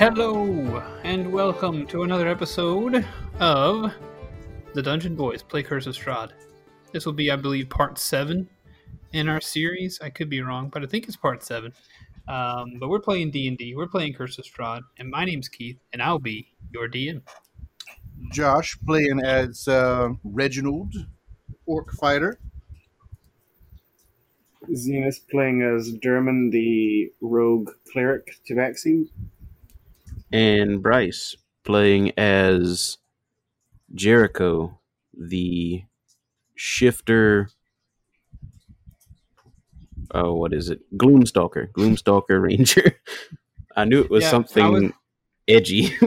Hello, and welcome to another episode of the Dungeon Boys Play Curse of Strahd. This will be, I believe, part seven in our series. I could be wrong, but I think it's part seven. Um, but we're playing D and D. We're playing Curse of Strahd, and my name's Keith, and I'll be your DM. Josh playing as uh, Reginald, orc fighter. Zenith playing as Derman, the rogue cleric to Tabaxi. And Bryce playing as Jericho, the shifter. Oh, what is it? Gloomstalker, Gloomstalker Ranger. I knew it was Yeah, something was- edgy.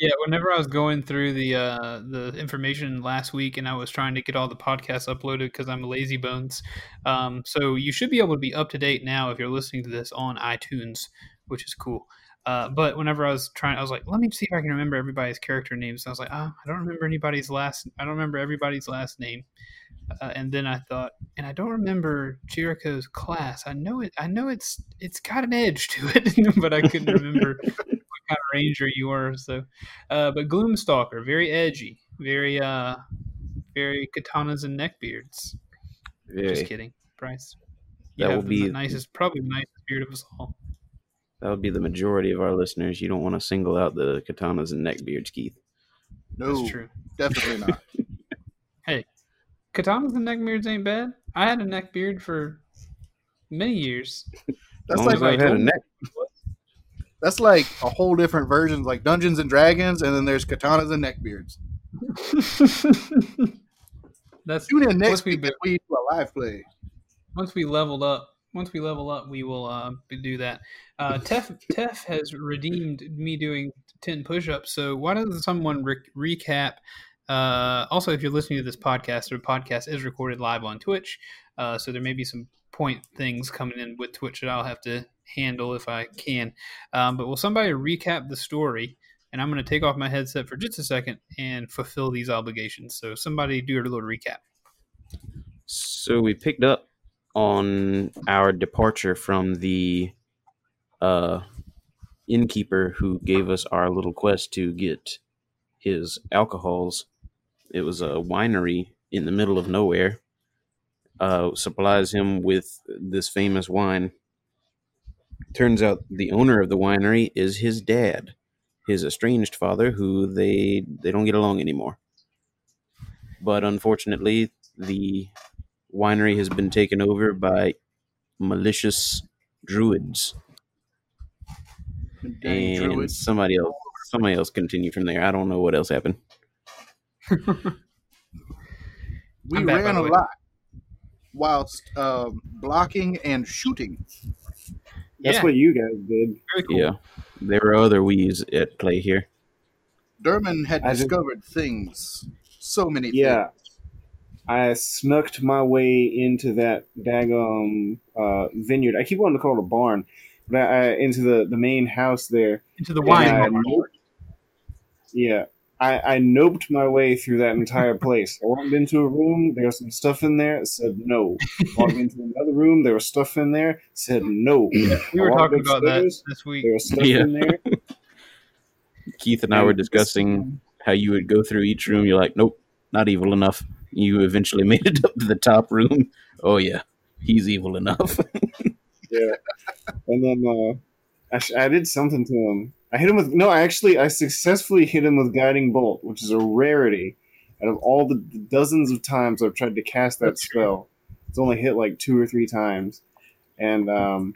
Yeah, whenever I was going through the uh, the information last week, and I was trying to get all the podcasts uploaded because I'm a lazy bones. Um, so you should be able to be up to date now if you're listening to this on iTunes, which is cool. Uh, but whenever I was trying, I was like, let me see if I can remember everybody's character names. And I was like, oh, I don't remember anybody's last. I don't remember everybody's last name. Uh, and then I thought, and I don't remember Jericho's class. I know it. I know it's it's got an edge to it, but I couldn't remember what kind of ranger you were. So, uh, but Gloomstalker, very edgy, very uh, very katanas and neckbeards. Just kidding, Bryce. You That have will the be- nicest, probably the nicest beard of us all. That would be the majority of our listeners. You don't want to single out the katanas and neckbeards, Keith. No, That's true. definitely not. Hey, katanas and neckbeards ain't bad. I had a neckbeard for many years. That's Long like as I've had a neck. that's like a whole different version, like Dungeons and Dragons, and then there's katanas and neckbeards. That's Tune in next once we week we do a live play. once we leveled up. Once we level up, we will uh, do that. Uh, Tef Tef has redeemed me doing ten push-ups. So why doesn't someone re- recap? Uh, also, if you're listening to this podcast, the podcast is recorded live on Twitch, uh, so there may be some point things coming in with Twitch that I'll have to handle if I can. Um, but will somebody recap the story? And I'm going to take off my headset for just a second and fulfill these obligations. So somebody do a little recap. So we picked up on our departure from the uh, innkeeper who gave us our little quest to get his alcohols. It was a winery in the middle of nowhere. Uh, supplies him with this famous wine. Turns out the owner of the winery is his dad, his estranged father, who they they don't get along anymore. But unfortunately, the winery has been taken over by malicious druids Dang and druids. somebody else somebody else continued from there i don't know what else happened We I'm back, ran the a way. lot whilst um, blocking and shooting. That's Yeah. what you guys did. Very cool. yeah there were other wees at play here Derman had I just- discovered things, so many Yeah. things. I snuck my way into that daggum uh, vineyard. I keep wanting to call it a barn, but I, I, into the, the main house there. Into the wine. I noped- yeah. I, I noped my way through that entire place. I walked into a room, there was some stuff in there, said no. Walked into another room, there was stuff in there, said no. We were talking about that this week. There was stuff Yeah. in there. keith and i were discussing how you would go through each room you're like nope not evil enough you eventually made it up to the top room oh yeah he's evil enough Yeah. And then uh, I, sh- I did something to him. I hit him with no. I actually I successfully hit him with guiding bolt, which is a rarity. Out of all the dozens of times I've tried to cast that spell, it's only hit like two or three times, and um,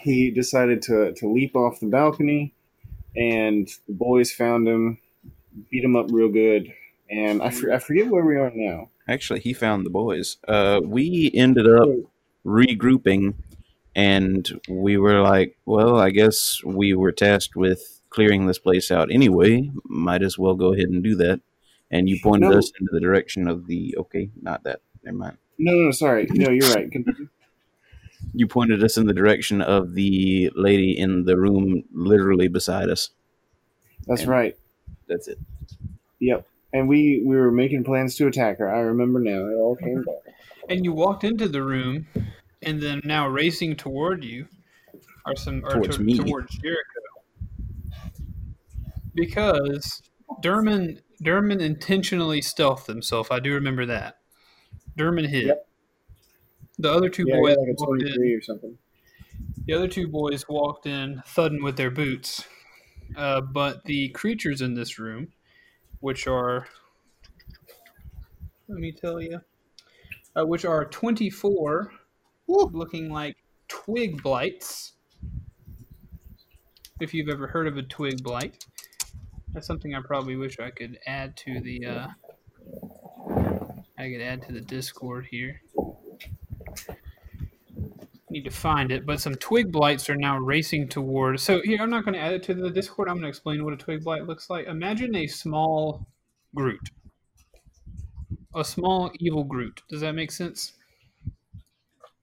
he decided to to leap off the balcony, and the boys found him, beat him up real good, and I, for, I forget where we are now. actually he found the boys. Uh, we ended up regrouping and we were like well i guess we were tasked with clearing this place out anyway. Might as well go ahead and do that. And you pointed No. us into the direction of the okay not that. Never mind. No, no, no sorry, no, you're right. You pointed us in the direction of the lady in the room literally beside us. That's And- right. that's it. Yep. And we we were making plans to attack her. I remember now. It all came back. And you walked into the room, and then now racing toward you are some or Towards to- me. towards Jericho because Derman Derman intentionally stealthed himself. I do remember that. Derman hid. Yep. The other two Yeah, boys like a walked in. or something. The other two boys walked in, thudding with their boots. Uh, but the creatures in this room, which are, let me tell you, uh, which are 24 Woo. looking like twig blights. If you've ever heard of a twig blight, that's something I probably wish I could add to the. Uh, I could add to the Discord here. Need to find it, but some twig blights are now racing toward. So here, I'm not going to add it to the Discord. I'm going to explain what a twig blight looks like. Imagine a small Groot, a small evil Groot. Does that make sense?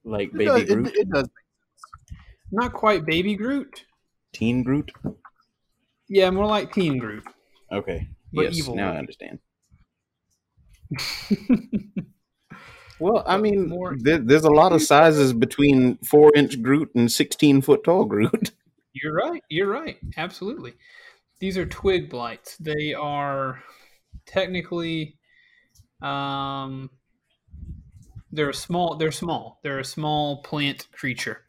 Like It baby does, Groot, it, it does. Not quite baby Groot. teen Groot. Yeah, more like teen Groot. Okay. But yes, evil now I understand. Well, I mean, More- there, there's a lot of sizes between four inch Groot and sixteen foot tall Groot. You're right. You're right. Absolutely. These are twig blights. They are technically um they're a small they're small. They're a small plant creature.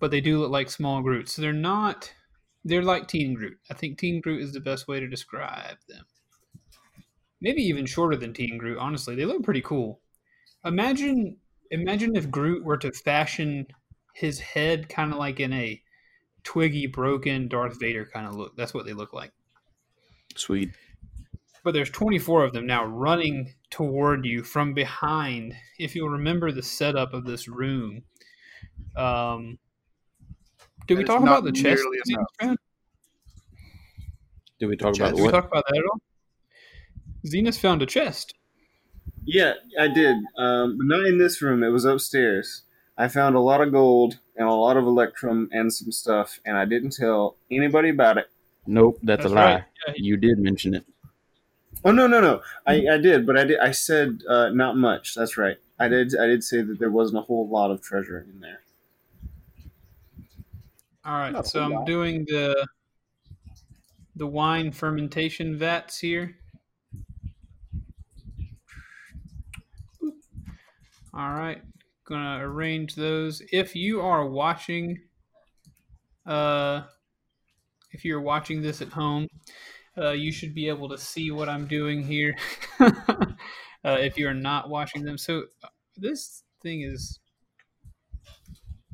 But they do look like small Groot. So they're not they're like Teen Groot. I think Teen Groot is the best way to describe them. Maybe even shorter than Teen Groot, honestly. They look pretty cool. Imagine imagine if Groot were to fashion his head kind of like in a twiggy, broken Darth Vader kind of look. That's what they look like. Sweet. But there's 24 of them now running toward you from behind. If you'll remember the setup of this room, um, did we talk about the chest? nearly Did we talk Chest. about we what? talk about that at all? Zenith found a chest. Yeah, I did. Um, but not in this room. It was upstairs. I found a lot of gold and a lot of electrum and some stuff, and I didn't tell anybody about it. Nope, that's, That's a lie. right. Yeah, You did mention it. Oh no, no, no! I, I did, but I did. I said uh, not much. That's right. I did. I did say that there wasn't a whole lot of treasure in there. All right, Not so I'm lot. doing the the wine fermentation vats here. All right, gonna arrange those. If you are watching, uh, if you're watching this at home, uh, you should be able to see what I'm doing here. uh, if you're not watching them, so uh, this thing is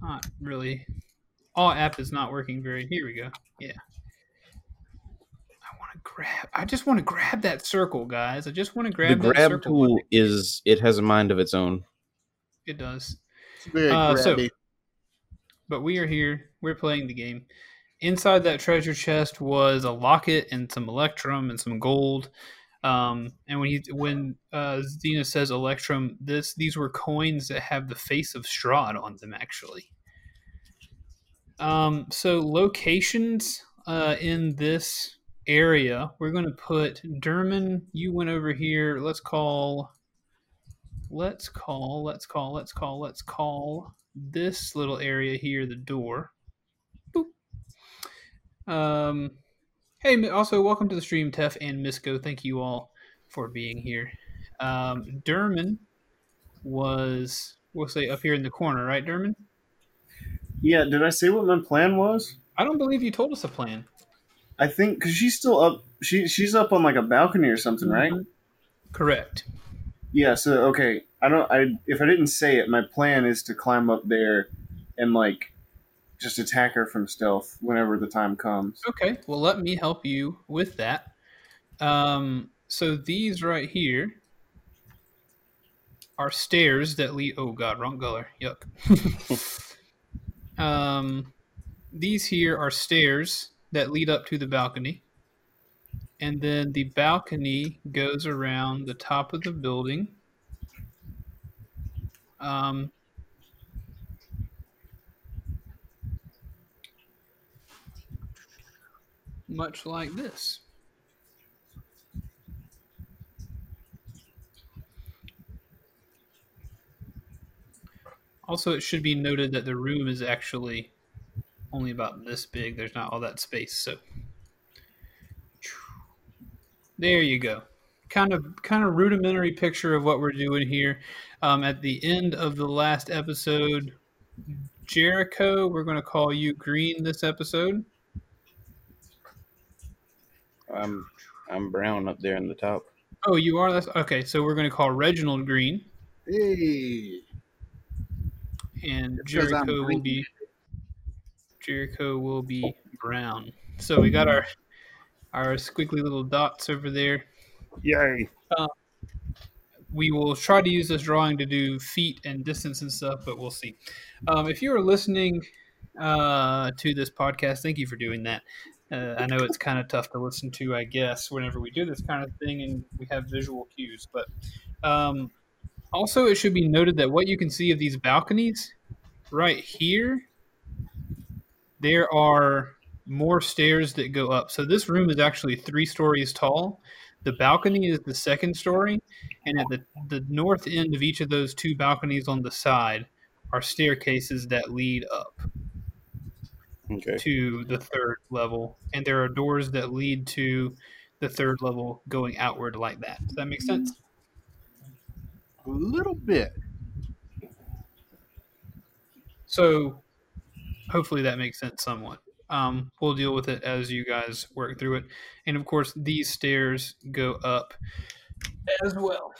not really all app is not working very here we go yeah i want to grab i just want to grab that circle guys i just want to grab the that grab circle tool is it has a mind of its own. It does It's very Uh, so- but we are here we're playing the game inside that treasure chest was a locket and some electrum and some gold um, and when he when uh, Zena says electrum, this these were coins that have the face of Strahd on them, actually. Um, so locations uh, in this area, we're going to put Derman. You went over here. Let's call. Let's call. Let's call. Let's call. Let's call this little area here the door. Boop. Um. Hey, also welcome to the stream, Tef and Misco. Thank you all for being here. Um, Derman was we'll say up here in the corner, right, Derman? Yeah. Did I say what my plan was? I don't believe you told us a plan. I think because she's still up. She she's up on like a balcony or something, right? Correct. Yeah. So okay. I don't. I if I didn't say it, my plan is to climb up there and like just attack her from stealth whenever the time comes. Okay. Well, let me help you with that. Um, so these right here are stairs that lead. Oh God, wrong color. Yuck. um, these here are stairs that lead up to the balcony, and then the balcony goes around the top of the building. Um, much like this. Also, it should be noted that the room is actually only about this big. There's not all that space, so There you go. Kind of kind of rudimentary picture of what we're doing here. Um, at the end of the last episode, Jericho, we're going to call you Green this episode. I'm I'm brown up there in the top. Oh, you are. That's okay. So we're going to call Reginald Green, Hey. and Jericho will be Jericho will be brown. So we got our our squiggly little dots over there. Yay! we will try to use this drawing to do feet and distance and stuff, but we'll see. Um, if you are listening uh, to this podcast, thank you for doing that. Uh, I know it's kind of tough to listen to, I guess, whenever we do this kind of thing and we have visual cues. But um, also, it should be noted that what you can see of these balconies right here, there are more stairs that go up. So this room is actually three stories tall. The balcony is the second story, and at the, the north end of each of those two balconies on the side are staircases that lead up Okay. to the third level, and there are doors that lead to the third level going outward like that. Does that make sense? A little bit. So, hopefully, that makes sense somewhat. Um, we'll deal with it as you guys work through it, and of course, these stairs go up as well.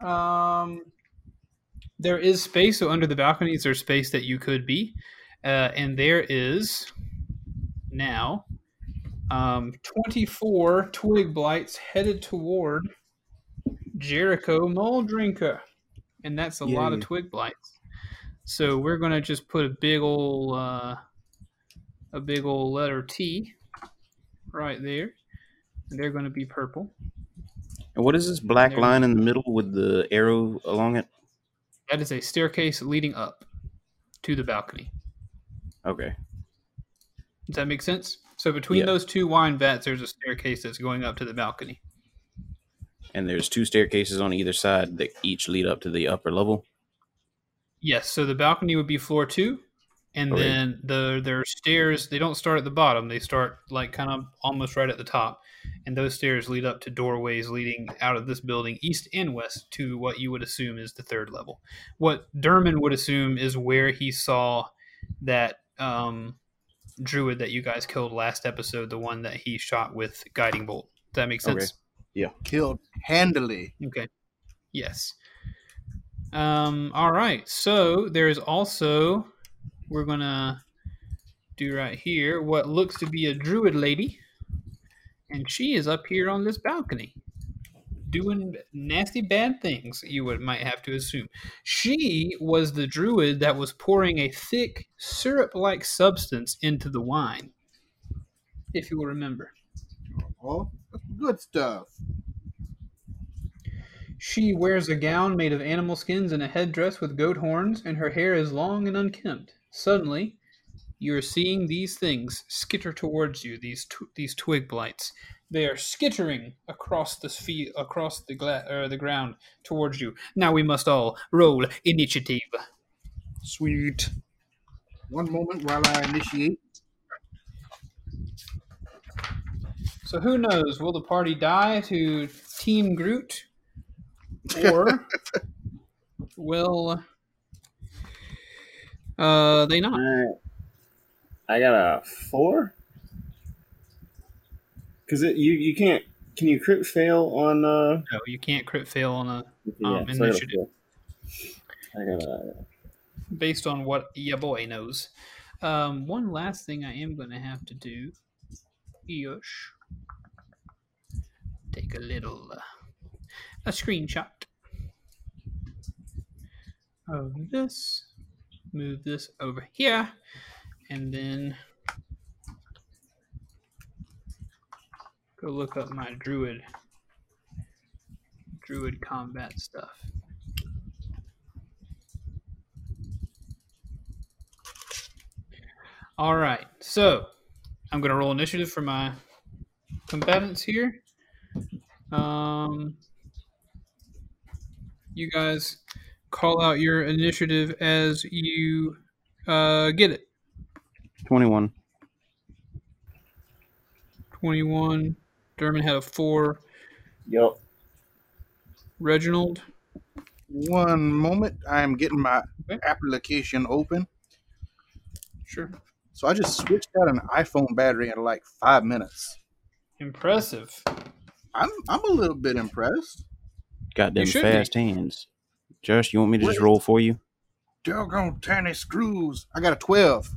Um, there is space. So under the balconies, there's space that you could be, uh, and there is now um, 24 twig blights headed toward Jericho Mole Drinker, and that's a lot of twig blights. So we're gonna just put a big ol' uh, a big old letter T right there. And they're gonna be purple. And what is this black line in the middle with the arrow along it? That is a staircase leading up to the balcony. Okay. Does that make sense? So between Yeah. those two wine vats, there's a staircase that's going up to the balcony. And there's two staircases on either side that each lead up to the upper level. Yes. So the balcony would be floor two, and Okay. then the their stairs. They don't start at the bottom. They start like kind of almost right at the top, and those stairs lead up to doorways leading out of this building, east and west, to what you would assume is the third level. What Derman would assume is where he saw that um, druid that you guys killed last episode, the one that he shot with guiding bolt. Does that make Okay. yeah Killed handily. Okay. Yes. Um, all right. So there's also we're gonna do right here what looks to be a druid lady, and she is up here on this balcony, doing nasty bad things. You would might have to assume she was the druid that was pouring a thick syrup-like substance into the wine. If you will remember. Oh, good stuff. She wears a gown made of animal skins and a headdress with goat horns, and her hair is long and unkempt. Suddenly, you are seeing these things skitter towards you. These tw- these twig blights. They are skittering across the spe- across the gla- uh, the ground towards you. Now we must all roll initiative. Sweet. One moment while I initiate. So who knows? Will the party die to Team Groot, or will uh, they not? I got a four. Cause it you you can't can you crit fail on uh No, you can't crit fail on a yeah, Um, so I got a initiative. I got a based on what your boy knows. Um, one last thing I am going to have to do is take a little uh, a screenshot of this. Move this over here, and then go look up my druid druid combat stuff. All right, so I'm gonna roll initiative for my combatants here. Um, you guys call out your initiative as you uh, get it. 21. 21, Dermot had a four. Yep. Reginald. One moment. I'm getting my Okay. application open. Sure. So I just switched out an iPhone battery in like five minutes. Impressive. I'm I'm a little bit impressed. Got them You should be. fast hands. Josh, you want me to just roll for you? Doggone tiny screws. I got a twelve.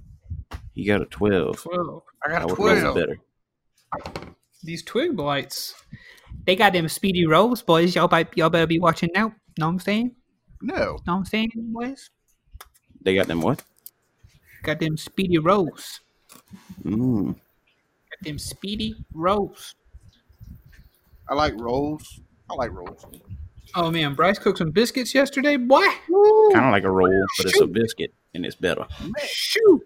You got a 12. Well, I got I a would twelve. better. these twig blights. They got them speedy rolls, boys. Y'all, better- y'all better be watching out. Know what I'm saying? No. Know what I'm saying, boys? They got them what? Got them speedy rolls. Mm. Got them speedy rolls. I like rolls. I like rolls. Oh man, Bryce cooked some biscuits yesterday. Boy, Kind of like a roll, but it's a biscuit and it's better. shoot.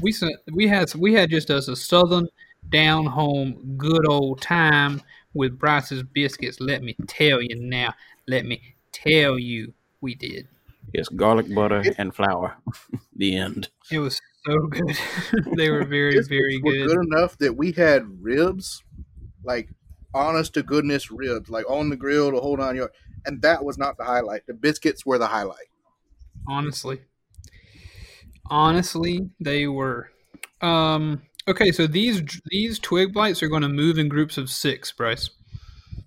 We sent, we had we had just us a southern down home good old time with Bryce's biscuits. Let me tell you now. Let me tell you, we did. It's garlic butter and flour. the end. It was so good. they were very Biscuits very were good. good enough that we had ribs, like honest to goodness ribs, like on the grill to hold on your. And that was not the highlight. The biscuits were the highlight. honestly honestly they were um okay so these these twig blights are going to move in groups of six bryce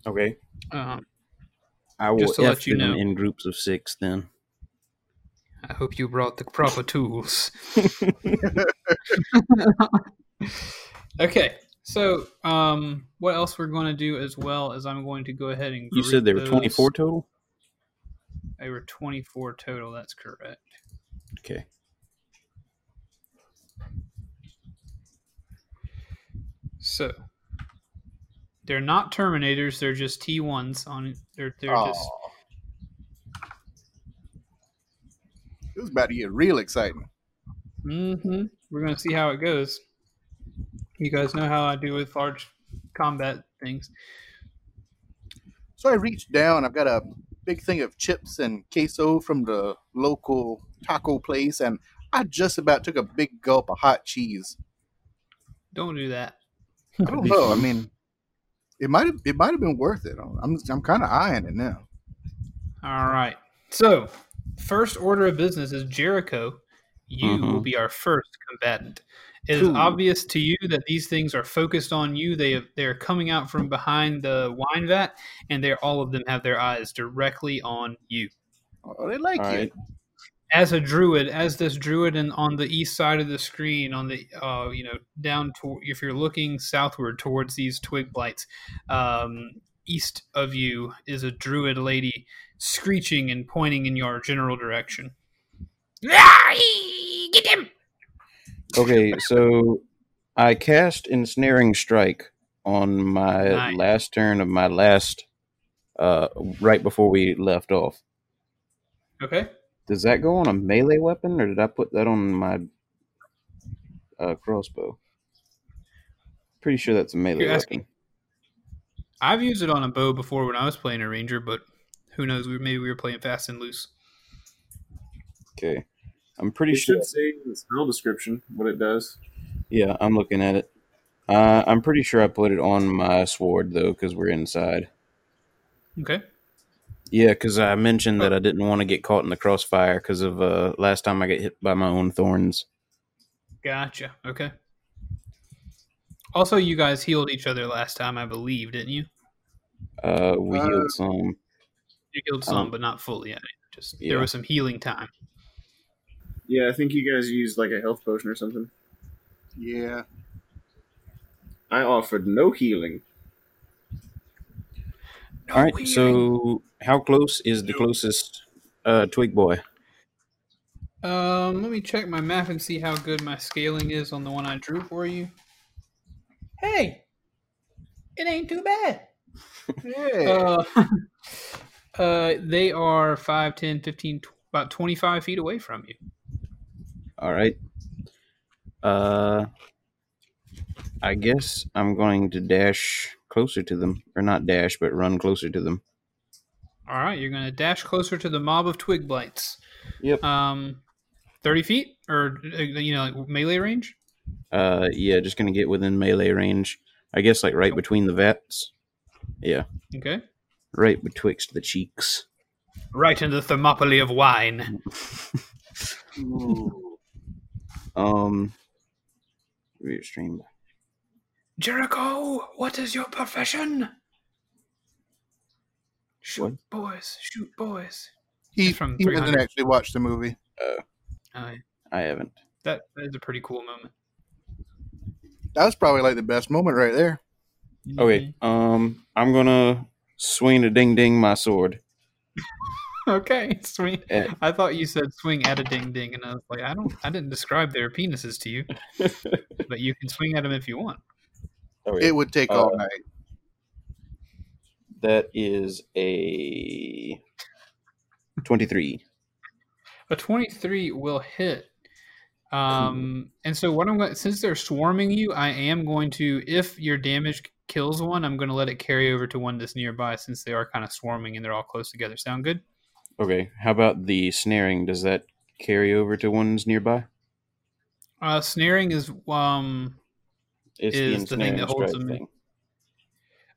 Okay. um I will Just to let you know. in groups of six then. i hope you brought the proper tools okay so um what else we're going to do as well is i'm going to go ahead and You said there were those. 24 total? they were 24 total that's correct Okay. so they're not terminators they're just t1s on they're they're just It was about to get real exciting. Mm hmm We're gonna see how it goes. You guys know how I do with large combat things. So I reached down. I've got a big thing of chips and queso from the local taco place, and I just about took a big gulp of hot cheese. Don't do that. I don't know. I mean, it might have it might have been worth it. I'm I'm kind of eyeing it now. All right. So, first order of business is Jericho. You Mhm. will be our first combatant. It is Cool. obvious to you that these things are focused on you. They have, they are coming out from behind the wine vat, and they're all of them have their eyes directly on you. Oh, they like All you. right. as a druid, as this druid, and on the east side of the screen, on the uh, you know down to if you're looking southward towards these twig blights, um, east of you is a druid lady screeching and pointing in your general direction. Get him! Okay, so I cast Ensnaring Strike on my Nice. last turn of my last, uh, right before we left off. Okay. Does that go on a melee weapon, or did I put that on my uh, crossbow? Pretty sure that's a melee You're asking- weapon. I've used it on a bow before when I was playing a ranger, but who knows? We maybe we were playing fast and loose. Okay, I'm pretty It sure. should say in the spell description what it does. Yeah, I'm looking at it. Uh, I'm pretty sure I put it on my sword though, because we're inside. Okay. Yeah, because I mentioned that I didn't want to get caught in the crossfire because of uh, last time I got hit by my own thorns. Gotcha. Okay. Also, you guys healed each other last time, I believe, didn't you? Uh, we Uh, healed some. You healed some, don't- but not fully. I just Yeah. there was some healing time. Yeah, I think you guys used like a health potion or something. Yeah. I offered no healing. All right, so how close is the closest uh, twig boy? Um, let me check my map and see how good my scaling is on the one I drew for you. Hey, it ain't too bad. Yeah. Uh, uh, they are 5, 10, 15, tw- about 25 feet away from you. All right. Uh, I guess I'm going to dash closer to them, or not dash, but run closer to them. All right, you're going to dash closer to the mob of twig blights. Yep. Um, 30 feet or, uh, you know, like melee range? Uh, yeah, just gonna get within melee range. I guess like right between the vats. Yeah, Okay. right betwixt the cheeks. Right in the thermopylae of wine. Ooh. Um, restrained. Jericho, what is your profession? Shoot boys, shoot boys. He, It's from he hasn't actually watched the movie. Uh, I haven't. that, that is a pretty cool moment. That was probably like the best moment right there. Okay. Um, I'm gonna swing a ding ding my sword. Okay, swing. Eh. I thought you said swing at a ding ding, and I was like, I don't, I didn't describe their penises to you, but you can swing at them if you want. Okay. It would take all Uh, night. that is a twenty-three. A twenty-three will hit. Um, and so what I'm going, since they're swarming you, I am going to, if your damage kills one, I'm going to let it carry over to one that's nearby, since they are kind of swarming and they're all close together. Sound good? Okay. How about the snaring? Does that carry over to ones nearby? Uh, snaring is um It's Is the thing that holds them- thing.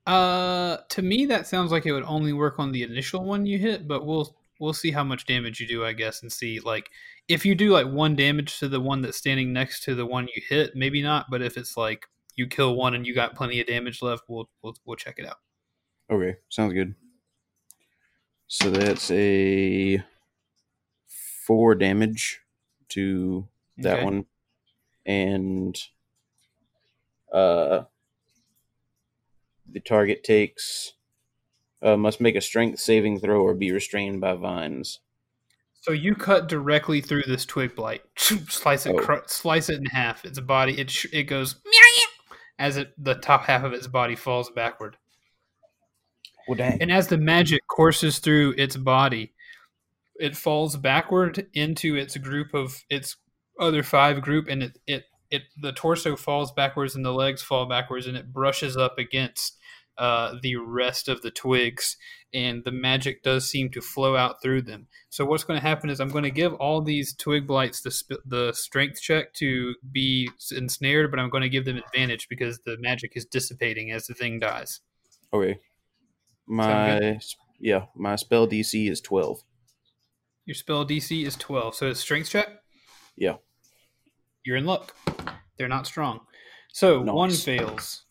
Uh, to me, that sounds like it would only work on the initial one you hit, but we'll we'll see how much damage you do, I guess, and see like if you do like one damage to the one that's standing next to the one you hit, maybe not. But if it's like you kill one and you got plenty of damage left, we'll we'll we'll check it out. Okay, sounds good. So that's a four damage to that Okay. one, and uh, the target takes uh, must make a strength saving throw or be restrained by vines. So you cut directly through this twig blight, slice it, Oh. cr- slice it in half. Its a body, it sh- it goes as it the top half of its body falls backward. Well, dang. And as the magic courses through its body, it falls backward into its group of its other five group, and it it, it the torso falls backwards and the legs fall backwards, and it brushes up against uh, the rest of the twigs, and the magic does seem to flow out through them. So what's going to happen is I'm going to give all these twig blights the sp- the strength check to be ensnared, but I'm going to give them advantage because the magic is dissipating as the thing dies. Okay. My yeah, my spell DC is twelve. Your spell DC is 12, so it's strength check. Yeah. You're in luck. They're not strong. So one fails.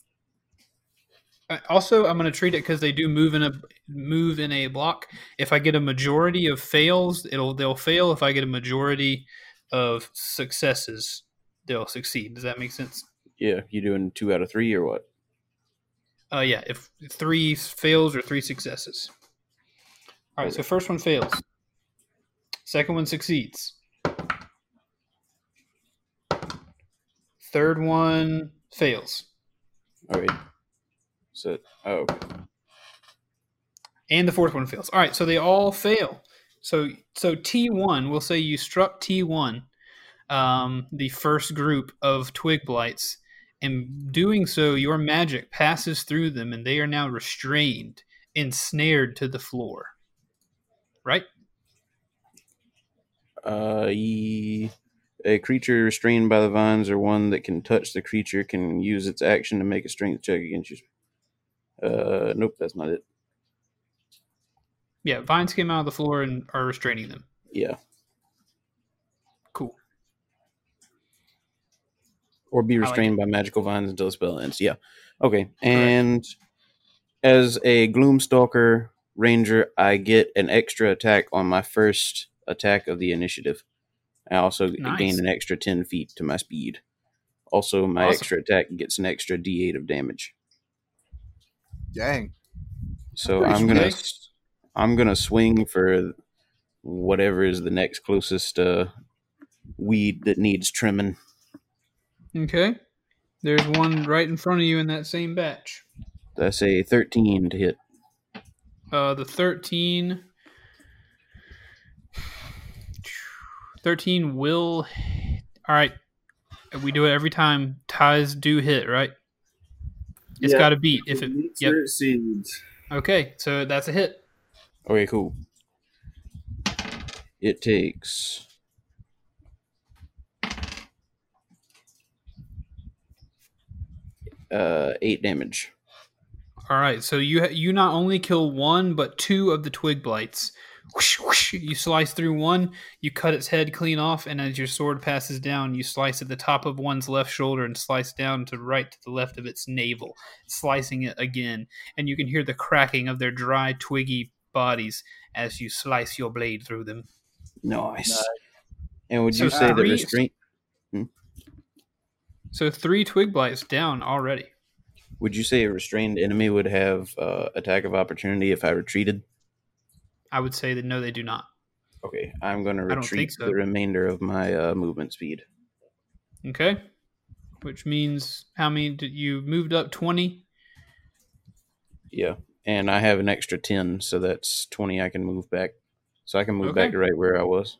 Also, I'm going to treat it because they do move in a move in a block. If I get a majority of fails, it'll they'll fail. If I get a majority of successes, they'll succeed. Does that make sense? Yeah, you doing two out of three or what? Uh, yeah. If three fails or three successes. All right. So first one fails. Second one succeeds. Third one fails. All right. So oh, okay. and the fourth one fails. All right, so they all fail. So so T one, we'll say you struck T one, um, the first group of twig blights, and doing so, your magic passes through them, and they are now restrained, ensnared to the floor. Right? Uh, ye, a creature restrained by the vines or one that can touch the creature can use its action to make a strength check against you. Uh, nope, that's not it. Yeah, vines came out of the floor and are restraining them. Yeah, Cool. Or be like restrained by magical vines until the spell ends. Yeah, okay. And as a Gloomstalker ranger, I get an extra attack on my first attack of the initiative. I also Nice. gain an extra ten feet to my speed. Also, my Awesome. extra attack gets an extra D8 of damage. Dang. So I'm gonna sweet. I'm gonna swing for whatever is the next closest uh, weed that needs trimming. Okay. There's one right in front of you in that same batch. That's a 13 to hit. Uh, the 13. 13 will. All right. We do it every time. Ties do hit, right? It's Yeah. got to beat. If it. Meets Yep. or exceeds. Okay, so that's a hit. Okay, cool. It takes uh, eight damage. All right, so you you not only kill one but two of the twig blights. Whoosh, whoosh, you slice through one, you cut its head clean off, and as your sword passes down, you slice at the top of one's left shoulder and slice down to right to the left of its navel, slicing it again. And you can hear the cracking of their dry, twiggy bodies as you slice your blade through them. Nice. Nice. And would So you say that three- restraint? So three twig blights down already. Would you say a restrained enemy would have uh, attack of opportunity if I retreated? I would say that no, they do not. Okay, I'm going to retreat so. the remainder of my uh, movement speed. Okay, which means how many did you moved up twenty? Yeah, and I have an extra ten, so that's twenty. I can move back, so I can move back to right where I was.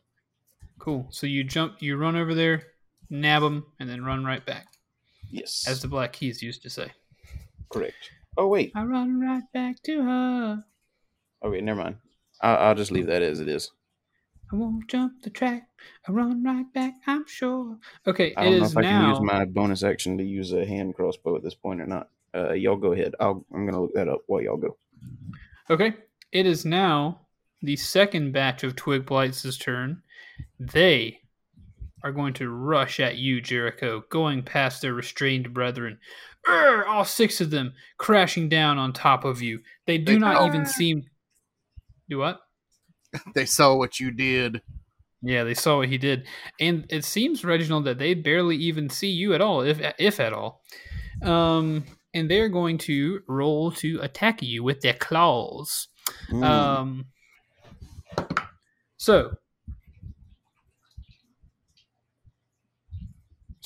Cool. So you jump, you run over there, nab them, and then run right back, Yes, as the Black Keys used to say. correct. Oh wait, I run right back to her. okay, never mind. I'll, I'll just leave that as it is. I won't jump the track. I run right back. I'm sure. Okay, I don't know is if I now. can use my bonus action to use a hand crossbow at this point or not. Uh, y'all go ahead. I'll, I'm going to look that up while y'all go. Okay, it is now the second batch of Twig Blights' turn. They are going to rush at you, Jericho, going past their restrained brethren. Urgh, all six of them crashing down on top of you. They do They- not even seem. Do what? They saw what you did. Yeah, they saw what he did, and it seems Reginald that they barely even see you at all, if if at all. Um, and they're going to roll to attack you with their claws. Mm. Um, so,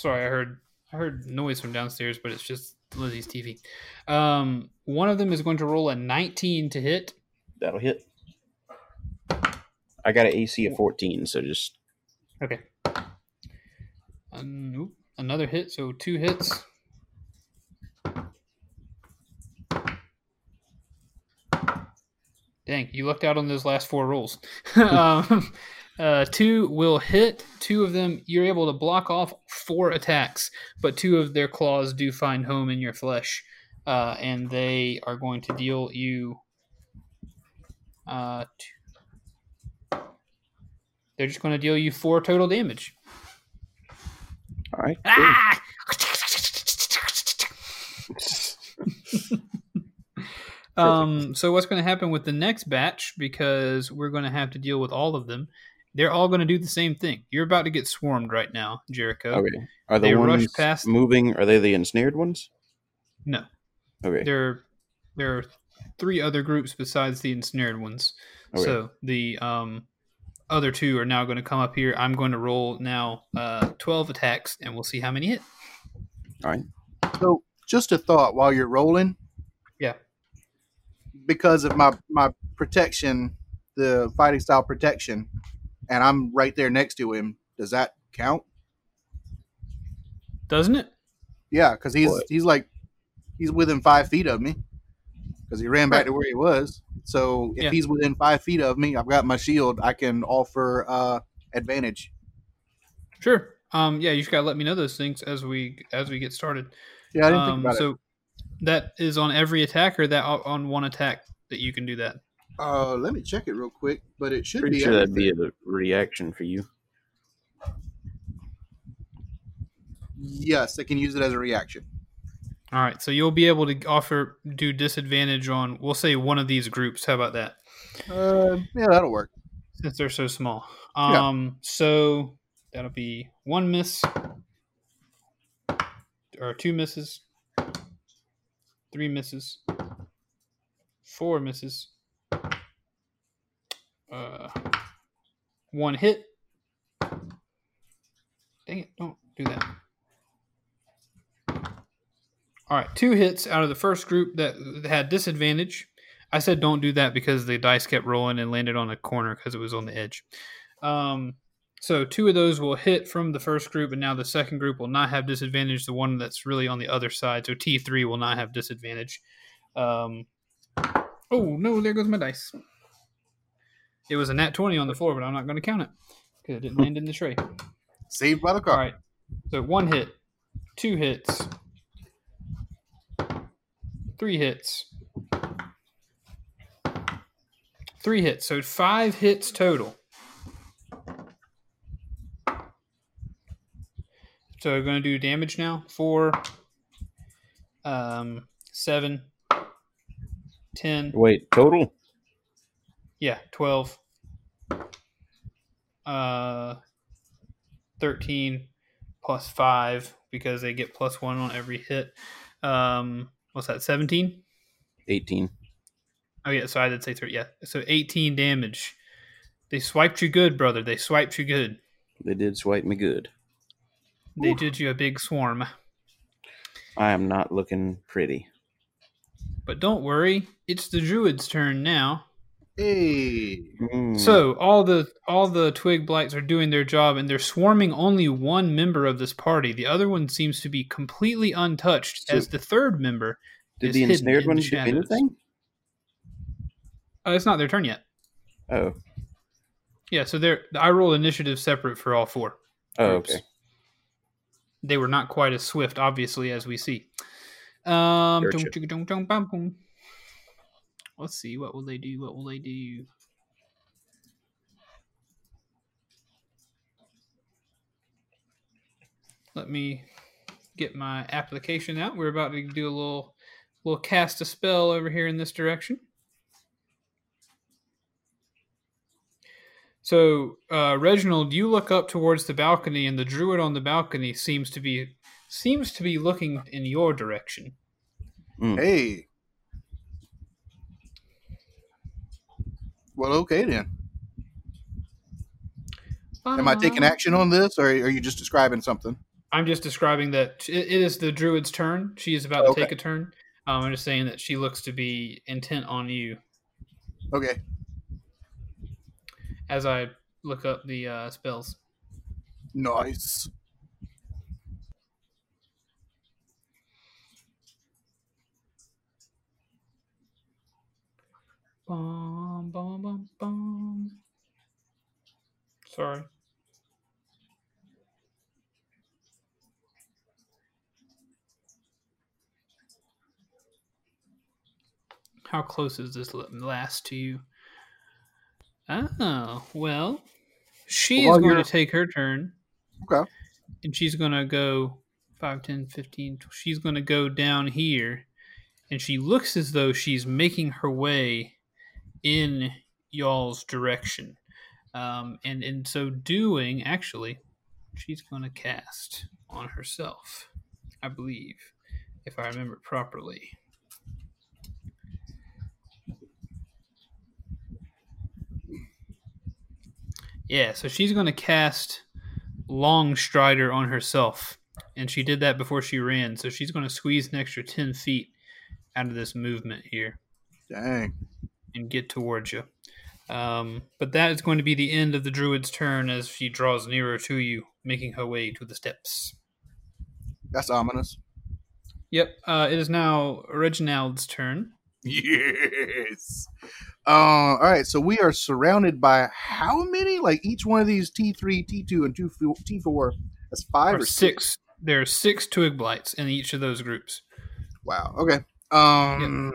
sorry, I heard I heard noise from downstairs, but it's just Lizzie's TV. Um, one of them is going to roll a 19 to hit. That'll hit. I got an AC of 14, so just Okay. Nope. Another hit, so two hits. Dang, you lucked out on those last four rolls. um, uh, two will hit. Two of them, you're able to block off four attacks, but two of their claws do find home in your flesh, uh, and they are going to deal you. Uh, two. They're just going to deal you four total damage. all right. Ah! um, so what's going to happen with the next batch? Because we're going to have to deal with all of them. They're all going to do the same thing. You're about to get swarmed right now, Jericho. Okay. Are the They rush ones past- moving? Are they the ensnared ones? No, Okay. there there are three other groups besides the ensnared ones. Okay. So the um other two are now going to come up here. I'm going to roll now uh 12 attacks, and we'll see how many hit. All right. So, just a thought while you're rolling. Yeah. Because of my my protection, the fighting style protection, and I'm right there next to him. Does that count? Doesn't it? Yeah, because he's What? he's like he's within five feet of me because he ran back Right. to where he was. So if Yeah. he's within five feet of me, I've got my shield. I can offer uh, advantage. Sure. Um, yeah, you just gotta let me know those things as we as we get started. Yeah, I didn't um, think about it. so that is on every attack, or that on one attack that you can do that. Uh, let me check it real quick, but it should Pretty be. sure that'd be a reaction for you. Yes, I can use it as a reaction. All right, so you'll be able to offer do disadvantage on we'll say one of these groups. How about that? Uh, yeah, that'll work. Since they're so small. Yeah. Um, so that'll be one miss, or two misses, three misses, four misses, uh, one hit. Dang it! Don't do that. All right, two hits out of the first group that had disadvantage. I said don't do that because the dice kept rolling and landed on a corner because it was on the edge. Um, so two of those will hit from the first group, and now the second group will not have disadvantage. The one that's really on the other side, so T three will not have disadvantage. Um, oh no, there goes my dice. It was a nat twenty on the floor, but I'm not going to count it because it didn't land in the tray. Saved by the car. All right. So one hit, two hits, Three hits. Three hits. So five hits total. So we're going to do damage now. Four, um, seven, ten. Wait, total? Yeah, 12. Uh, 13 plus 5 because they get plus 1 on every hit. Um, what's that, 17? 18. Oh, yeah, so I did say 3. Yeah, so 18 damage. They swiped you good, brother. They swiped you good. They did swipe me good. They did you a big swarm. I am not looking pretty. But don't worry, it's the druid's turn now. Hey. Mm. So all the all the twig blights are doing their job, and they're swarming only one member of this party. The other one seems to be completely untouched, So- as the third member. did is the ensnared one the do anything? Uh, it's not their turn yet. Oh. Yeah, so they're I rolled initiative separate for all four. Oh, groups. okay. They were not quite as swift, obviously, as we see. Um, Gotcha. dum, chicka, dum, dum, bum, boom. Let's see. What will they do? What will they do? Let me get my application out. We're about to do a little, little cast a spell over here in this direction. So, uh, Reginald, you look up towards the balcony, and the druid on the balcony seems to be seems to be looking in your direction. Hey. Well, okay then. Am I taking Uh, action on this, or are you just describing something? I'm just describing that it, it is the druid's turn. She is about Okay. to take a turn. Um, I'm just saying that she looks to be intent on you Okay. as I look up the uh, spells. Nice. Bum, bum, bum, bum. Sorry. How close is this last to you? Oh, well, she While is going to take her turn. Okay. And she's going to go 5, 10, 15. She's going to go down here. And she looks as though she's making her way in y'all's direction. Um, and in so doing, actually, she's going to cast on herself, I believe, if I remember properly. Yeah, so she's going to cast Long Strider on herself. And she did that before she ran, so she's going to squeeze an extra 10 feet out of this movement here Dang. And get towards you. Um, but that is going to be the end of the druid's turn as she draws nearer to you, making her way to the steps. That's ominous. Yep, uh, it is now Reginald's turn. Yes. Uh, all right. So we are surrounded by how many? Like each one of these T three, T two, and two T four. That's five Or or, six. There are six twig blights in each of those groups. Wow. Okay. Um.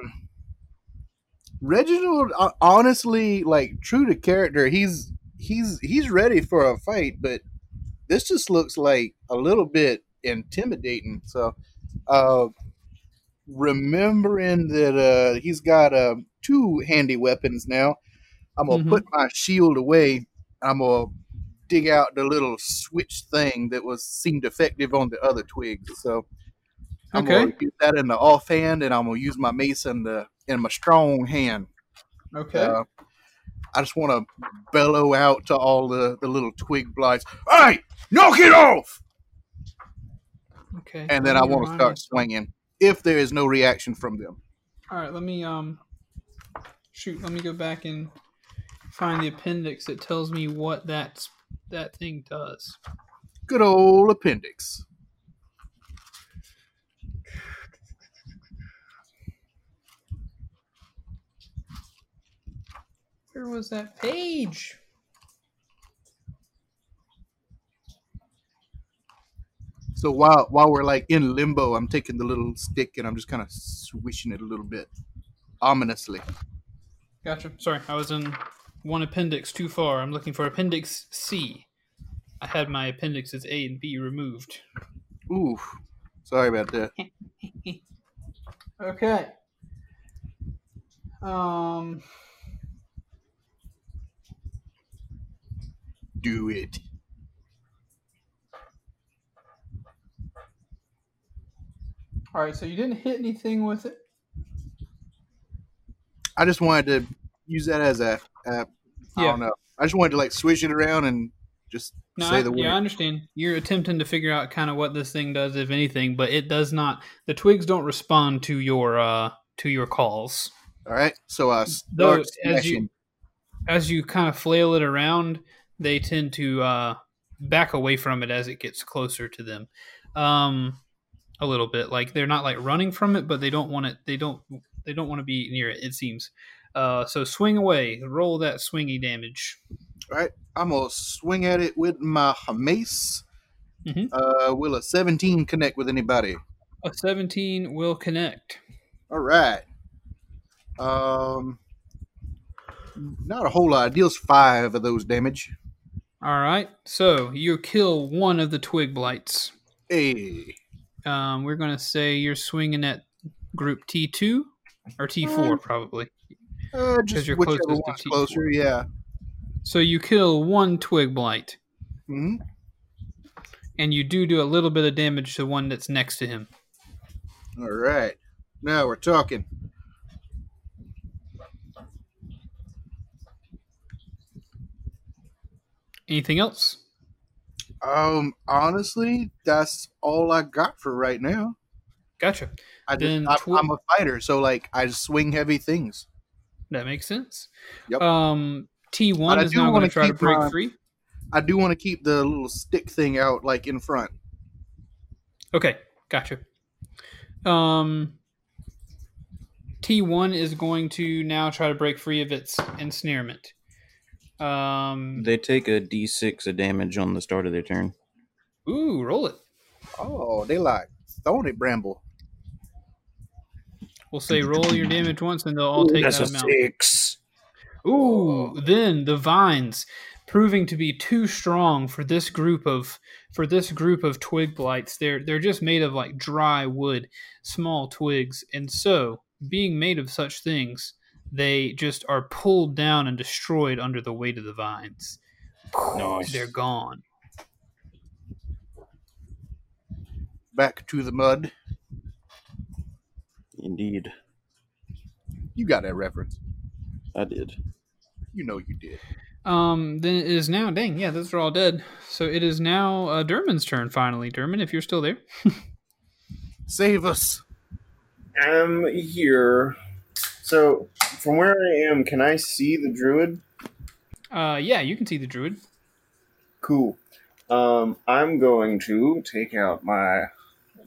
Reginald, uh, honestly, like true to character, he's he's he's ready for a fight, but this just looks like a little bit intimidating. So, uh, remembering that uh, he's got uh, two handy weapons now, I'm gonna Mhm. put my shield away. I'm gonna dig out the little switch thing that was seemed effective on the other twigs. So I'm Okay. gonna use that in the offhand, and I'm gonna use my mace in the in my strong hand. Okay. Uh, I just want to bellow out to all the, the little twig blights. Hey, knock it off! okay. And then I want to start swinging if there is no reaction from them. All right, let me um shoot. Let me go back and find the appendix that tells me what that that thing does. Good old appendix. Where was that page? So while while we're like in limbo, I'm taking the little stick and I'm just kind of swishing it a little bit, ominously. Gotcha. Sorry, I was in one appendix too far. I'm looking for appendix C. I had my appendixes A and B removed. Ooh, sorry about that. Okay. Um. Do it. All right. So you didn't hit anything with it. I just wanted to use that as a, a I Yeah. don't know. I just wanted to like swish it around and just No, say I, the word. yeah, I understand. You're attempting to figure out kind of what this thing does, if anything, but it does not. The twigs don't respond to your uh to your calls. All right. So I Though, as you as you kind of flail it around, they tend to uh, back away from it as it gets closer to them. Um, a little bit like they're not like running from it, but they don't want it. They don't. They don't want to be near it. It seems. Uh, so swing away. Roll that swingy damage. All right. I'm gonna swing at it with my mace. Mhm. Uh, will a 17 connect with anybody? A seventeen will connect. All right. Um, not a whole lot. It deals five of those damage. All right. So you kill one of the twig blights. Hey. Um, we're gonna say you're swinging at group T two or T four probably. Uh, just you're whichever closest to one's T4. closer. Yeah. So you kill one twig blight. hmm and you do do a little bit of damage to one that's next to him. All right. Now we're talking. Anything else? Um, honestly, that's all I got for right now. Gotcha. I just, tw- I, I'm a fighter, so like I swing heavy things. That makes sense. Yep. Um, T one is now going wanna try to break my- free. I do want to keep the little stick thing out, like in front. Okay, gotcha. Um, T one is going to now try to break free of its ensnarement. Um, They take a d6 of damage on the start of their turn. ooh, roll it. Oh, they like thorny bramble. We'll say roll your damage once, and they'll all take That's that a amount. six. Ooh, then the vines proving to be too strong for this group of for this group of twig blights. They're they're just made of like dry wood, small twigs, and so being made of such things, they just are pulled down and destroyed under the weight of the vines. Nice. They're gone. Back to the mud. Indeed, You got that reference. I did. You know you did. Um, then it is now. Dang, yeah, those are all dead. So it is now uh, Derman's turn. Finally, Derman, if you're still there. Save us. I'm here. So, from where I am, can I see the druid? Uh, yeah, you can see the druid. Cool. Um, I'm going to take out my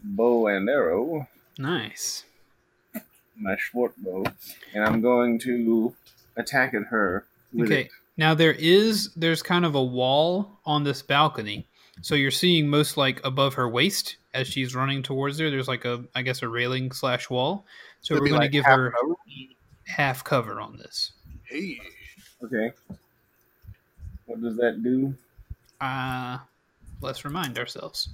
bow and arrow, Nice. my short bow, and I'm going to attack at her. Okay. It. Now there is there's kind of a wall on this balcony. So you're seeing most like above her waist as she's running towards there. There's like a I guess a railing slash wall. So It'd we're going like to give her. Half cover on this. Hey. Okay. What does that do? Uh let's remind ourselves.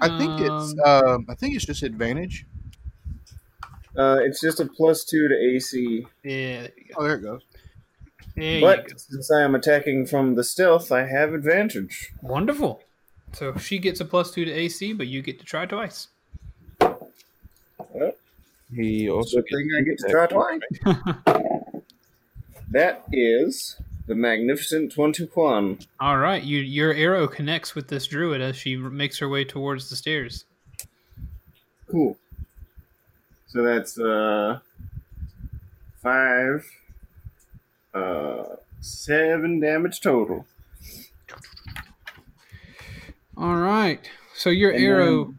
I think it's Um, um I think it's just advantage. Uh, it's just a plus two to AC, Yeah, there you go. Oh, there it goes. There but go. since I am attacking from the stealth, I have advantage. Wonderful. So she gets a plus two to AC, but you get to try twice. He also Good thing I get to try twice. That is the magnificent twenty-one. All right, you, your arrow connects with this druid as she makes her way towards the stairs. Cool. So that's uh five, uh seven damage total. All right. So your And arrow, then-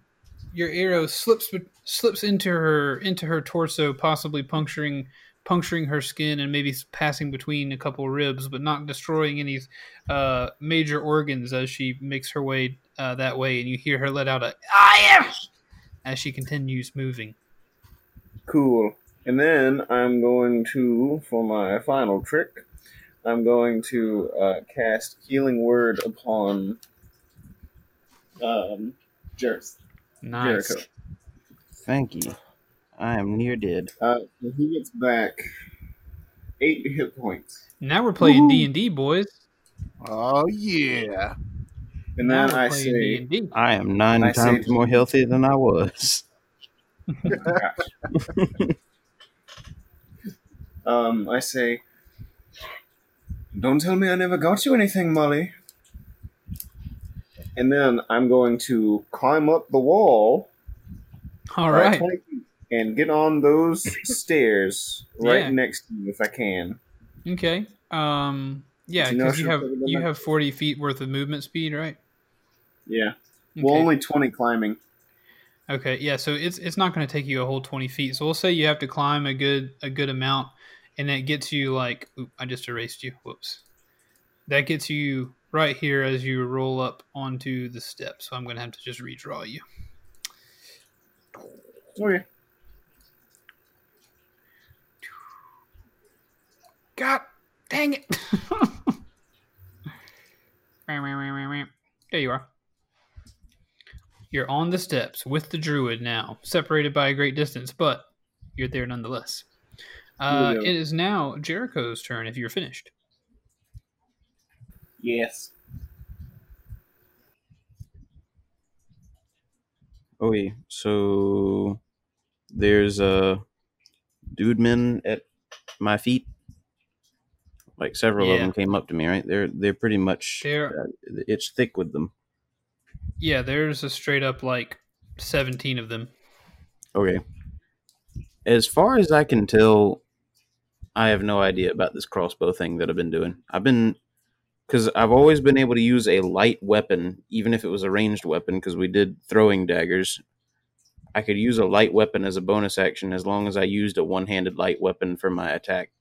your arrow slips slips into her into her torso, possibly puncturing puncturing her skin and maybe passing between a couple ribs, but not destroying any uh, major organs as she makes her way uh, that way, and you hear her let out a "I am" as she continues moving. Cool. And then I'm going to, for my final trick, I'm going to uh, cast Healing Word upon um, Jareth. Nice. Jericho. Thank you. I am near dead. Uh, he gets back eight hit points. Now we're playing D and D, boys. Oh yeah. And then I say, D&D. I am nine I times saved more healthy than I was. um, I say, don't tell me I never got you anything, Molly. And then I'm going to climb up the wall All right, right. and get on those stairs right Yeah. next to you if I can. Okay. Um. Yeah, Do you know you have you have forty feet worth of movement speed, right? Yeah. Okay. Well, only 20 climbing. Okay, yeah, so it's it's not going to take you a whole twenty feet. So we'll say you have to climb a good a good amount, and that gets you like oop, I just erased you. Whoops. That gets you right here as you roll up onto the step. So I'm going to have to just redraw you. Okay. God dang it! there you are. You're on the steps with the druid now, separated by a great distance, but you're there nonetheless. Uh, Here it is now Jericho's turn if you're finished. Yes. Okay, so there's a dude men at my feet. Like several of them came up to me, right? They're they're pretty much They're- uh, it's thick with them. Yeah, there's a straight up like 17 of them. Okay. As far as I can tell, I have no idea about this crossbow thing that I've been doing. I've been because I've always been able to use a light weapon, even if it was a ranged weapon, because we did throwing daggers. I could use a light weapon as a bonus action as long as I used a one handed light weapon for my attack.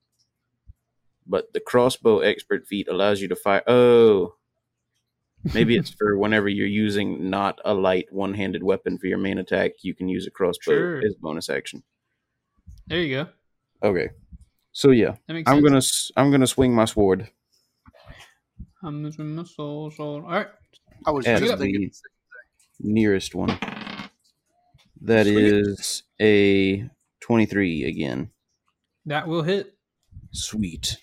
But the crossbow expert feat allows you to fire. Oh. Maybe it's for whenever you're using not a light one handed weapon for your main attack, you can use a crossbow Sure. as bonus action. There you go. Okay. So yeah, I'm sense. gonna s- I'm gonna swing my sword I'm losing my soul, soul. All right. I was just thinking. the nearest one. That it. is a 23 again. That will hit. Sweet.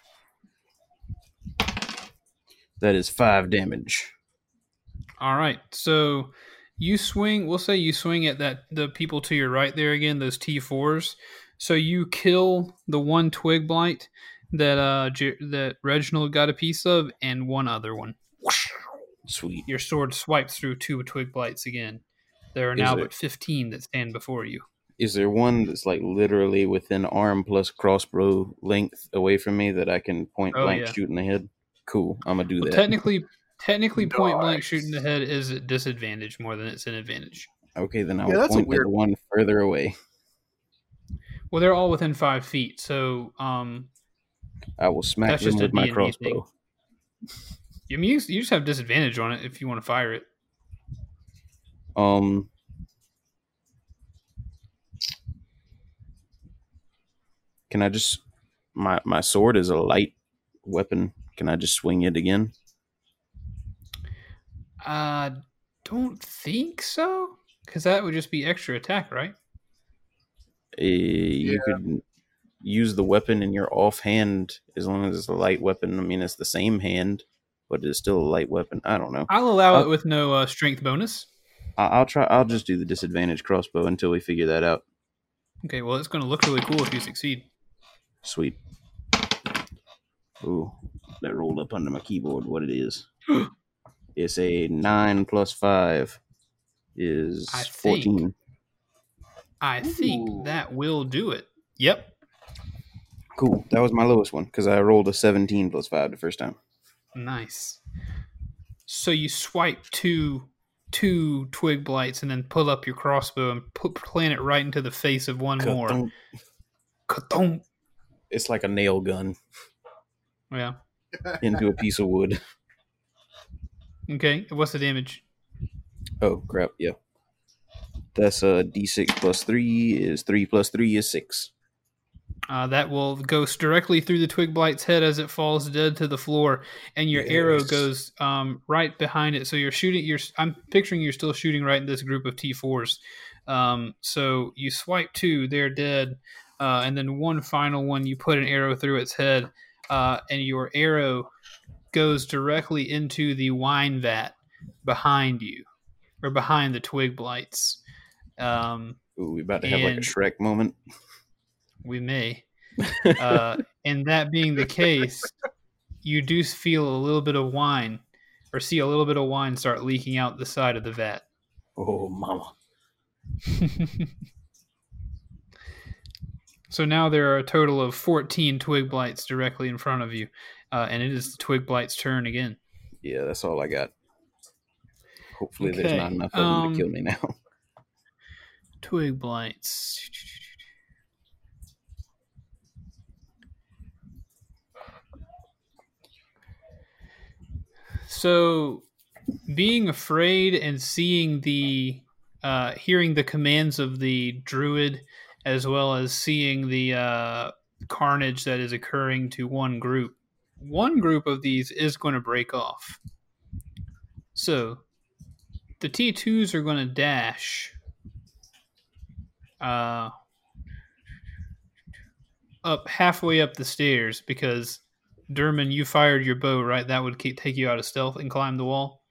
That is five damage. All right. So you swing, we'll say you swing at that the people to your right there again, those T4s. So you kill the one twig blight that uh J- that Reginald got a piece of and one other one. Sweet. Your sword swipes through two twig blights again. There are Is now it- but 15 that stand before you. Is there one that's like literally within arm plus crossbow length away from me that I can point Oh, blank yeah. shoot in the head? Cool. I'm gonna do Well, that. technically technically point blank shooting the head is a disadvantage more than it's an advantage. okay, then I'll that's point at weird- the one further away. Well, they're all within five feet, so um, I will smack That's them with my D&D thing. crossbow. you mean you just have disadvantage on it if you want to fire it. Um. Can I just my my sword is a light weapon. Can I just swing it again? Uh, don't think so, because that would just be extra attack, right? Eh, You could use the weapon in your offhand as long as it's a light weapon. I mean, it's the same hand, but it's still a light weapon. I don't know. I'll allow Uh, it with no uh, strength bonus. I- I'll try. I'll just do the disadvantage crossbow until we figure that out. Okay, well, it's going to look really cool if you succeed. Sweet. Ooh, that rolled up under my keyboard. What it is? it's a nine plus five is I think- fourteen. I think that will do it. Yep. Cool. That was my lowest one because I rolled a seventeen plus five the first time. Nice. So you swipe two two twig blights and then pull up your crossbow and put plant it right into the face of one more. Ka-thunk. Ka-thunk. It's like a nail gun Yeah. into a piece of wood. Okay. What's the damage? Oh crap! Yeah, that's a d6 plus three is three plus three is six. Uh, that will go directly through the twig blight's head as it falls dead to the floor, and your arrow goes um, right behind it. So you're shooting. You're. I'm picturing you're still shooting right in this group of T4s. Um, so you swipe two, they're dead, uh, and then one final one, you put an arrow through its head, uh, and your arrow goes directly into the wine vat behind you, or behind the twig blights. Um, Ooh, we about to have like a And- Shrek moment. We may. Uh, and that being the case, you do feel a little bit of wine, or see a little bit of wine start leaking out the side of the vat. Oh, mama. so now there are a total of 14 twig blights directly in front of you, uh, and it is the twig blight's turn again. Yeah, that's all I got. Hopefully, there's not enough of them um, to kill me now. Twig blights. So, being afraid and seeing the, uh, hearing the commands of the druid, as well as seeing the uh, carnage that is occurring to one group, one group of these is going to break off. So, the T2s are going to dash uh, up halfway up the stairs because Derman, you fired your bow, right? That would keep, take you out of stealth and climb the wall.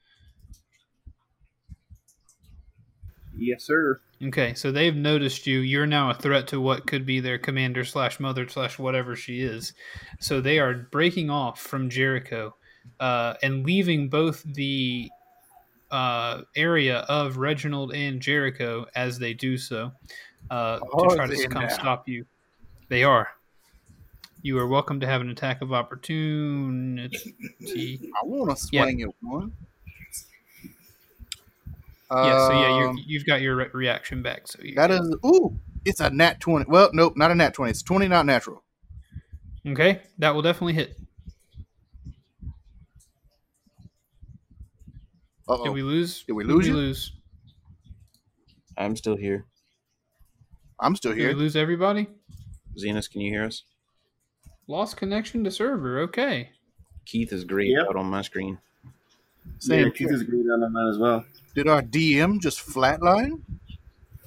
Yes, sir. Okay, so they've noticed you. You're now a threat to what could be their commander slash mother slash whatever she is. So they are breaking off from Jericho uh, and leaving both the uh, area of Reginald and Jericho as they do so uh, Oh, to try to come now. stop you. They are. You are welcome to have an attack of opportunity. I want to Yeah. swing at one. yeah, so yeah, you're, Um, you've got your re- reaction back. So you that is ooh, it's a nat twenty. Well, nope, not a nat twenty. It's twenty, not natural. okay. That will definitely hit. Uh Did oh. we lose? Did we Who'd lose we you? lose? I'm still here. I'm still here. Did we lose everybody? Zenos, can you hear us? Lost connection to server. Okay. Keith is grayed Yep. out on my screen. Same yeah, Keith is agreed on that as well. Did our DM just flatline?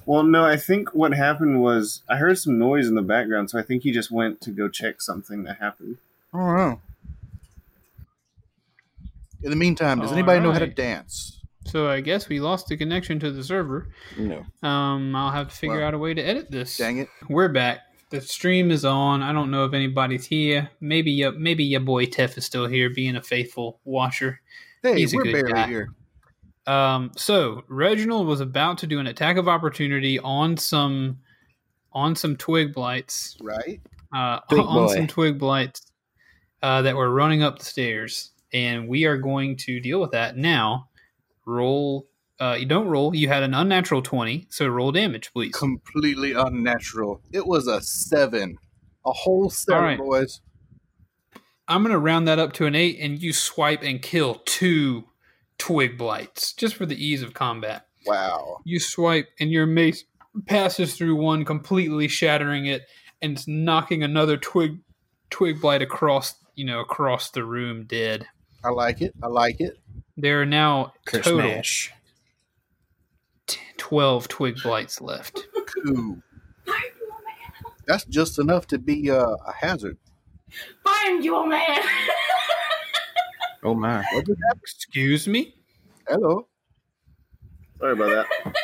Well, no, I think what happened was I heard some noise in the background, so I think he just went to go check something that happened. I don't know. In the meantime, does anybody know how to dance? So I guess we lost the connection to the server. No. Um, I'll have to figure Well, out a way to edit this. Dang it! We're back. The stream is on. I don't know if anybody's here. Maybe your maybe your boy Teff is still here, being a faithful watcher. Hey, He's a we're good barely guy. here. Um, so Reginald was about to do an attack of opportunity on some on some twig blights. Right? uh, on boy. some twig blights uh, that were running up the stairs, and we are going to deal with that now. Roll. Uh, you don't roll. You had an unnatural twenty, so roll damage, please. Completely unnatural. It was a seven, a whole seven, Alright. boys. I'm going to round that up to an eight, and you swipe and kill two twig blights just for the ease of combat. Wow. You swipe, and your mace passes through one, completely shattering it, and it's knocking another twig twig blight across you know across the room, dead. I like it. I like it. There are now Curse total smash. T- 12 twig blights left. Cool. That's just enough to be uh, a hazard. Find you, man. Oh my. What did that? Excuse me? Hello. Sorry about that.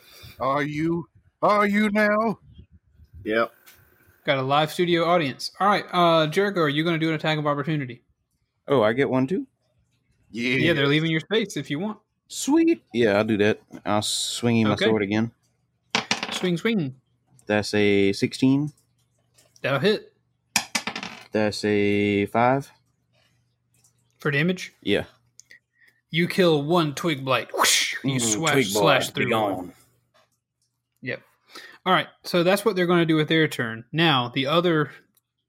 Are you? Are you now? Yep. Got a live studio audience. All right, uh, Jericho, are you going to do an attack of opportunity? Oh, I get one too. Yeah. Yeah, they're leaving your space if you want. Sweet. Yeah, I'll do that. I'll swing him Okay. my sword again. Swing, swing. That's a 16. That'll hit That's a 5. for damage. Yeah. You kill one twig blight. Whoosh, you Mm, slash, twig boy, slash be through gone. one. Yep. All right, so that's what they're going to do with their turn. Now, the other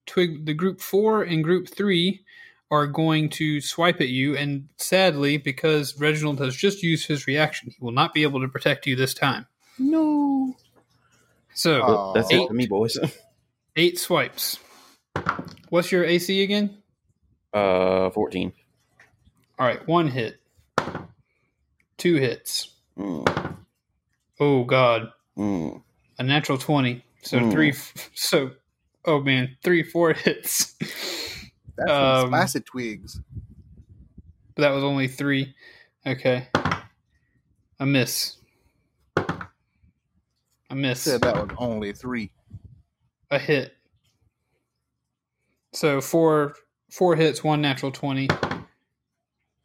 twig, the group four and group three are going to swipe at you, and sadly, because Reginald has just used his reaction, he will not be able to protect you this time. No. So Aw. That's Eight. it for me, boys. eight swipes. What's your AC again? Uh, fourteen. All right, one hit, two hits. Mm, Oh God, mm. a natural twenty. So Hmm. three. So, oh man, three, four hits. That's Um, some twigs. But that was only three. Okay. A miss. A miss. Said that was only three. A hit. So four four hits, one natural twenty,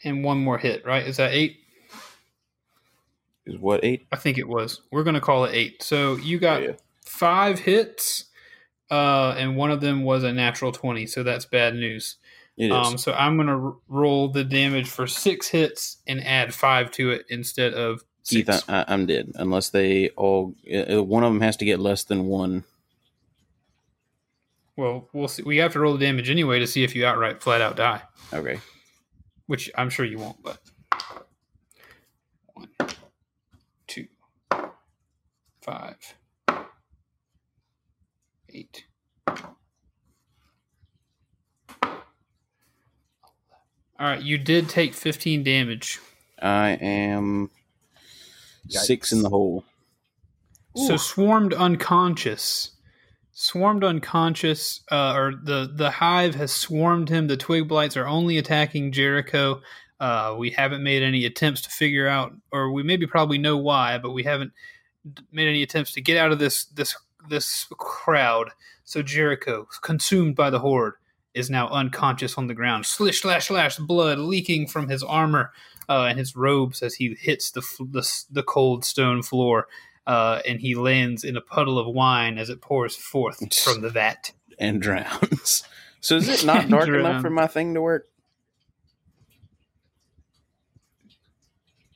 and one more hit, right? Is that eight? Is what eight? I think it was. We're gonna call it eight. So you got Yeah. five hits, uh, and one of them was a natural twenty, so that's bad news. It is. Um, so I'm gonna r- roll the damage for six hits and add five to it instead of Keith, six. I, I, I'm dead unless they all. Uh, one of them has to get less than one. Well, we'll see. We have to roll the damage anyway to see if you outright flat out die, Okay. which I'm sure you won't. But one, two, five, eight. All right, you did take 15 damage. I am six in the hole. So swarmed unconscious. Swarmed unconscious, uh, or the the hive has swarmed him. The twig blights are only attacking Jericho. Uh, we haven't made any attempts to figure out, or we maybe probably know why, but we haven't made any attempts to get out of this this this crowd. So Jericho, consumed by the horde, is now unconscious on the ground. Slish, slash, slash, blood leaking from his armor uh, and his robes as he hits the the, the cold stone floor uh, and he lands in a puddle of wine as it pours forth from the vat. and drowns. So is it not dark enough for my thing to work?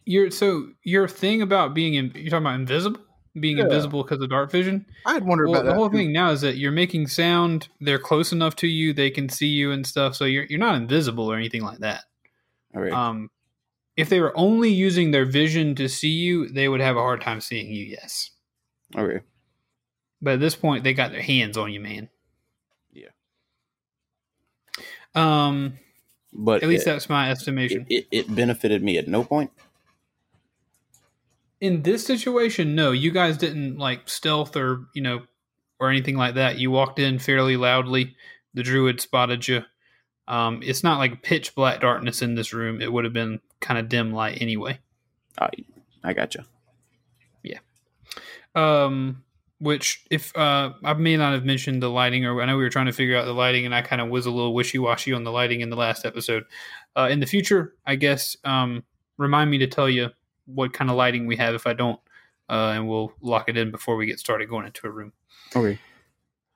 Your so your thing about being in, you're talking about invisible, being Yeah. invisible because of dark vision. I'd wonder Well, about the that. whole thing now is that you're making sound. They're close enough to you; they can see you and stuff. So you're you're not invisible or anything like that. Okay. Um, if they were only using their vision to see you, they would have a hard time seeing you. Yes, okay. but at this point, they got their hands on you, man. Yeah. Um, But at least it, that's my estimation. it, it benefited me at no point. In this situation, no, you guys didn't like stealth or you know or anything like that. You walked in fairly loudly. The druid spotted you. Um, it's not like pitch black darkness in this room. It would have been kind of dim light anyway. I I gotcha. Yeah. Um, which if uh, I may not have mentioned the lighting, or I know we were trying to figure out the lighting, and I kind of was a little wishy washy on the lighting in the last episode. Uh, in the future, I guess um, remind me to tell you what kind of lighting we have if I don't, uh, and we'll lock it in before we get started going into a room. Okay.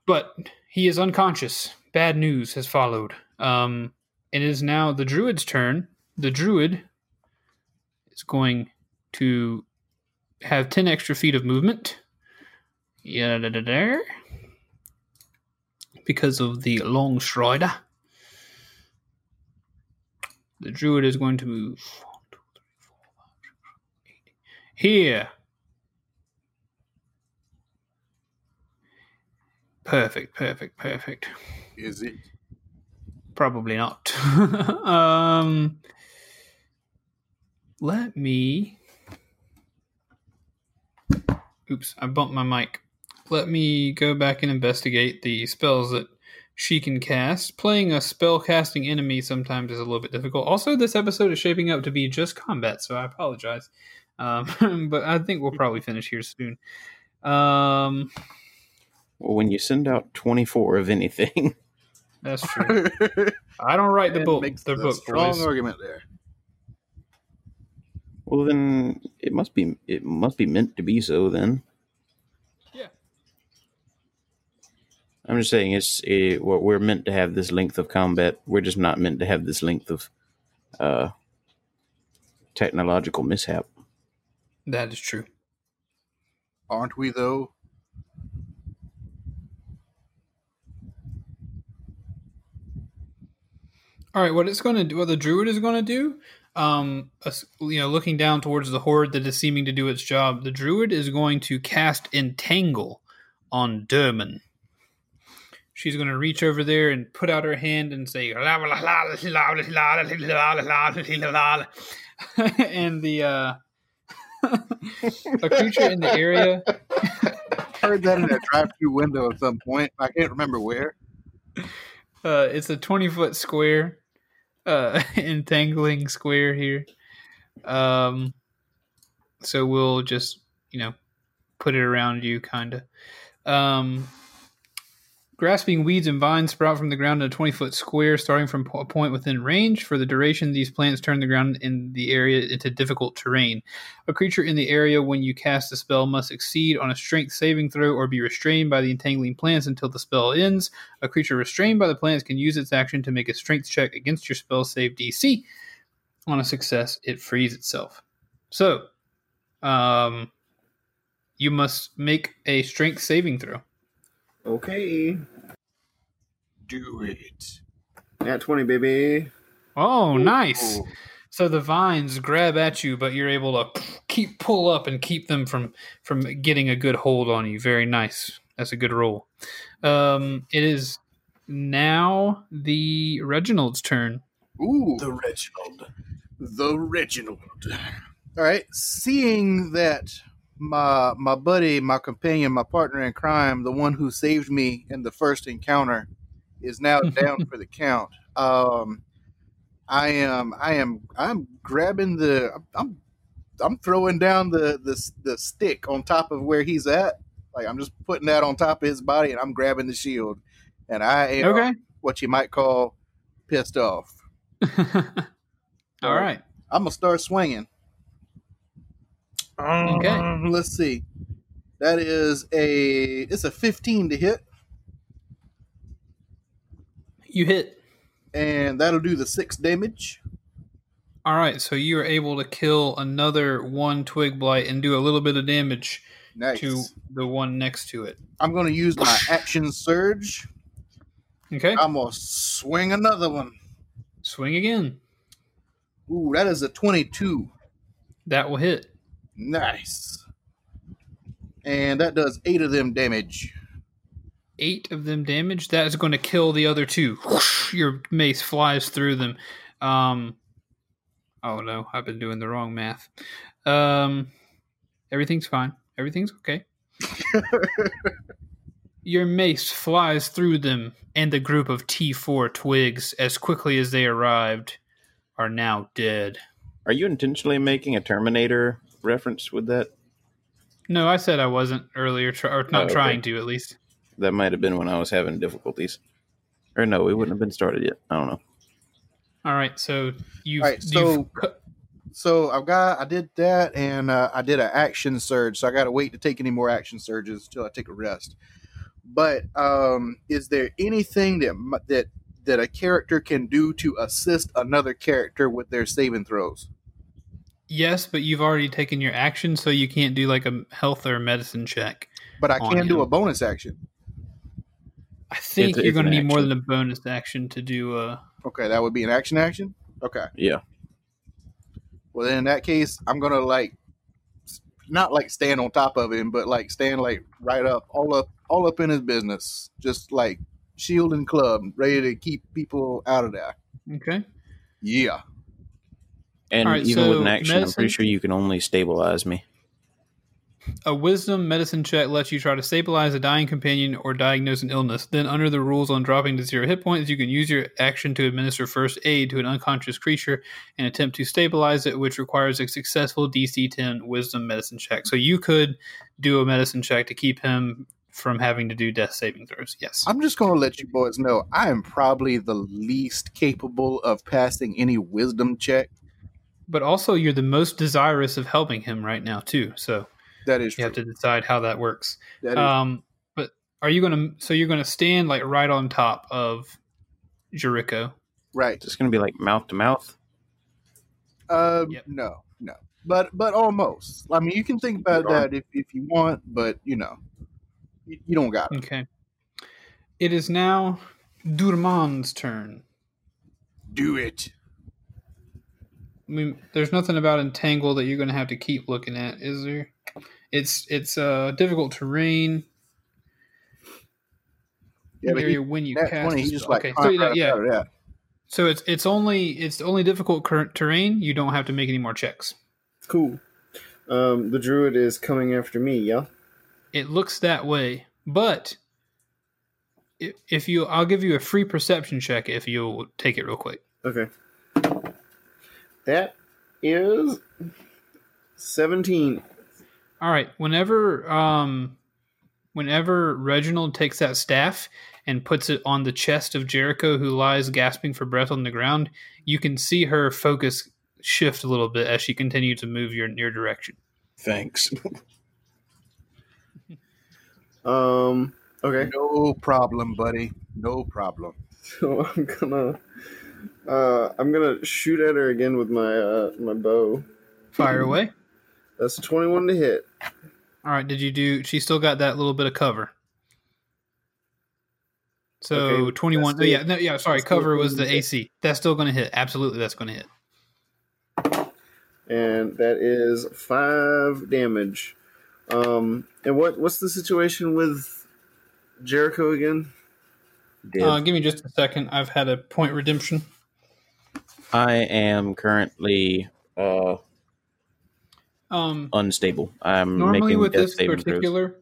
But he is unconscious. Bad news has followed. Um, it is now the druid's turn. The druid is going to have 10 extra feet of movement. Yeah, da, da, da. Because of the long strider. The druid is going to move. One, two, three, four, five, six, seven, eight. Here. Perfect, perfect, perfect. Is it? Probably not. um, let me. Oops, I bumped my mic. Let me go back and investigate the spells that she can cast. Playing a spell casting enemy sometimes is a little bit difficult. Also, this episode is shaping up to be just combat, so I apologize. Um, but I think we'll probably finish here soon. Um, Well, when you send out twenty four of anything, that's true. I don't write the book. makes The a book, strong boys. argument there. well then it must be it must be meant to be so. Then Yeah. I'm just saying it's it, we're we're meant to have this length of combat. We're just not meant to have this length of uh technological mishap. That is true. Aren't we, though? All right, what it's going to do, what the druid is going to do, um, you know, looking down towards the horde that is seeming to do its job, the druid is going to cast entangle on Derman. She's going to reach over there and put out her hand and say, and the uh, a creature in the area Heard that in a drive-through window at some point. I can't remember where. Uh, it's a 20 foot square, uh, entangling square here. Um, so we'll just, you know, put it around you, kind of. Um, grasping weeds and vines sprout from the ground in a 20 foot square, starting from a point within range. For the duration, these plants turn the ground in the area into difficult terrain. A creature in the area when you cast the spell must succeed on a strength saving throw or be restrained by the entangling plants until the spell ends. A creature restrained by the plants can use its action to make a strength check against your spell save DC. On a success, it frees itself. So, um, you must make a strength saving throw. Okay. Do it. At 20, baby. Oh, nice. So the vines grab at you, but you're able to keep pull up and keep them from from getting a good hold on you. Very nice. That's a good roll. Um, it is now the Reginald's turn. Ooh. The Reginald. the Reginald. All right, seeing that my my buddy, my companion, my partner in crime, the one who saved me in the first encounter, is now down for the count. Um, I am, I am, I'm grabbing the, I'm, I'm throwing down the the the stick on top of where he's at. Like I'm just putting that on top of his body, and I'm grabbing the shield, and I am Okay. what you might call pissed off. All right. I'm gonna start swinging. Okay. Um, let's see. That is a it's a 15 to hit, You hit. and that'll do the six damage. All right. So you are able to kill another one twig blight and do a little bit of damage Nice. to the one next to it. I'm gonna use my action surge. Okay. I'm gonna swing another one. Swing again. Ooh, that is a 22. That will hit. Nice. And that does eight of them damage. eight of them damage. That is going to kill the other two. Whoosh, your mace flies through them. Um, oh no, I've been doing the wrong math. Um, everything's fine. Everything's okay. your mace flies through them, and the group of T4 twigs, as quickly as they arrived, are now dead. Are you intentionally making a Terminator reference with that? No, I said I wasn't earlier, try, or Oh, not okay. trying to at least. That might have been when I was having difficulties. Or no, it wouldn't have been started yet. I don't know. All right, so you've, All right, so- you've So I've got I did that, and uh, I did an action surge. So I got to wait to take any more action surges until I take a rest. But um, is there anything that that that a character can do to assist another character with their saving throws? Yes, but you've already taken your action, so you can't do like a health or medicine check. But I On can do him. a bonus action. I think It's- you're going to an need more than a bonus action to do. Uh, Okay, that would be an action action. Okay. Yeah. Well, then in that case, I'm gonna like not like stand on top of him, but like stand like right up, all up, all up in his business, just like shield and club, ready to keep people out of there. okay. Yeah. And All right, even with an action, I'm pretty sure you can only stabilize me. A wisdom medicine check lets you try to stabilize a dying companion or diagnose an illness. Then, under the rules on dropping to zero hit points, you can use your action to administer first aid to an unconscious creature and attempt to stabilize it, which requires a successful DC 10 wisdom medicine check. So, you could do a medicine check to keep him from having to do death saving throws. Yes. I'm just gonna let you boys know I am probably the least capable of passing any wisdom check. But also, you're the most desirous of helping him right now, too. So, That is you true. have to decide how that works. That is- Um, but are you gonna? So you're gonna stand like right on top of Jericho. right. It's going to be like mouth to mouth. Uh, Yep. no, no, but but almost. I mean, you can think about You are. that if if you want, but you know, you, you don't got it. Okay. It is now Derman's turn. Do it. I mean, there's nothing about entangle that you're going to have to keep looking at, is there? It's it's uh difficult terrain. Yeah, but he, when you cast. 20, just like okay, so yeah, yeah. out of that. So it's it's only it's only difficult current terrain. You don't have to make any more checks. Cool. Um, the druid is coming after me. Yeah. It looks that way, but if you, I'll give you a free perception check if you'll take it real quick. Okay. That is seventeen. All right. Whenever um, whenever Reginald takes that staff and puts it on the chest of Jericho, who lies gasping for breath on the ground, you can see her focus shift a little bit as she continues to move your your direction. Thanks. Um. Okay. No problem, buddy. No problem. So I'm gonna. Uh, I'm gonna shoot at her again with my uh, my bow. Fire away. That's a twenty-one to hit. All right. Did you do? She still got that little bit of cover. So Okay, twenty one. that's Oh, yeah, no, yeah. Sorry, cover was the going hit. AC. That's still going to hit. Absolutely, that's going to hit. and that is five damage. Um, and what what's the situation with Jericho again? Uh, give me just a second. I've had a point redemption. I am currently uh, Um, unstable. I'm normally making with death this saving throws. particular,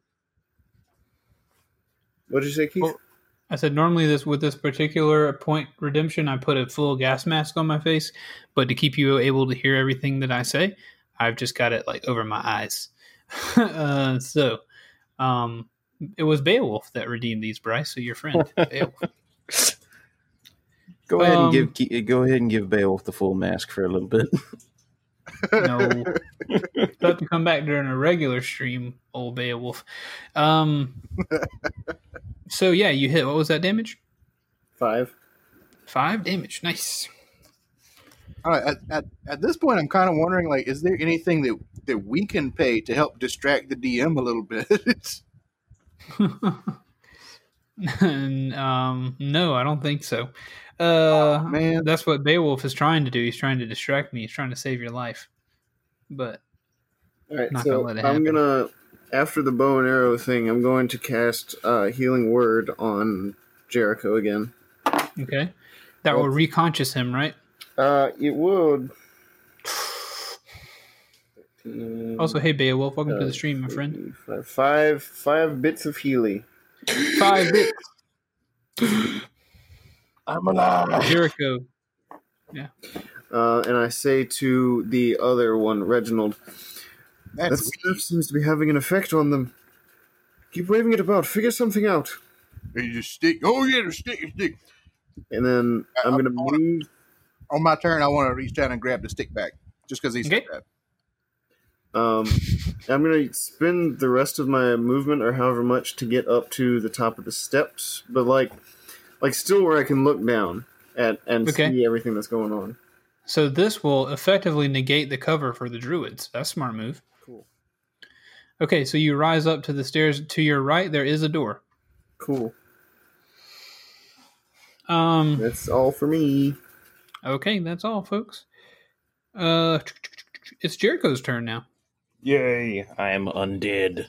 What did you say, Keith? Oh. I said normally this with this particular point redemption, I put a full gas mask on my face, but to keep you able to hear everything that I say, I've just got it like over my eyes. uh, so, um, it was Beowulf that redeemed these, Bryce. So your friend, Beowulf. Go ahead Um, and give go ahead and give Beowulf the full mask for a little bit. No, about to come back during a regular stream, old Beowulf. Um, so yeah, you hit. What was that damage? Five. Five damage. Nice. All right. At, at, at this point, I'm kind of wondering, like, is there anything that that we can pay to help distract the DM a little bit? And, um, no, I don't think so. Uh, man. that's what Beowulf is trying to do. He's trying to distract me. He's trying to save your life. But All right, Not so gonna let it I'm gonna after the bow and arrow thing, I'm going to cast uh, healing word on Jericho again. okay, that will reconscious him, right? Uh, it would. Also, hey Beowulf, welcome to Uh, the stream, my friend. Five, five bits of Healy. Five bits. I'm alive. Jericho. Yeah. Uh, and I say to the other one, Reginald, that That's stuff seems to be having an effect on them. Keep waving it about. Figure something out. And you just stick. Oh yeah, the stick, the stick. And then I'm I- gonna I wanna- move. On my turn, I want to reach down and grab the stick back, just because he's said Okay. that. Um, I'm gonna spend the rest of my movement, or however much, to get up to the top of the steps. But like, like still where I can look down at and Okay. see everything that's going on. So this will effectively negate the cover for the druids. That's a smart move. Cool. Okay, so you rise up to the stairs to your right. There is a door. Cool. Um. That's all for me. Okay, that's all, folks. Uh, it's Jericho's turn now. Yay! I am undead.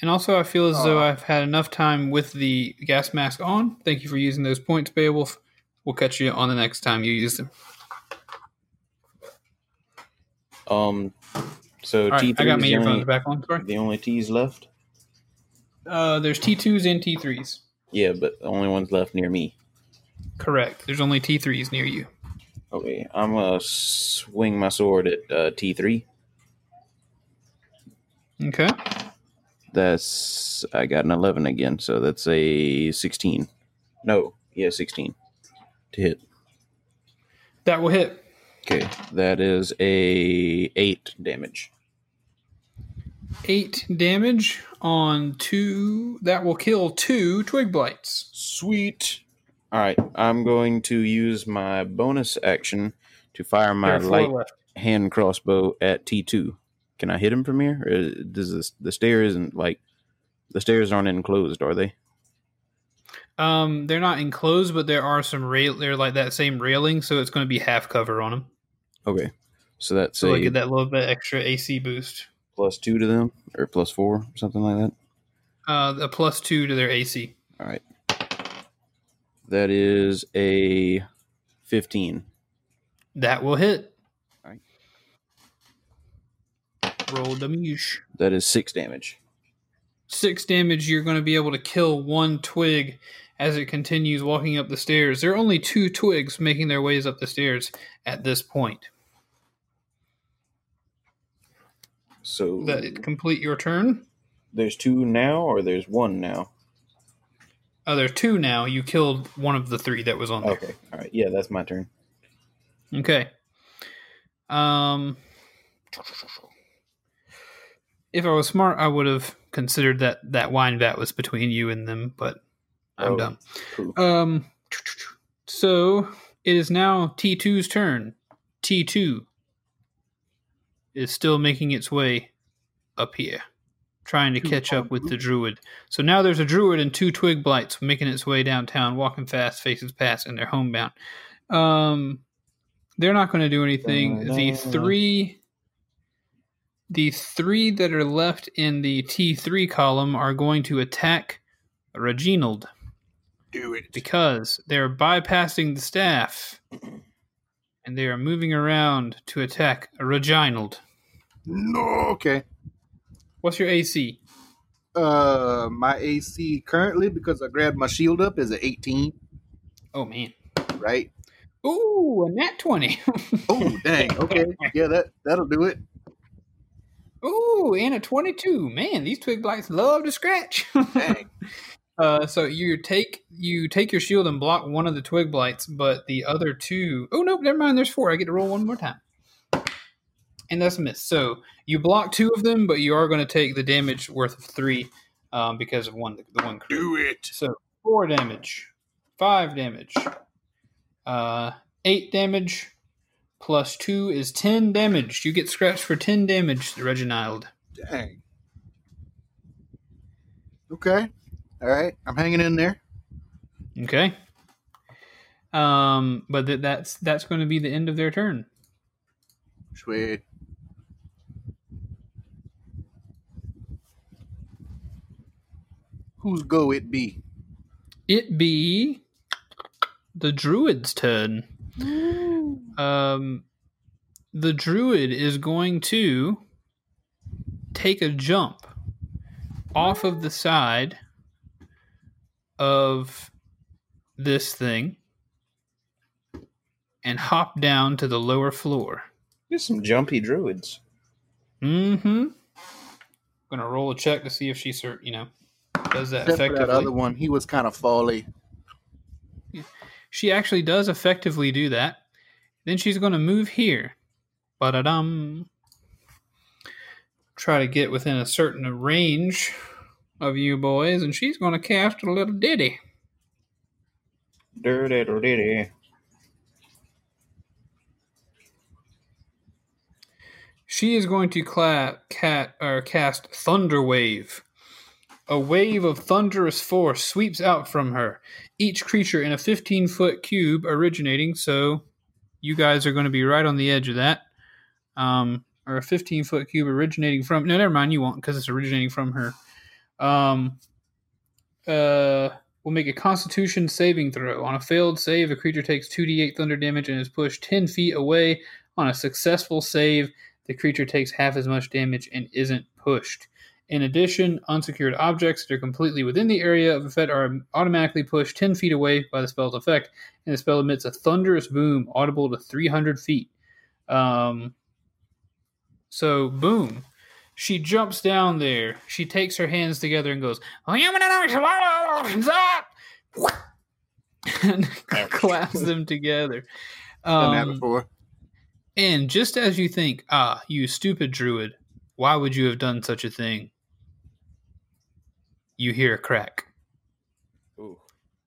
And also, I feel as though I've had enough time with the gas mask on. Thank you for using those points, Beowulf. We'll catch you on the next time you use them. Um, so All right, T I three got is my the earphones only, back on. Sorry. the only T's left. Uh, there's T2s and T3s. Yeah, but the only ones left near me. Correct. There's only T3s near you. Okay, I'm gonna swing my sword at uh, T three. Okay. That's I got an eleven again, so that's a sixteen. No, yeah, sixteen to hit. That will hit. Okay, that is a eight damage. Eight damage on two. That will kill two twig blights. Sweet. All right, I'm going to use my bonus action to fire my There are four light left. hand crossbow at T2. Can I hit him from here? Or does this, the stairs and like the stairs aren't enclosed, are they? Um, they're not enclosed, but there are some rail. They're like that same railing, so it's going to be half cover on them. Okay. So that's So a they get that little bit extra AC boost. plus two to them, or plus four, something like that. Uh, a plus two to their AC. All right. That is a 15. That will hit. Roll damage. That is six damage. Six damage. You're going to be able to kill one twig as it continues walking up the stairs. There are only two twigs making their ways up the stairs at this point. So that complete your turn? there's two now, or there's one now? Oh, there are two now. You killed one of the three that was on there. Okay. All right. Yeah, that's my turn. Okay. Um, if I was smart, I would have considered that that wine vat was between you and them, but I'm Oh, dumb. cool. Um, so it is now T2's turn. T2 is still making its way up here, trying to catch up with the druid. So now there's a druid and two twig blights making its way downtown, walking fast, faces past, and they're homebound. Um, they're not going to do anything. The three, the three that are left in the T3 column are going to attack Reginald Do it. because they're bypassing the staff and they are moving around to attack Reginald. No. Okay. What's your AC? Uh, my AC currently because I grabbed my shield up is an 18. Oh man. Right. Ooh, a nat 20. Oh dang. Okay. Yeah, that that'll do it. Ooh, and a 22. Man, these twig blights love to scratch. Uh, so you take you take your shield and block one of the twig blights, but the other two oh nope, never mind. There's four. I get to roll one more time, and that's a miss. So you block two of them, but you are going to take the damage worth of three um, because of one the one. crit. Do it. So four damage, five damage, uh, eight damage, plus two is ten damage. You get scratched for ten damage, Reginald. Dang. Okay. All right. I'm hanging in there. Okay. Um, but th- that's that's going to be the end of their turn. Sweet. Whose go it be? It be the druid's turn. Um, the druid is going to take a jump off of the side of this thing and hop down to the lower floor. There's some jumpy druids. Mm-hmm. Gonna roll a check to see if she, cer- you know, does that Except for effectively. that other one, he was kind of folly. She actually does effectively do that. Then she's going to move here. Ba-da-dum. Try to get within a certain range of you boys, and she's going to cast a little ditty. Dirty, dirty. She is going to cla- cat, or cast Thunder Wave. A wave of thunderous force sweeps out from her, each creature in a 15 foot cube originating, so you guys are going to be right on the edge of that. Um, or a 15 foot cube originating from. No, never mind, you won't, because it's originating from her. Um, uh, will make a constitution saving throw. On a failed save, a creature takes 2d8 thunder damage and is pushed 10 feet away. On a successful save, the creature takes half as much damage and isn't pushed. In addition, unsecured objects that are completely within the area of effect are automatically pushed 10 feet away by the spell's effect, and the spell emits a thunderous boom audible to 300 feet. Um, so, boom. She jumps down there. She takes her hands together and goes, and claps them together. Done that Um, before. and just as you think, ah, you stupid druid, why would you have done such a thing? You hear a crack. Ooh.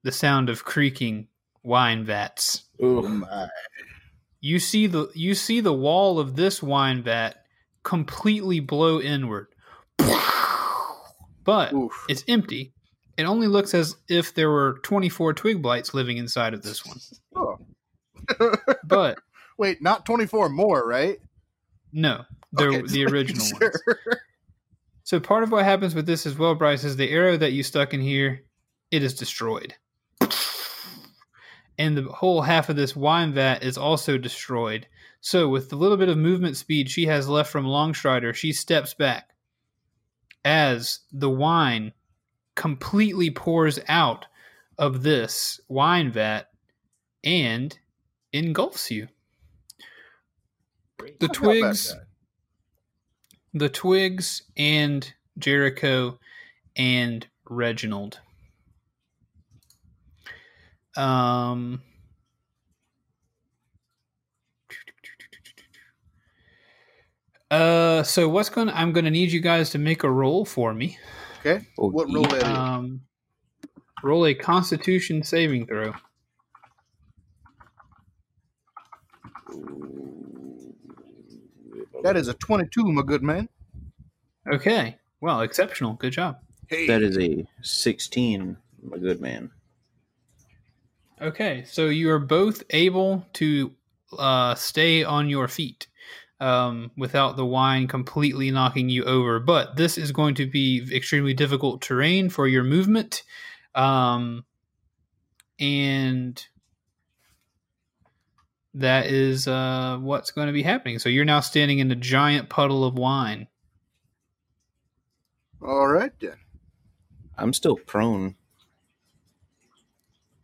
The sound of creaking wine vats. Oh my. You see the you see the wall of this wine vat completely blow inward. But Oof. it's empty it only looks as if there were 24 twig blights living inside of this one. Oh. But Wait, not 24 more, right? no, they're Okay, the original sure. ones. So part of what happens with this as well, Bryce, is the arrow that you stuck in here, it is destroyed. And the whole half of this wine vat is also destroyed. So with the little bit of movement speed she has left from Longstrider, she steps back as the wine completely pours out of this wine vat and engulfs you. The How about twigs that? The Twigs and Jericho and Reginald. Um, uh, so what's going? to I'm going to need you guys to make a roll for me. Okay. Oh, What roll? Um, roll a Constitution saving throw. That is a 22, my good man. Okay. Well, exceptional. Good job. Hey. That is a 16, my good man. Okay, so you are both able to uh, stay on your feet um, without the wine completely knocking you over. But this is going to be extremely difficult terrain for your movement. Um, and that is uh, what's going to be happening. So you're now standing in a giant puddle of wine. All right then. I'm still prone.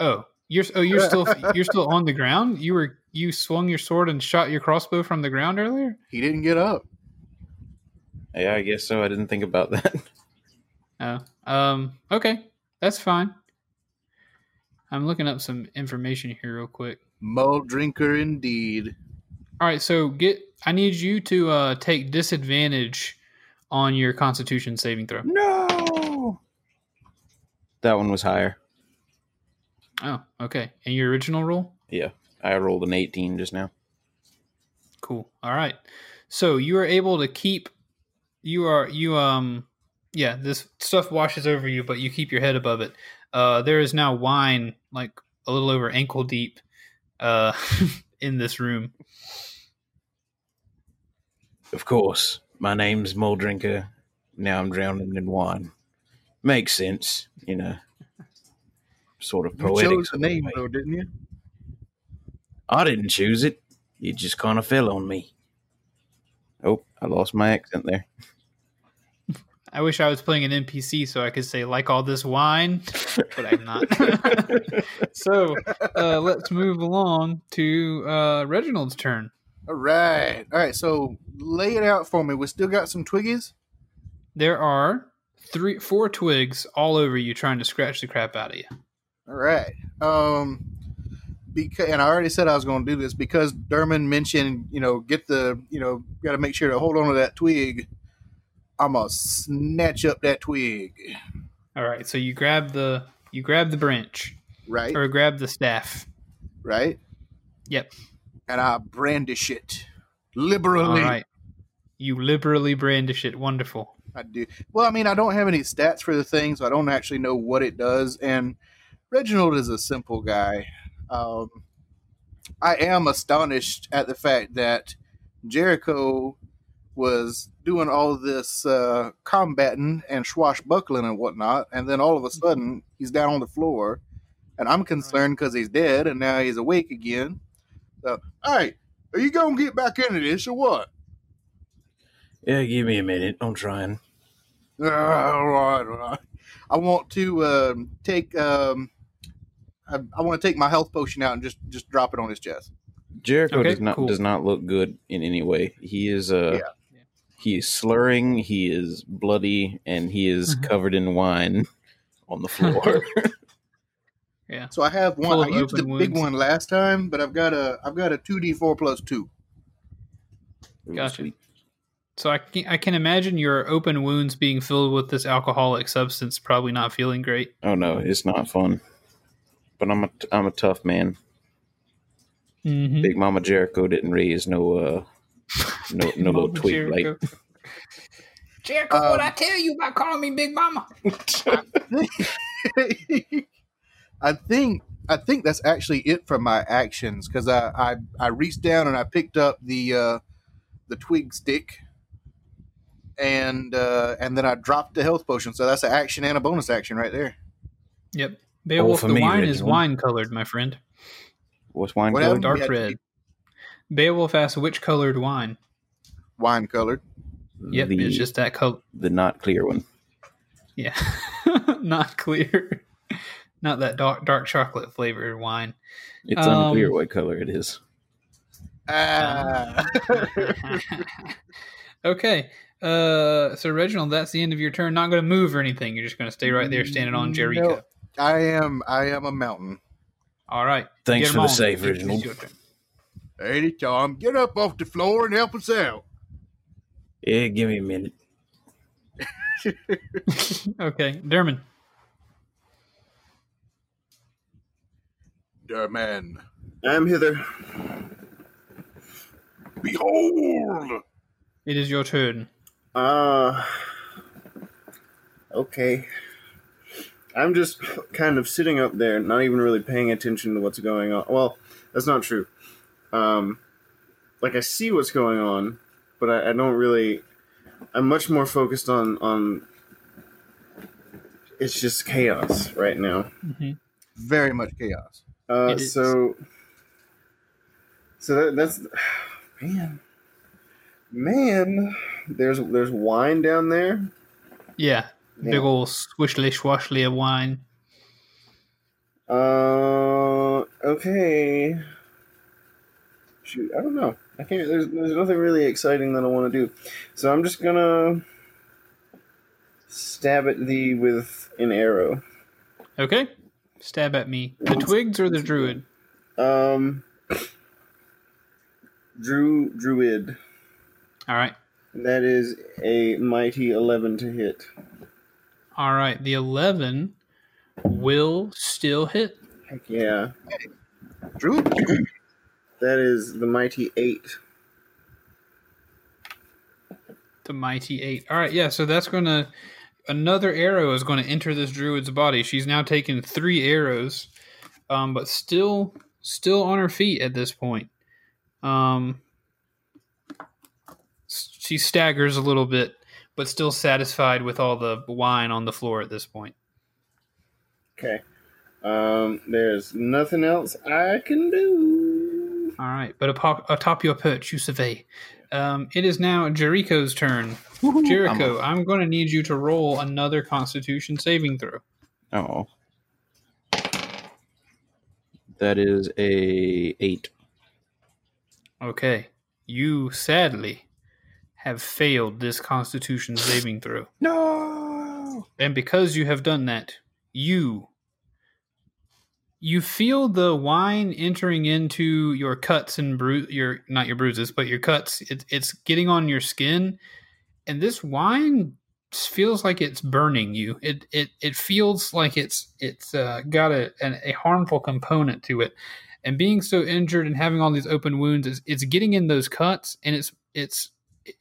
Oh, you're oh you're still you're still on the ground. You were you swung your sword and shot your crossbow from the ground earlier. He didn't get up. Yeah, I guess so. I didn't think about that. Oh, um, okay, that's fine. I'm looking up some information here real quick. Mull drinker indeed. All right, so get. I need you to uh, take disadvantage on your Constitution saving throw. no! That one was higher. Oh, okay. And your original roll? Yeah, I rolled an 18 just now. Cool. All right. So you are able to keep. You are you um. Yeah, this stuff washes over you, but you keep your head above it. Uh, there is now wine like a little over ankle deep, uh, in this room. Of course, my name's Muldrinker. Now I'm drowning in wine. Makes sense, you know. Sort of poetic. You poetic. chose the name way. though, didn't you? I didn't choose it. It just kind of fell on me. Oh, I lost my accent there. I wish I was playing an NPC so I could say like all this wine, but I'm not. so uh, let's move along to uh, Reginald's turn. All right. All right. So lay it out for me. We still got some twiggies. There are three, four twigs all over you, trying to scratch the crap out of you. All right. Um, because and I already said I was going to do this because Derman mentioned, you know, get the, you know, got to make sure to hold on to that twig. I'm gonna snatch up that twig. All right, so you grab the you grab the branch Right. or grab the staff. Right. Yep. And I brandish it All liberally. right. You liberally brandish it. Wonderful. I do. Well, I mean, I don't have any stats for the thing, so I don't actually know what it does. And Reginald is a simple guy. Um, I am astonished at the fact that Jericho was doing all this uh, combating and swashbuckling and whatnot, and then all of a sudden he's down on the floor, and I'm concerned because he's dead, and now he's awake again. So, hey, are you gonna get back into this or what? Yeah, give me a minute. I'm trying. All right, all right. I want to um, take. Um, I, I want to take my health potion out and just just drop it on his chest. Jericho Okay, does not cool. does not look good in any way. He is uh Yeah. He is slurring, he is bloody, and he is Mhm. covered in wine on the floor. Yeah. So I have one. Full I used the open big one last time, but I've got a I've got a two d four plus two. Gotcha. sweet. So I can, I can imagine your open wounds being filled with this alcoholic substance, probably not feeling great. Oh no, it's not fun. But I'm a I'm a tough man. Mm-hmm. Big Mama Jericho didn't raise no uh no no little twig like Jericho, Um, what I tell you about calling me Big Mama? I think I think that's actually it for my actions because I, I I reached down and I picked up the uh, the twig stick and uh, and then I dropped the health potion. So that's an action and a bonus action right there. Yep. Beowulf, for the me, wine is wine colored, my friend. What's wine What colored? Dark red. Beowulf asks which colored wine. Wine colored. Yep, the, it's just that color. the not clear one. Yeah, not clear. Not that dark dark chocolate flavored wine. It's Um, unclear what color it is. Ah. okay. Uh, so Reginald, that's the end of your turn. Not going to move or anything. You're just going to stay right there, standing on Jericho. No. I am I am a mountain. All right. Thanks for the on. save, It's- it's Reginald. Your turn. Tom, get up off the floor and help us out. Yeah, give me a minute. okay, Derman. Dear man. I'm hither. Behold. It is your turn. Uh, okay. I'm just kind of sitting up there, not even really paying attention to what's going on. Well, that's not true. Um, like I see what's going on, but I, I don't really. I'm much more focused on on. It's just chaos right now. Very much chaos. Uh, so, so that, that's man, man. There's there's wine down there. Yeah, big old swishly swashly of wine. Uh, okay. Shoot, I don't know. I can't. There's there's nothing really exciting that I want to do, so I'm just gonna stab at thee with an arrow. Okay, stab at me. The twigs or the druid? Um, Drew Druid. All right, That is a mighty eleven to hit. all right. The eleven will still hit. Heck yeah. True. That is the mighty eight. The mighty eight. All right, yeah. So that's gonna another arrow is going to enter this druid's body. She's now taken three arrows, um, but still still on her feet at this point. Um, she staggers a little bit, but still satisfied with all the wine on the floor at this point. Okay. Um, there's nothing else I can do. All right, but atop, atop your perch, you survey. Um, it is now Jericho's turn. Jericho, I'm going to need you to roll another Constitution saving throw. Oh. That is a eight. Okay, you sadly have failed this Constitution saving throw, No. and because you have done that, you you feel the wine entering into your cuts and bru- your not your bruises, but your cuts. It, it's getting on your skin, and this wine feels like it's burning you. It it it feels like it's it's uh, got a an, a harmful component to it, and being so injured and having all these open wounds, it's, it's getting in those cuts, and it's it's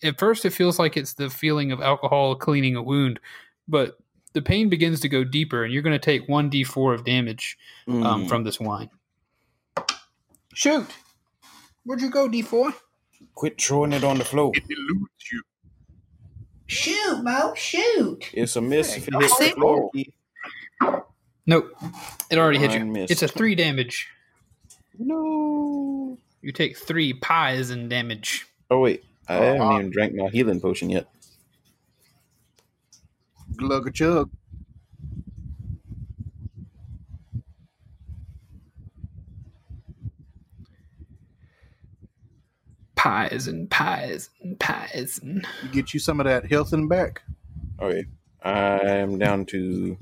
at first it feels like it's the feeling of alcohol cleaning a wound, but the pain begins to go deeper, and you're going to take one d4 of damage um, Mm. from this wine. Shoot! Where'd you go, d4? Quit throwing it on the floor. It eludes you. Shoot, Mo, shoot. It's a miss if it hits the floor. Nope, it already hit you. Missed. It's a three damage. No. You take three pies in damage. Oh wait, I Oh, haven't uh, even drank my healing potion yet. Glug a chug. Pies and pies and pies and get you some of that health and back. Okay, I'm down to.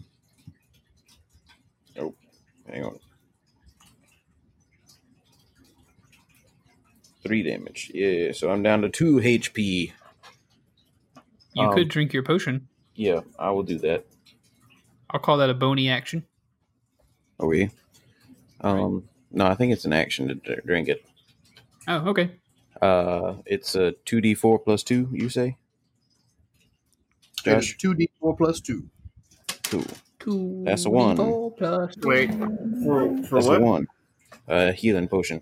Oh, hang on. Three damage. Yeah, so I'm down to two HP. you Um, could drink your potion. Yeah, I will do that. I'll call that a bony action. Okay. Um, no, I think it's an action to dr- drink it. Oh, okay. Uh, it's a two D four plus two. You say? That is Josh, 2d4 plus 2. cool. Two That's a one. Four plus Wait, for for That's what? the one. Uh, healing potion.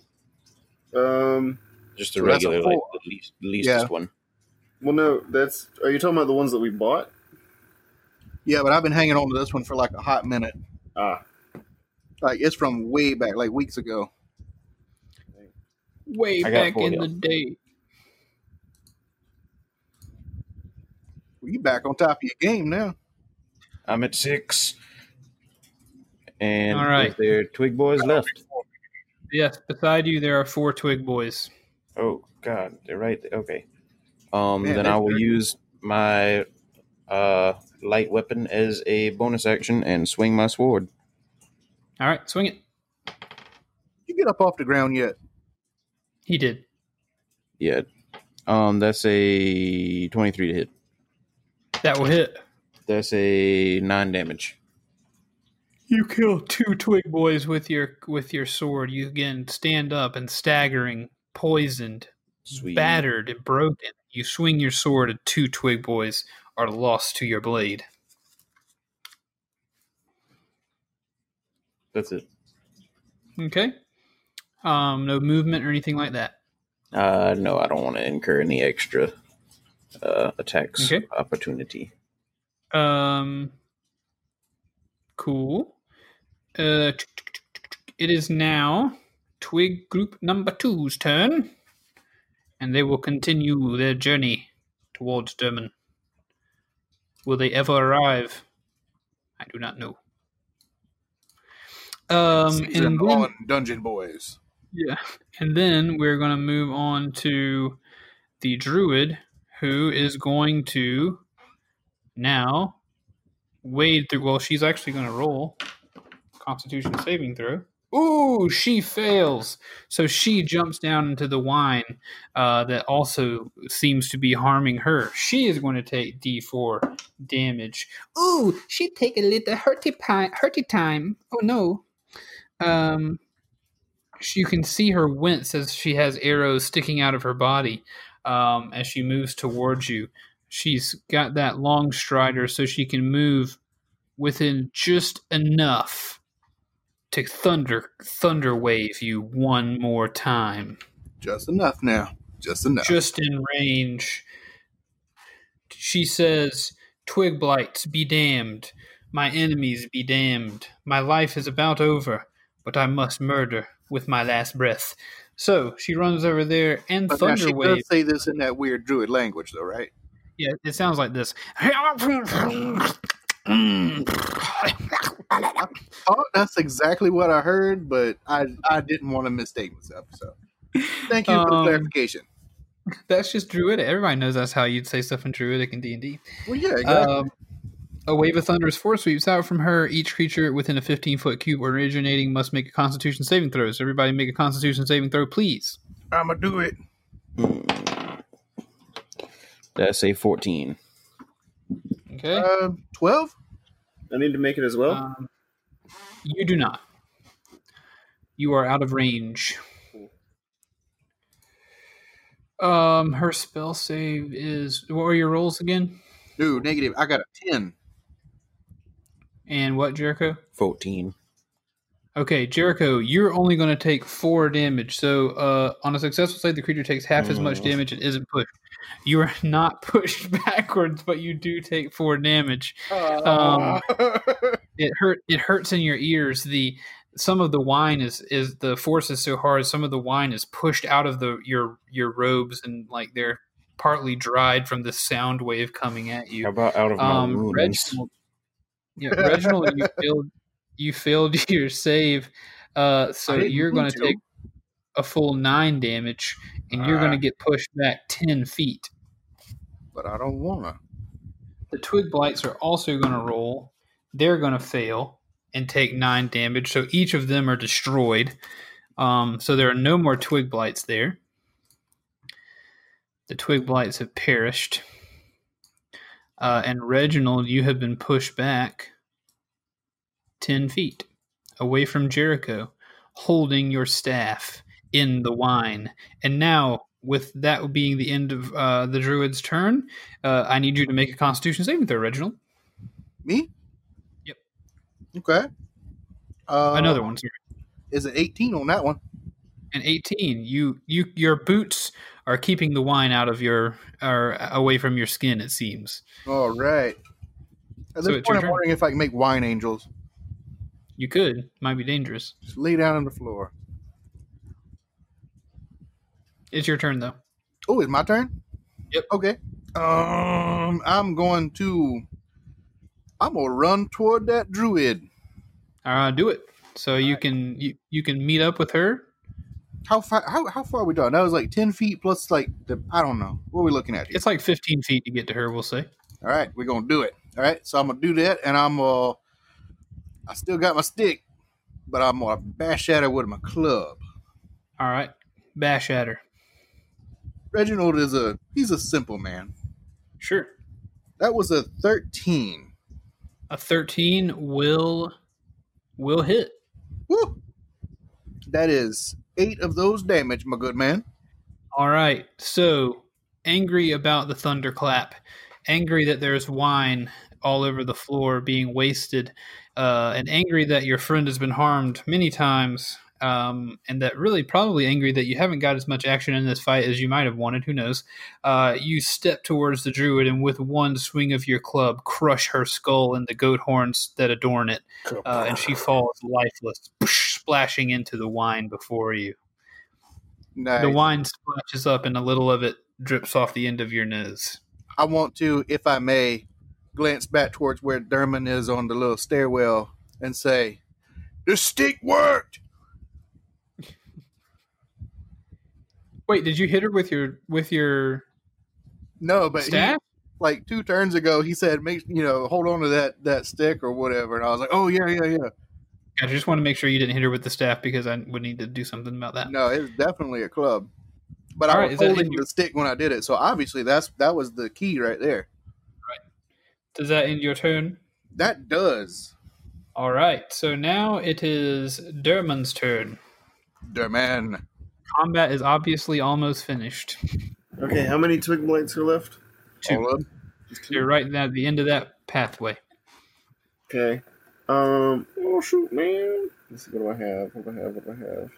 Um. Just a So that's a regular, like the least, the least Yeah. one. Well, no. That's. Are you talking about the ones that we bought? Yeah, but I've been hanging on to this one for like a hot minute. Ah. Like it's from way back, like weeks ago. Way I got back four, in yeah. the day. Well, you back on top of your game now. I'm at six. And All right. is there twig boys left? Yes, beside you there are four twig boys. Oh God, they're right. there. Okay. Um, Man, then I will dirty. use my uh light weapon as a bonus action and swing my sword. All right, swing it. You get up off the ground yet? He did. Yeah. Um, that's a twenty-three to hit. That will hit. That's a nine damage. You kill two twig boys with your with your sword. You again stand up and staggering, poisoned, Sweet. battered, and broken. You swing your sword, at two twig boys are lost to your blade. That's it. Okay. Um, no movement or anything like that. Uh, no, I don't want to incur any extra uh attacks Okay. opportunity. Um, cool. Uh, it is now Twig Group Number Two's turn, and they will continue their journey towards Derman. Will they ever arrive? I do not know. Um, and then, on Dungeon Boys. yeah, and then we're going to move on to the druid, who is going to now wade through. Well, she's actually going to roll Constitution saving throw. Ooh, she fails. So she jumps down into the wine uh, that also seems to be harming her. She is going to take D4 damage. Ooh, she take a little hurty, pi- hurty time. Oh no. Um, you can see her wince as she has arrows sticking out of her body um, as she moves towards you. She's got that Longstrider so she can move within just enough to thunder thunder wave you one more time. Just enough now. Just enough. Just in range. She says, Twig blights, be damned. My enemies be damned. My life is about over, but I must murder with my last breath. So she runs over there and but now thunder she wave. does say this in that weird druid language, though, right? Yeah, it sounds like this. Oh, that's exactly what I heard, but I I didn't want to mistake myself. So, thank you for the Um, clarification. That's just druidic. Everybody knows that's how you'd say stuff in druidic and D and D. Well, yeah, exactly. Um, a wave of thunderous force sweeps out from her. Each creature within a 15 foot cube originating must make a Constitution saving throw. So everybody make a Constitution saving throw, please. I'm gonna do it. That's a fourteen. Okay. Uh, Twelve. I need to make it as well. Um, you do not. You are out of range. Um, her spell save is what were your rolls again? Dude, negative. I got a ten. And what, Jericho? Fourteen. Okay, Jericho, you're only going to take four damage. So, uh, on a successful save, the creature takes half as much Mm. damage and isn't pushed. You are not pushed backwards, but you do take four damage. Um, it hurt. It hurts in your ears. The some of the wine is is the force is so hard. Some of the wine is pushed out of the your your robes and like they're partly dried from the sound wave coming at you. How about out of my Um, wounds? Reginald, yeah, Reginald, you failed. You failed your save, uh, so you're going to. take a full nine damage, and you're going to Ah. get pushed back ten feet. but I don't wanna. The twig blights are also going to roll. They're going to fail and take nine damage. So each of them are destroyed. Um, so there are no more twig blights there. The twig blights have perished. Uh, and Reginald, you have been pushed back 10 feet away from Jericho, holding your staff in the wine. And now, with that being the end of uh, the druid's turn, uh, I need you to make a constitution saving throw, Reginald. Me? Yep. Okay. Uh, Another one, sorry. Is it 18 on that one? And 18, you you your boots are keeping the wine out of your or away from your skin. It seems All right. At So this point, I'm wondering if I can make wine angels. you could might be dangerous. Just lay down on the floor. It's your turn though. Oh, it's my turn. Yep. Okay. Um, I'm going to. I'm gonna run toward that druid. Uh, do it. So you can you, you can meet up with her. How far? How, how far are we done? That was like ten feet plus like the. I don't know. What are we looking at here? It's like 15 feet to get to her. We'll say. All right, we're gonna do it. All right, so I'm gonna do that, and I'm uh, I still got my stick, but I'm gonna bash at her with my club. All right, bash at her. Reginald is a he's a simple man. Sure. That was a thirteen. A 13 will will hit. Woo! That is eight of those damage, my good man. All right. So angry about the thunderclap, angry that there's wine all over the floor being wasted, uh, and angry that your friend has been harmed many times, um, and that really probably angry that you haven't got as much action in this fight as you might have wanted. Who knows? Uh, you step towards the druid and with one swing of your club, crush her skull and the goat horns that adorn it, uh, and she falls lifeless, splashing into the wine before you. Nice. The wine splashes up, and a little of it drips off the end of your nose. I want to, if I may, glance back towards where Derman is on the little stairwell and say, "The stick worked." Wait, did you hit her with your with your No, but he, like two turns ago, he said, "Make you know, hold on to that that stick or whatever," and I was like, "Oh yeah, yeah, yeah." I just want to make sure you didn't hit her with the staff because I would need to do something about that. No, it was definitely a club. But All I right, was holding your- the stick when I did it, so obviously that's that was the key right there. Does that end your turn? That does, All right. So now it is Derman's turn. Derman. Combat is obviously almost finished. Okay, how many twig blights are left? Two. All up. You're right at the end of that pathway. Okay. Um. Oh shoot, man. Let's see. What do I have? What do I have? What do I have?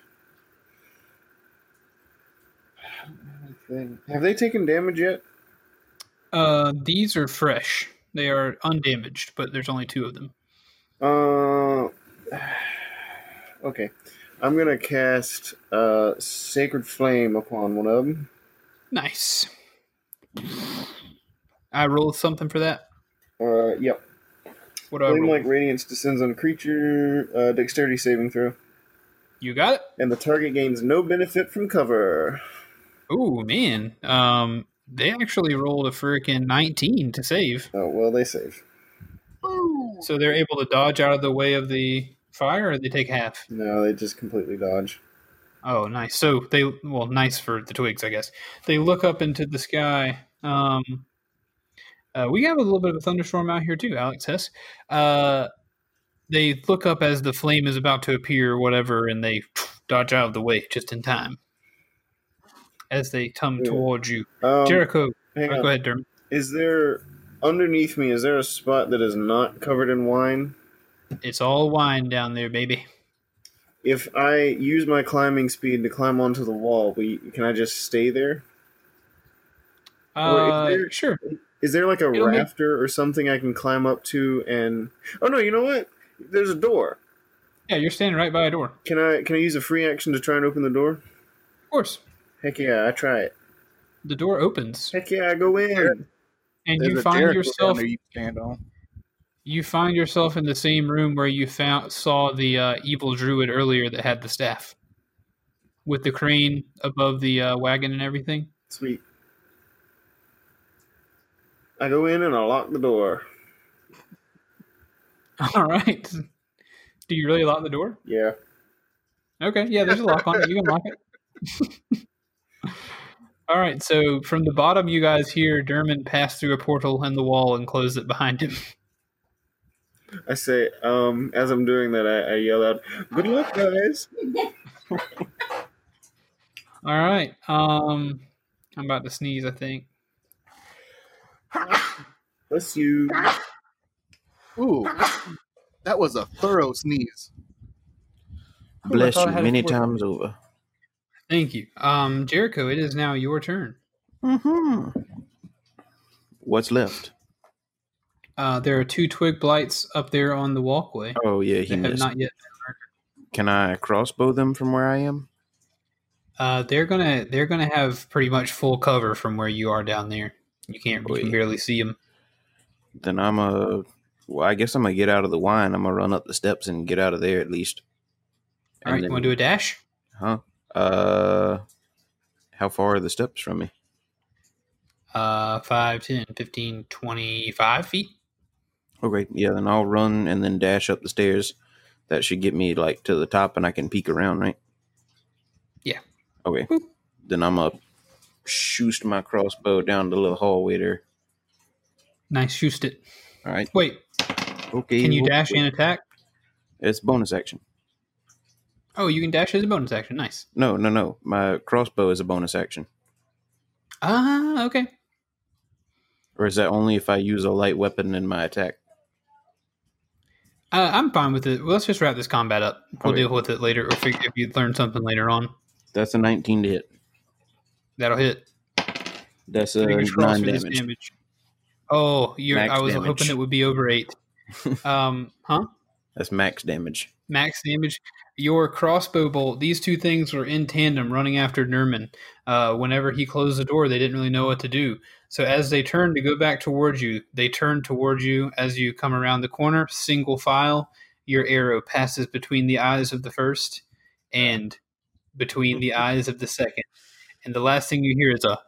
I don't have anything. Have they taken damage yet? Uh, these are fresh. They are undamaged, but there's only two of them. Uh. Okay. I'm gonna cast uh Sacred Flame upon one of them. Nice. I rolled something for that. Uh. Yep. What do I Flame roll? like radiance descends on a creature. Uh, dexterity saving throw, You got it. and the target gains no benefit from cover. Oh man, um, they actually rolled a freaking 19 to save, Oh well, they save. so they're able to dodge out of the way of the fire, or they take half. No, they just completely dodge. Oh, nice. So they well, nice for the twigs, I guess. They look up into the sky. Um, uh, we have a little bit of a thunderstorm out here too, Alex Hess. Uh, they look up as the flame is about to appear, or whatever, and they dodge out of the way just in time as they come Yeah. towards you. Um, Jericho, oh, go ahead, Derm. Is there underneath me? Is there a spot that is not covered in wine? It's all wine down there, baby. If I use my climbing speed to climb onto the wall, will you- can I just stay there? Or is Uh, there- sure. Is there like a It'll make- rafter or something I can climb up to and? Oh no! You know what? There's a door. Yeah, you're standing right by a door. Can I can I use a free action to try and open the door? Of course. Heck yeah! I try it. The door opens, Heck yeah! I go in. and There's you a find yourself down there you stand on. You find yourself in the same room where you found saw the uh, evil druid earlier that had the staff, with the crane above the uh, wagon and everything. Sweet. I go in and I lock the door. All right. Do you really lock the door? Yeah. Okay, yeah, there's a lock on it. You can lock it. All right, so from the bottom, you guys hear Derman pass through a portal in the wall and close it behind him. I say, um, as I'm doing that, I, I yell out, "Good luck, guys!" All right, um, I'm about to sneeze. I think. Bless you. Ooh, That was a thorough sneeze. Bless you many fourth. times over. Thank you. Um, Jericho, it is now your turn. Mm-hmm. What's left? Uh, there are two twig blights up there on the walkway. Oh yeah, he have not yet. Can I crossbow them from where I am? Uh, they're gonna they're gonna have pretty much full cover from where you are down there. You can't you can barely see them. Then I'm a. Well, I guess I'm gonna get out of the wine. I'm gonna run up the steps and get out of there at least. All right, And you then- want to do a dash? Huh? Uh, how far are the steps from me? Uh, 5, 10, 15, 25 feet. Okay, yeah, then I'll run and then dash up the stairs. That should get me like to the top, and I can peek around, right? Yeah. Okay. Then I'm up, shoot my crossbow down the little hallway there. Nice, shoot it. All right. Wait, Okay. can you well, dash and attack? It's bonus action. Oh, you can dash as a bonus action. Nice. No, no, no. My crossbow is a bonus action. Ah, okay. Or is that only if I use a light weapon in my attack? Uh, I'm fine with it. Well, let's just wrap this combat up. We'll Okay. deal with it later, or figure if you learn something later on. That's a 19 to hit. That'll hit. That's a Fingers nine damage. damage. Oh, you're, I was damage. hoping it would be over eight. um, huh? That's max damage. Max damage. Your crossbow bolt. These two things were in tandem, running after Derman. Uh, whenever he closed the door, they didn't really know what to do. So as they turn mm-hmm. to go back towards you, they turn towards you as you come around the corner, single file. Your arrow passes between the eyes of the first and between the mm-hmm. eyes of the second. And the last thing you hear is a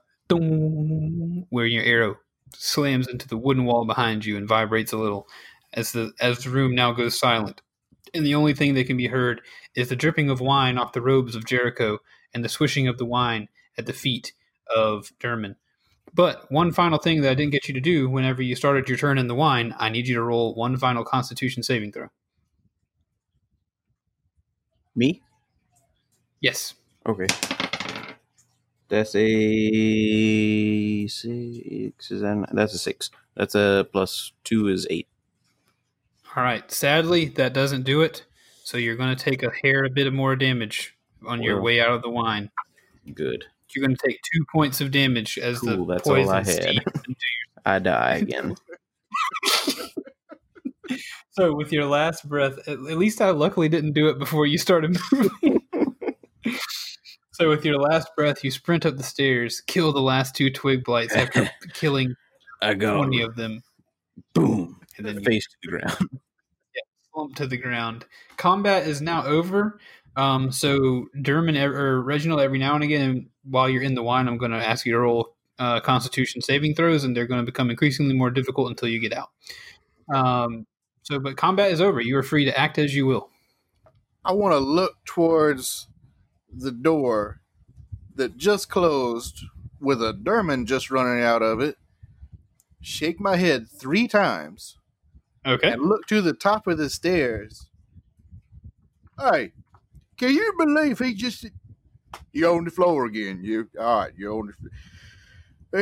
where your arrow slams into the wooden wall behind you and vibrates a little as the as the room now goes silent. And the only thing that can be heard is the dripping of wine off the robes of Jericho and the swishing of the wine at the feet of Derman. But one final thing that I didn't get you to do whenever you started your turn in the wine, I need you to roll one final Constitution saving throw. Me? Yes. Okay. That's a six. Is that? That's a six. That's a plus two is eight. All right. Sadly, that doesn't do it. So you're going to take a hair, a bit of more damage on your way out of the wine. Good. You're going to take two points of damage as Cool, the that's all poison I had. I die again. So with your last breath, at, at least I luckily didn't do it before you started moving. so with your last breath, you sprint up the stairs, kill the last two twig blights after killing I got twenty of them, boom and then you face to the ground. Yeah, slump to the ground. Combat is now over. Um, so Derman ev- or Reginald, every now and again, while you're in the wine, I'm going to ask you to roll uh, Constitution saving throws, and they're going to become increasingly more difficult until you get out. Um, so, but combat is over. You are free to act as you will. I want to look towards the door that just closed with a Derman just running out of it, shake my head three times, Okay. and look to the top of the stairs. Hey, can you believe he just. You on the floor again. You all right? You on the.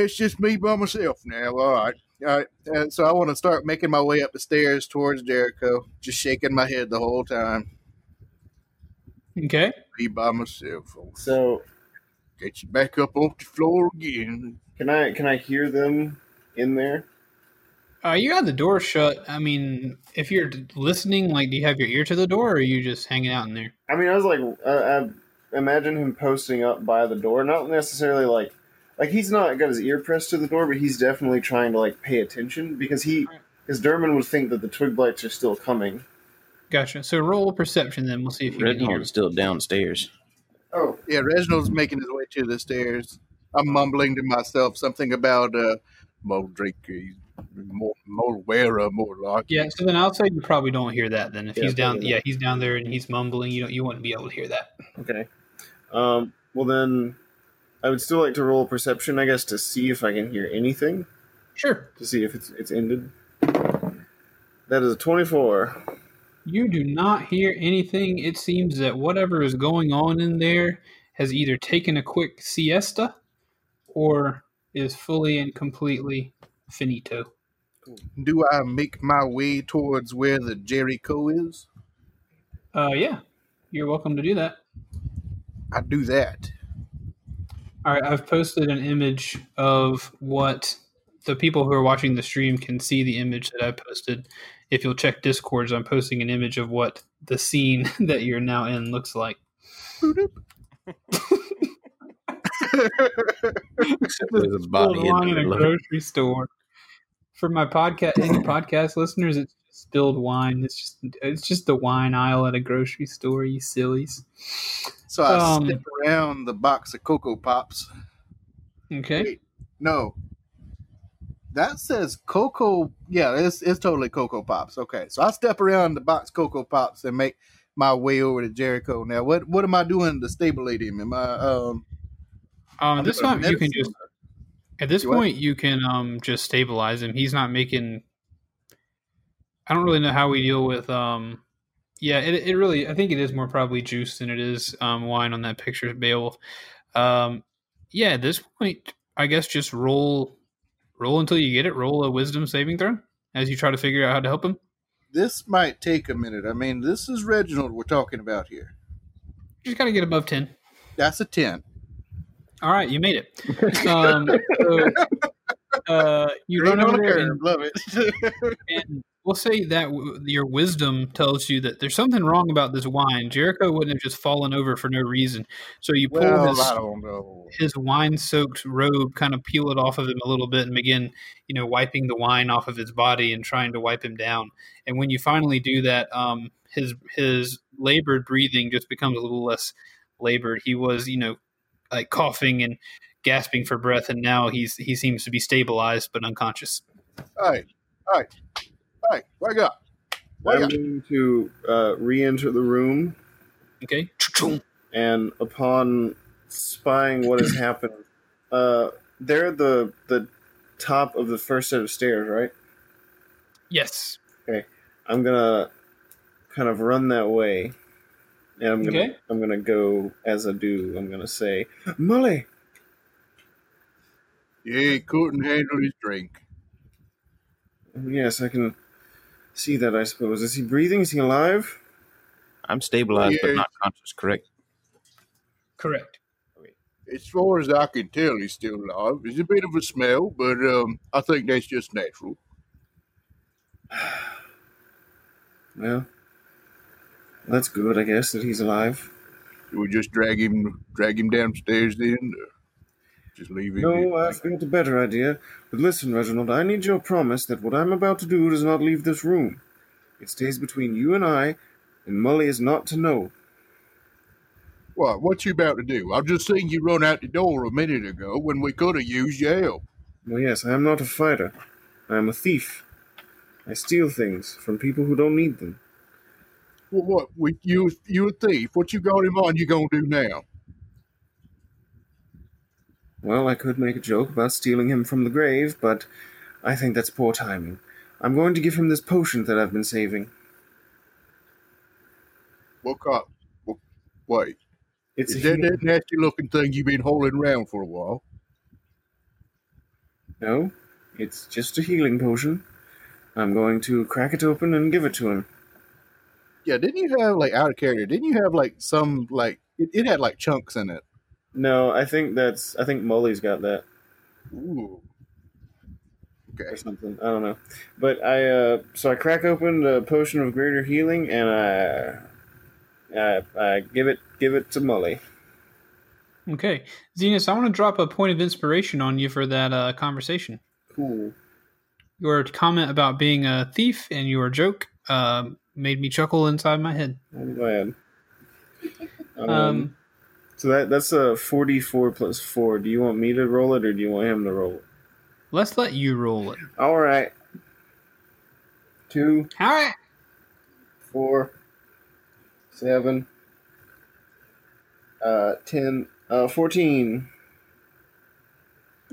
It's just me by myself now. All right, all right. And so I want to start making my way up the stairs towards Jericho, just shaking my head the whole time. Okay. Be by myself. So Get you back up off the floor again. can I can I hear them in there? Uh, you got the door shut. I mean, if you're listening, like, do you have your ear to the door, or are you just hanging out in there? I mean, I was like, uh, I imagine him posting up by the door, not necessarily like, like he's not got his ear pressed to the door, but he's definitely trying to like pay attention because he, because Derman would think that the twig blights are still coming. Gotcha. So roll perception, then we'll see if you can hear. Reginald's still downstairs. Oh, Yeah, Reginald's making his way to the stairs. I'm mumbling to myself something about uh, more drink, uh, more, more wearer, more like. Yeah. So then I'll say you probably don't hear that. Then if Yeah, he's down, yeah, he's down there and he's mumbling. You don't, you wouldn't be able to hear that. okay. Um, well then, I would still like to roll perception, I guess, to see if I can hear anything, Sure. to see if it's it's ended. That is a twenty-four. You do not hear anything. It seems that whatever is going on in there has either taken a quick siesta or is fully and completely finito. Do I make my way towards where the Jericho is? Uh, yeah, you're welcome to do that. I do that. All right, I've posted an image of what the people who are watching the stream can see the image that I posted. If you'll check Discords, I'm posting an image of what the scene that you're now in looks like. There's a body Spilled in wine in a grocery store. For my podcast, any podcast listeners, it's spilled wine. It's just it's just the wine aisle at a grocery store. You sillies. So I Um, step around the box of Cocoa Pops. Okay. Wait, no. That says Cocoa. Yeah, it's, it's totally Cocoa Pops. Okay, so I step around the box Cocoa Pops and make my way over to Jericho. Now, what what am I doing to stabilize him? Am I um? Um, at this time, you can just at this You what? point you can um just stabilize him. He's not making. I don't really know how we deal with um. Yeah, it, it really. I think it is more probably juice than it is um wine on that picture of Beowulf. Um, yeah, at this point, I guess just roll, roll until you get it. Roll a wisdom saving throw as you try to figure out how to help him. This might take a minute. I mean, this is Reginald we're talking about here. You just got to get above ten. That's a ten. All right, you made it. Um, so, uh, you run over there and Love it. And we'll say that w- your wisdom tells you that there's something wrong about this wine. Jericho wouldn't have just fallen over for no reason. So you pull well, his, I don't know. his wine-soaked robe, kind of peel it off of him a little bit, and begin, you know, wiping the wine off of his body and trying to wipe him down. And when you finally do that, um, his his labored breathing just becomes a little less labored. He was, you know, like coughing and gasping for breath, and now he's he seems to be stabilized but unconscious. All right, all right, all right. Wake up. Wake I'm up. going to uh, re-enter the room, Okay. and upon spying what has happened, uh, they're the the top of the first set of stairs, right? Yes. Okay. I'm gonna kind of run that way, and I'm gonna Okay. I'm gonna go as I do. I'm gonna say, Molly, He couldn't handle his drink. yes, I can see that. I suppose is he breathing? Is he alive? I'm stabilized but not conscious, correct? Correct. As far as I can tell, he's still alive. It's a bit of a smell, but um, I think that's just natural. Well, that's good. I guess that he's alive. Do we just drag him, drag him downstairs then? Or just leave him? No? I've got a better idea. But listen, Reginald, I need your promise that what I'm about to do does not leave this room. It stays between you and I, and Molly is not to know. What? What you about to do? I've just seen you run out the door a minute ago when we could have used your help. Well, yes, I am not a fighter. I am a thief. I steal things from people who don't need them. Well, what? We, you, you a thief? What you got him on? You gonna do now? Well, I could make a joke about stealing him from the grave, but I think that's poor timing. I'm going to give him this potion that I've been saving. What cop? What, wait, It's is a that that nasty looking thing you've been holding around for a while? No, it's just a healing potion. I'm going to crack it open and give it to him. Yeah, didn't you have like out of character? Didn't you have like some like it, it had like chunks in it? No, I think that's. I think Molly's got that Ooh. Okay. or something. I don't know, but I. uh So I crack open the potion of greater healing, and I. I, I give it give it to Molly. Okay, Zenas, I want to drop a point of inspiration on you for that uh, conversation. Cool. Your comment about being a thief and your joke uh, made me chuckle inside my head. I'm glad. Um, Um, so that that's a forty-four plus four. Do you want me to roll it, or do you want him to roll it? let's let you roll it. All right. Two, All right. four, seven, uh, ten, uh, fourteen.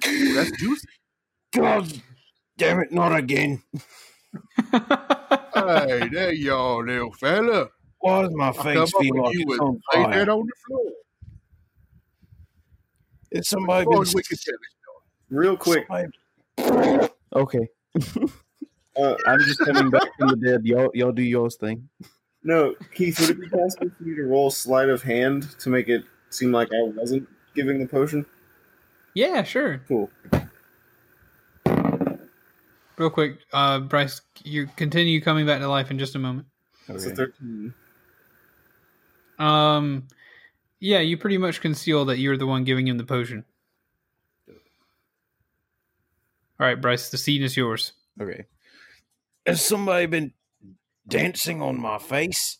Ooh, that's juicy. God damn it, not again. hey, there y'all, little fella. Why does my face up feel with like you it's and on fire? that on the floor. Is somebody been on, we can tell it. Real quick, somebody- Okay. Uh, I'm just coming back from the dead. Y'all, y'all do y'all's thing. no, Keith, would it be possible for you to roll sleight of hand to make it seem like I wasn't giving the potion? Yeah, sure. Cool. Real quick, uh, Bryce, you continue coming back to life in just a moment. That's a 13. Um, yeah, you pretty much conceal that you're the one giving him the potion. All right, Bryce, the scene is yours. Okay. Has somebody been dancing on my face?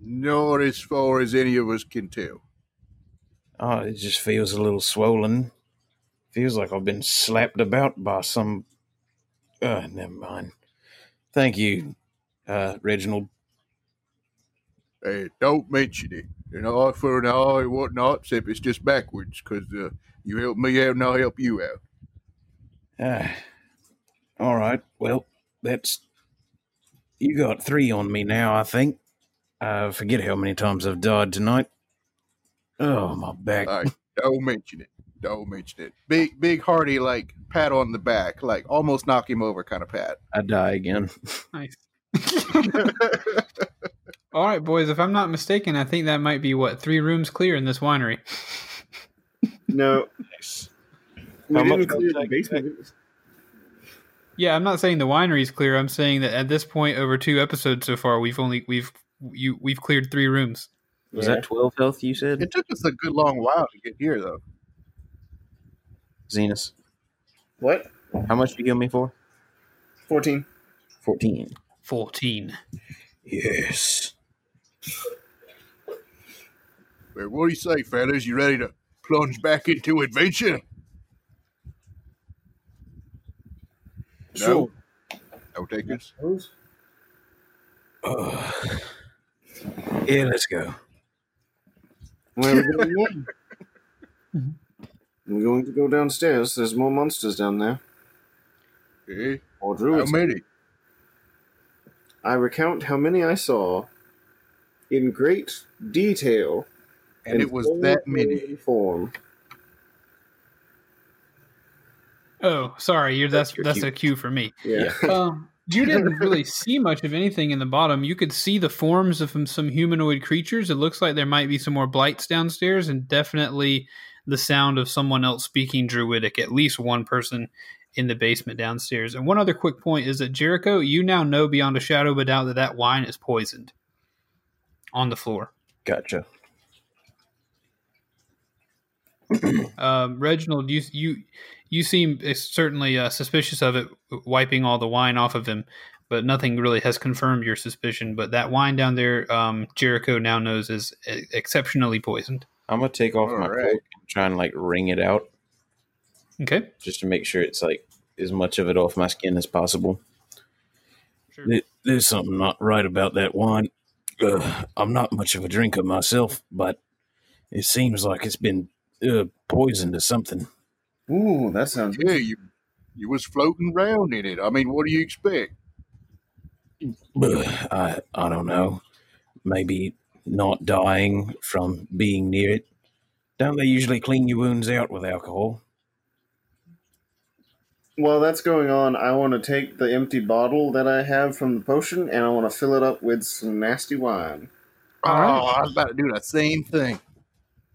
Not as far as any of us can tell. Oh, it just feels a little swollen. Feels like I've been slapped about by some. Uh, never mind. Thank you, uh, Reginald. Hey, don't mention it. An eye for an eye and whatnot, except it's just backwards, because uh, you help me out and I'll help you out. Ah, all right. Well, that's. You got three on me now, I think. I forget how many times I've died tonight. Oh, my back. All right, don't mention it. Don't mention it. Big, big, hearty, like pat on the back, like almost knock him over kind of pat. I die again. Nice. All right, boys. If I'm not mistaken, I think that might be what three rooms clear in this winery. No, we didn't clear the that basement. Yeah, I'm not saying the winery's clear. I'm saying that at this point, over two episodes so far, we've only we've you we've cleared three rooms. Was Yeah. that 12 health you said? It took us a good long while to get here, though. Zenus. What? How much did you give me for? 14. 14. Fourteen. Yes. Well, what do you say, fellas? You ready to plunge back into adventure? Sure. No takers. Suppose. Uh, yeah, let's go. Where are we going? We're going to go downstairs. There's more monsters down there. Hey, Or how many? I recount how many I saw in great detail. And it was that many. Form. Oh, sorry. You're that's That's your that's a cue for me. Yeah. um, you didn't really see much of anything in the bottom. You could see the forms of some- some humanoid creatures. It looks like there might be some more blights downstairs, and definitely the sound of someone else speaking Druidic. At least one person in the basement downstairs. And one other quick point is that Jericho, you now know beyond a shadow of a doubt that that wine is poisoned on the floor. Gotcha. Um, Reginald, you you you seem certainly uh, suspicious of it, wiping all the wine off of him, but nothing really has confirmed your suspicion. But that wine down there, um, Jericho now knows is e- exceptionally poisoned. I'm going to take off my All right. cloak and try and like wring it out Okay, just to make sure it's like as much of it off my skin as possible. sure. There- There's something not right about that wine. Uh, I'm not much of a drinker myself, but it seems like it's been uh, poisoned or something. Ooh, that sounds Yeah, you you was floating around in it. I mean, what do you expect? Ugh, I I don't know. Maybe not dying from being near it. Don't they usually clean your wounds out with alcohol? While that's going on, I want to take the empty bottle that I have from the potion and I want to fill it up with some nasty wine. Oh, All right. I was about to do the same thing.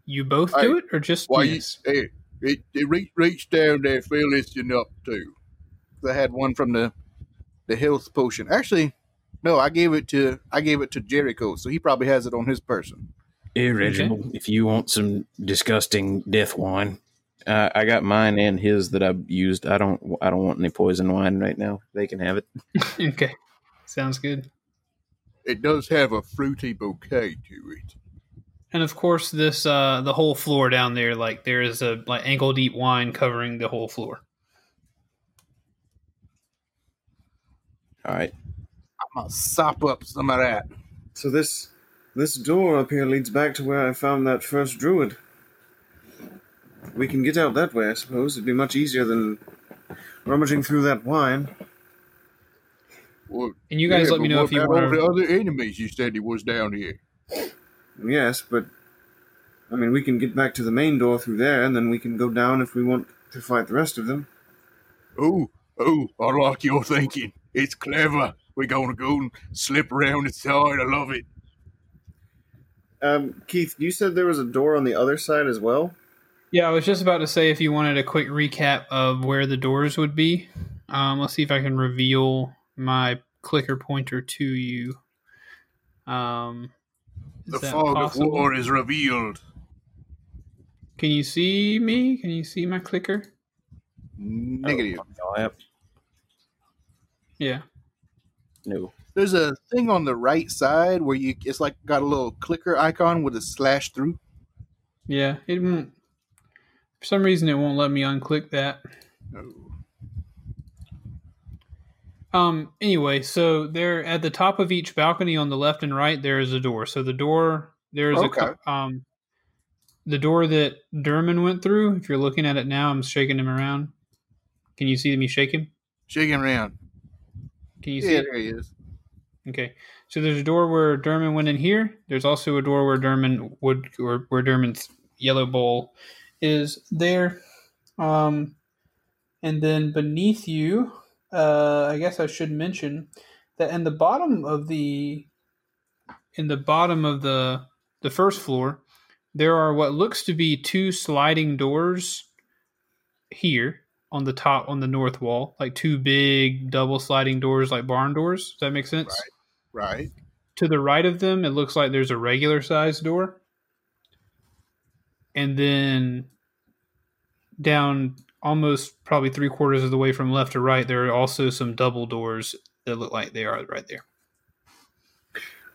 You both Hey, do it, or just Why you? yes? Hey, it, it reach, reach down there, fill this one up too. I had one from the the health potion. Actually, no, I gave it to I gave it to Jericho, so he probably has it on his person. Here, Reginald, if you want some disgusting death wine, uh, I got mine and his that I've used. I don't. I don't want any poison wine right now. They can have it. okay, sounds good. It does have a fruity bouquet to it. And of course, this uh, the whole floor down there, like there is a like ankle deep wine covering the whole floor. All right. I'm gonna sop up some of that. So this this door up here leads back to where I found that first druid. We can get out that way, I suppose. It'd be much easier than rummaging through that wine. Well, And you guys yeah, let me know if you about all want the other enemies you said he was down here. Yes, but I mean, we can get back to the main door through there, and then we can go down if we want to fight the rest of them. Oh, Oh, I like your thinking. It's clever. We're gonna go and slip around inside. I love it. Um, Keith, you said there was a door on the other side as well. Yeah, I was just about to say if you wanted a quick recap of where the doors would be. Um, let's see if I can reveal my clicker pointer to you. Um, The that fog possible? of war is revealed. Can you see me? Can you see my clicker? Negative. Oh, yep. Yeah. No. There's a thing on the right side where you it's like got a little clicker icon with a slash through. Yeah. It won't. For some reason, it won't let me unclick that. Oh. Um. Anyway, so there at the top of each balcony on the left and right, there is a door. So the door there is a Okay. co- um, the door that Derman went through. If you're looking at it now, I'm shaking him around. Can you see me shake him? Shaking around. Can you see Yeah, it? there he is. Okay. So there's a door where Derman went in here. There's also a door where Derman would or where Derman's yellow bowl is there. Um and then beneath you, uh I guess I should mention that in the bottom of the in the bottom of the the first floor, there are what looks to be two sliding doors here on the top on the north wall, like two big double sliding doors like barn doors. Does that make sense? Right. to the right of them, it looks like there's a regular sized door. And then down almost probably three quarters of the way from left to right, there are also some double doors that look like they are right there.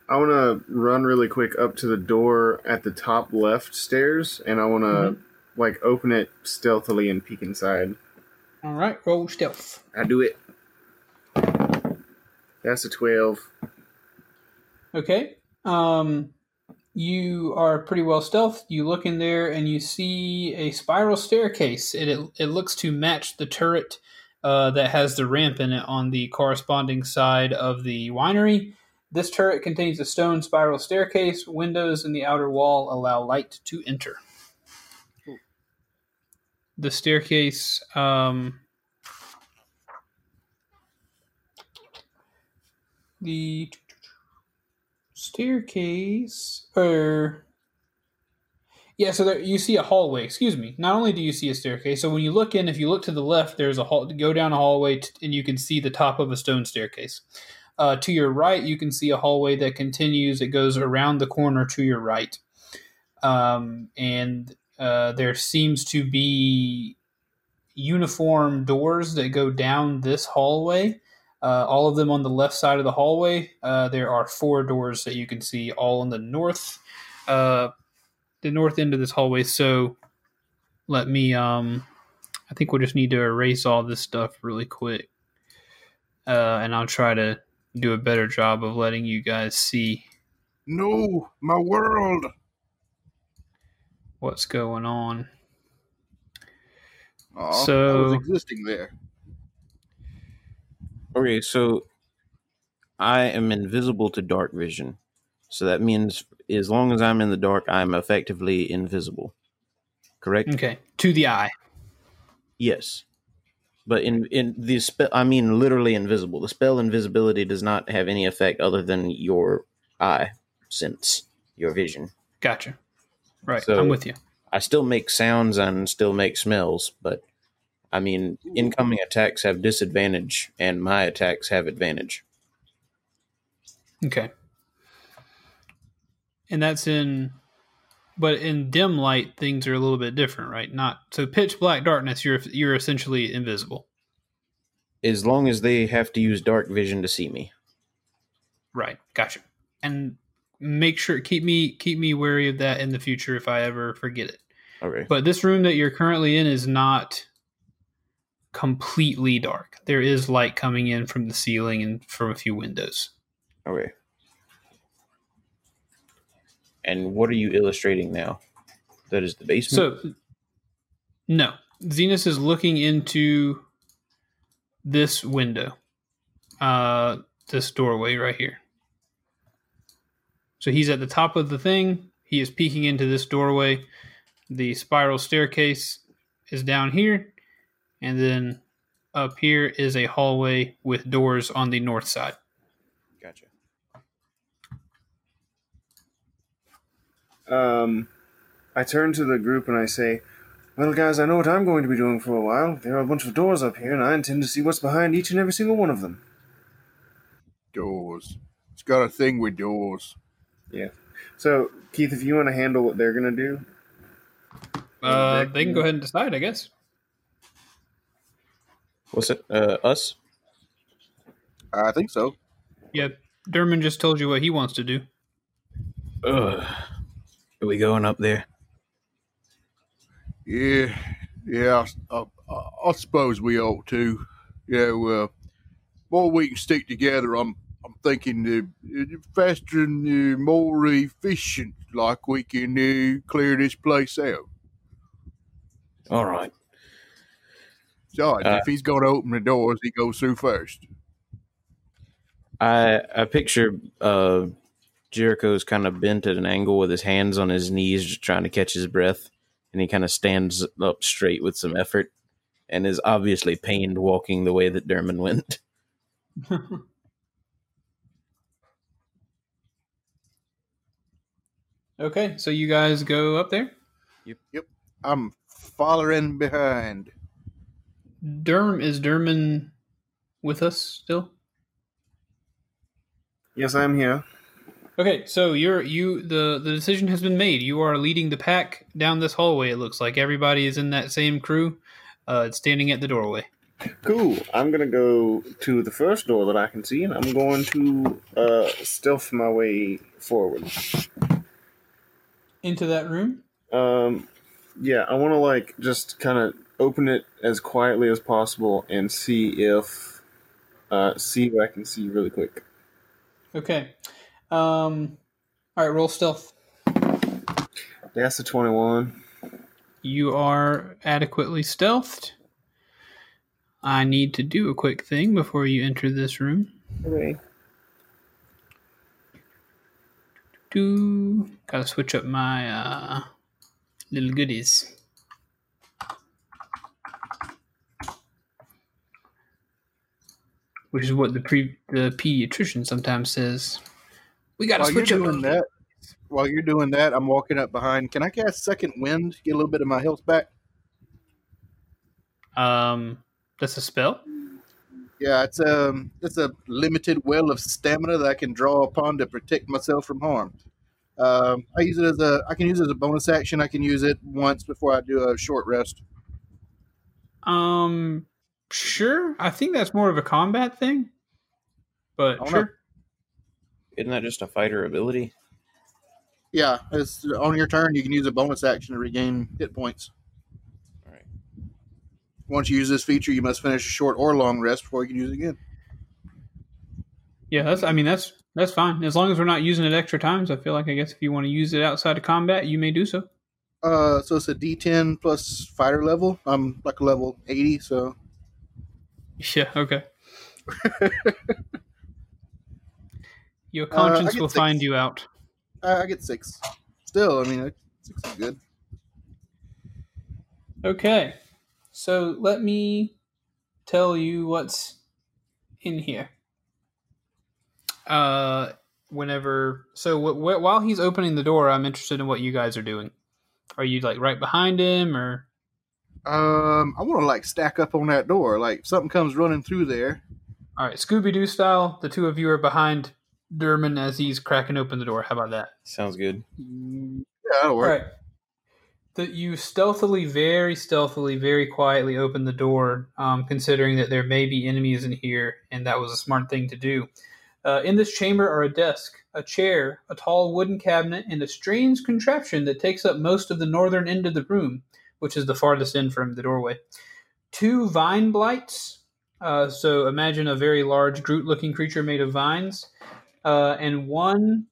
I want to run really quick up to the door at the top left stairs, and I want to Mhm. like open it stealthily and peek inside. All right, roll stealth. I do it. That's a twelve. Okay. Um, you are pretty well stealthed. You look in there and you see a spiral staircase. It it, it looks to match the turret uh, that has the ramp in it on the corresponding side of the winery. This turret contains a stone spiral staircase. Windows in the outer wall allow light to enter. The staircase. Um, the staircase or yeah so there you see a hallway excuse me. Not only do you see a staircase so when you look in if you look to the left there's a hall go down a hallway t- and you can see the top of a stone staircase. Uh, to your right you can see a hallway that continues it goes around the corner to your right. Um, and uh, there seems to be uniform doors that go down this hallway uh, all of them on the left side of the hallway. Uh, there are four doors that you can see, all on the north, uh, the north end of this hallway. So let me. Um, I think we'll just need to erase all this stuff really quick, uh, and I'll try to do a better job of letting you guys see No, my world. what's going on. Aw, So- existing there. Okay, so I am invisible to dark vision. So that means as long as I'm in the dark, I'm effectively invisible. Correct? Okay, to the eye. Yes. But in in the spell, I mean literally invisible. The spell invisibility does not have any effect other than your eye sense, your vision. Gotcha. Right, So- I'm with you. I still make sounds and still make smells, but I mean, mm-hmm. incoming attacks have disadvantage, and my attacks have advantage. Okay. And that's in but in dim light things are a little bit different, right? Not so pitch black darkness you're you're essentially invisible. As long as they have to use dark vision to see me. Right. Gotcha. And make sure keep me keep me wary of that in the future if I ever forget it. Okay. But this room that you're currently in is not completely dark. There is light coming in from the ceiling and from a few windows. Okay. And what are you illustrating now? That is the basement. So, no, Zenus is looking into this window, uh, this doorway right here. So he's at the top of the thing. He is peeking into this doorway. The spiral staircase is down here, and then up here is a hallway with doors on the north side. Gotcha. Um, I turn to the group and I say, Well, guys, I know what I'm going to be doing for a while. There are a bunch of doors up here, and I intend to see what's behind each and every single one of them. Doors. It's got a thing with doors. Yeah. So, Keith, if you want to handle what they're going to do, Uh, they can go ahead and decide, I guess. What's it? Uh, us? I think so. Yeah, Derman just told you what he wants to do. Ugh. Are we going up there? Yeah, yeah. I, I, I suppose we ought to. Yeah, well, more we can stick together. I'm, I'm thinking uh, faster and uh, more efficient. Like we can uh, clear this place out. All right. So Uh, if he's going to open the doors, he goes through first. I I picture uh, Jericho's kind of bent at an angle with his hands on his knees, just trying to catch his breath, and he kind of stands up straight with some effort, and is obviously pained walking the way that Derman went. Okay, so you guys go up there. Yep. Yep. I'm following behind. Derm is Derman with us still? yes, I'm here. Okay, so you're you the the decision has been made. You are leading the pack down this hallway. It looks like everybody is in that same crew. Uh, standing at the doorway. Cool. I'm going to go to the first door that I can see, and I'm going to uh, stealth my way forward. Into that room. Um, yeah, I want to like just kind of open it as quietly as possible and see if uh, see what I can see really quick. Okay. Um. All right, roll stealth. That's a twenty-one. You are adequately stealthed. I need to do a quick thing before you enter this room. Okay. Do gotta switch up my uh, little goodies. Which is what the pre the pediatrician sometimes says. We gotta While you're switch up. doing that, while you're doing that, I'm walking up behind. Can I cast Second Wind? Get a little bit of my health back. Um, that's a spell. Yeah, it's um, it's a limited well of stamina that I can draw upon to protect myself from harm. Um, I use it as a, I can use it as a bonus action. I can use it once before I do a short rest. Um, sure. I think that's more of a combat thing, but I sure. know. Isn't that just a fighter ability? Yeah, it's on your turn. You can use a bonus action to regain hit points. All right. Once you use this feature, you must finish a short or long rest before you can use it again. Yeah, that's. I mean, that's that's fine as long as we're not using it extra times. I feel like I guess if you want to use it outside of combat, you may do so. Uh, so it's a D10 plus fighter level. I'm like level 80, so Yeah. Okay. Your Uh, conscience get will six. find you out. I, I get six. Still, I mean, six is good. Okay. So let me tell you what's in here. Uh, whenever so wh- wh- while he's opening the door, I'm interested in what you guys are doing. Are you like right behind him, or Um, I want to like stack up on that door. Like if something comes running through there. all right, Scooby Doo style? The two of you are behind Derman as he's cracking open the door. How about that? Sounds good. Yeah, that'll work. right. That you stealthily, very stealthily, very quietly open the door, um, considering that there may be enemies in here, and that was a smart thing to do. Uh, in this chamber are a desk, a chair, a tall wooden cabinet, and a strange contraption that takes up most of the northern end of the room, which is the farthest end from the doorway. Two vine blights. Uh, so imagine a very large Groot-looking creature made of vines, uh, and one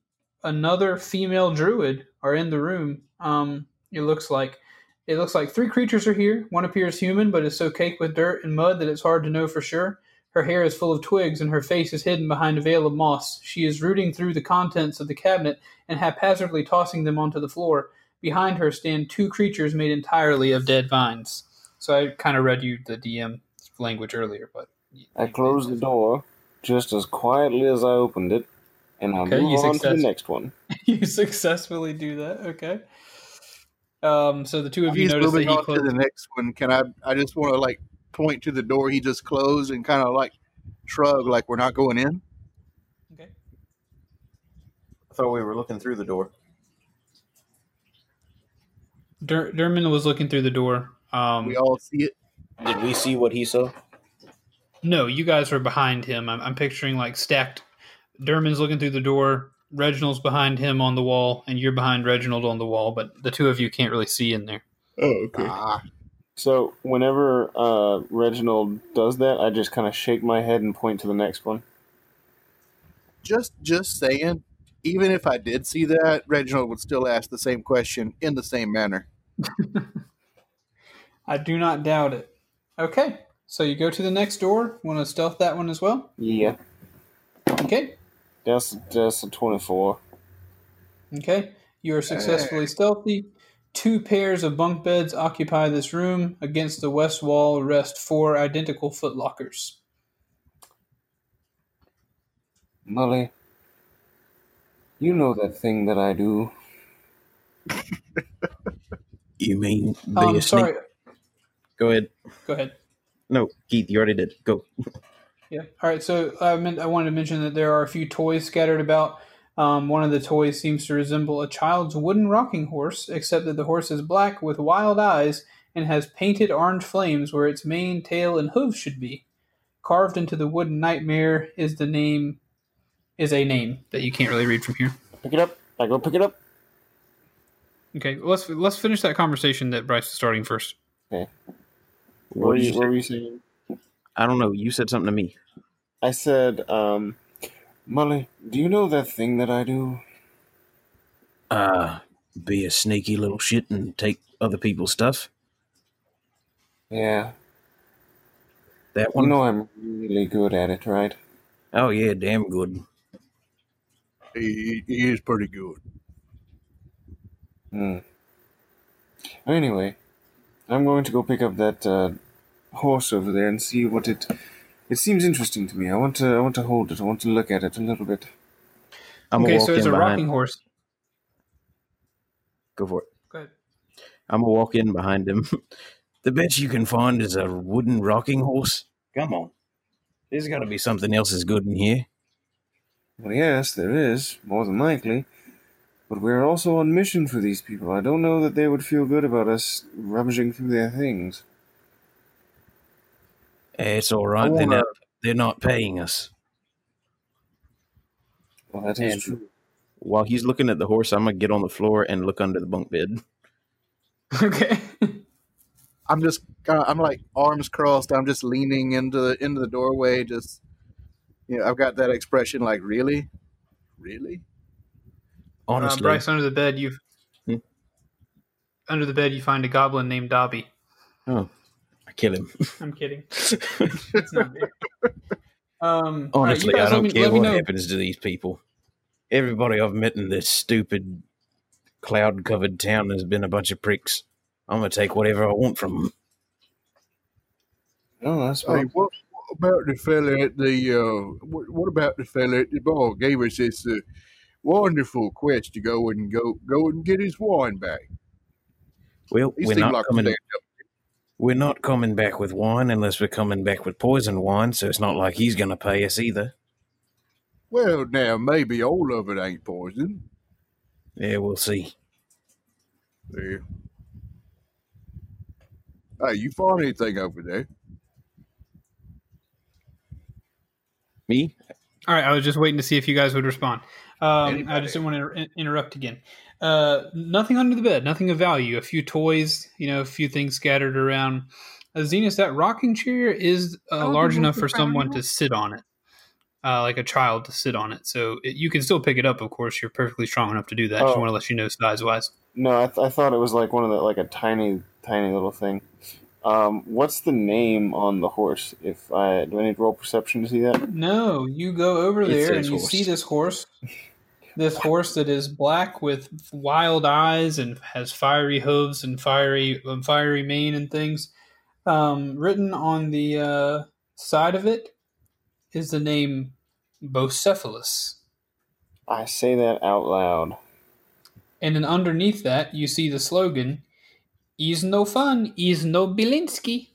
another female druid are in the room. Um, it looks like it looks like three creatures are here. One appears human, but is so caked with dirt and mud that it's hard to know for sure. Her hair is full of twigs, and her face is hidden behind a veil of moss. She is rooting through the contents of the cabinet and haphazardly tossing them onto the floor. Behind her stand two creatures made entirely of dead vines. So I kind of read you the DM language earlier, but I closed the door just as quietly as I opened it, and I'll Okay, move you on to the next one. you successfully do that. Okay. Um, so the two of you He's notice that he on to the next one. Can I? I just want to like point to the door he just closed and kind of like shrug, like we're not going in. Okay. I thought we were looking through the door. Der- Derman was looking through the door. Um, We all see it. Did we see what he saw? No, you guys are behind him. I'm, I'm picturing like stacked. Derman's looking through the door. Reginald's behind him on the wall, and you're behind Reginald on the wall. But the two of you can't really see in there. Oh, okay. Ah, So whenever uh, Reginald does that, I just kind of shake my head and point to the next one. just just saying. Even if I did see that, Reginald would still ask the same question in the same manner. I do not doubt it. Okay, so you go to the next door. Want to stealth that one as well? Yeah, Okay. that's that's a twenty-four. Okay. You are successfully stealthy. Two pairs of bunk beds occupy this room. Against the west wall rest four identical footlockers. Molly, you know that thing that I do. You mean be Um, a snake? sorry. Go ahead. Go ahead. No, Keith, you already did. Go. Yeah. All right. So I meant I wanted to mention that there are a few toys scattered about. Um, one of the toys seems to resemble a child's wooden rocking horse, except that the horse is black with wild eyes and has painted orange flames where its mane, tail, and hooves should be. Carved into the wooden nightmare is the name is a name that you can't really read from here. Pick it up. I go pick it up. Okay, let's let's finish that conversation that Bryce is starting first. What, What were you, you what were you saying? I don't know. You said something to me. I said, um, Molly, do you know that thing that I do? Uh, be a sneaky little shit and take other people's stuff. Yeah, That one. you one. know I'm really good at it, right? Oh yeah, damn good. He, he is pretty good. Hmm. Anyway, I'm going to go pick up that uh, horse over there and see what it. It seems interesting to me. I want to. I want to hold it. I want to look at it a little bit. I'm okay, so it's a behind. rocking horse. Go for it. Go ahead. I'm gonna walk in behind him. the best you can find is a wooden rocking horse. Come on, there's got to be something else as good in here. Well, yes, there is more than likely, but we're also on mission for these people. I don't know that they would feel good about us rummaging through their things. It's all right. I They're not. They're not paying us. Well, that is And- true. While he's looking at the horse, I'm gonna get on the floor and look under the bunk bed. Okay. I'm just kind of, I'm like arms crossed. I'm just leaning into the into the doorway. Just you know, I've got that expression like really, really. Honestly, Bryce, under the bed, you Hmm? under the bed you find a goblin named Dobby. oh, I kill him. I'm kidding. It's not there. Um, all right, you Honestly, guys I don't let me, care let me what know. happens to these people. Everybody I've met in this stupid cloud-covered town has been a bunch of pricks. I'm gonna take whatever I want from them. Oh, that's Hey, what, what about the fella at the uh? What, what about the fella at the bar gave us this uh, wonderful quest to go and go go and get his wine back? Well, He we're not like coming. We're not coming back with wine unless we're coming back with poison wine. So it's not like he's gonna pay us either. Well, now maybe all of it ain't poison. Yeah, we'll see. Yeah. Hey, you find anything over there? Me? All right, I was just waiting to see if you guys would respond. Um, I just didn't want to inter- interrupt again. Uh, nothing under the bed, nothing of value. A few toys, you know, a few things scattered around. Uh, Zenus, that rocking chair is uh, Oh, large enough for for someone to sit on it, uh, like a child to sit on it. So it, you can still pick it up. Of course, you're perfectly strong enough to do that. Just Oh. want to let you know size wise. No, I, th- I thought it was like one of the like a tiny, tiny little thing. Um, what's the name on the horse? If I do, I need roll perception to see that. No, you go over It there and you horse. see this horse. This horse that is black with wild eyes and has fiery hooves and fiery um, fiery mane and things. Um, written on the uh, side of it is the name Beucephalus. I say that out loud. And then underneath that, you see the slogan, Ease no fun, is no Belinsky.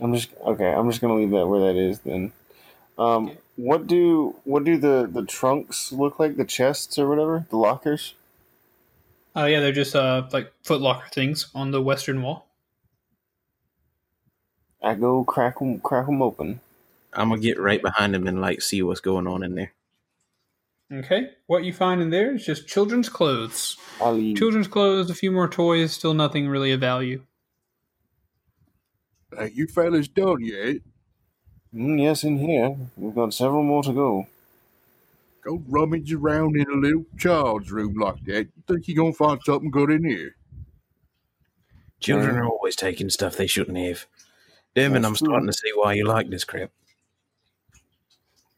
I'm just okay. I'm just gonna leave that where that is then. Um, Okay. what do what do the the trunks look like? The chests or whatever, the lockers. Oh yeah, they're just uh like footlocker things on the western wall. I go crack them, crack them open. I'm gonna get right behind him and like see what's going on in there. Okay, what you find in there is just children's clothes. I leave. Children's clothes, a few more toys, still nothing really of value. Ain't you fellas done yet? Mm, yes, in here we've got several more to go. Go rummage around in a little child's room like that. You think you're gonna find something good in here? Children Yeah. are always taking stuff they shouldn't have. Devin, That's I'm true. starting to see why you like this crap.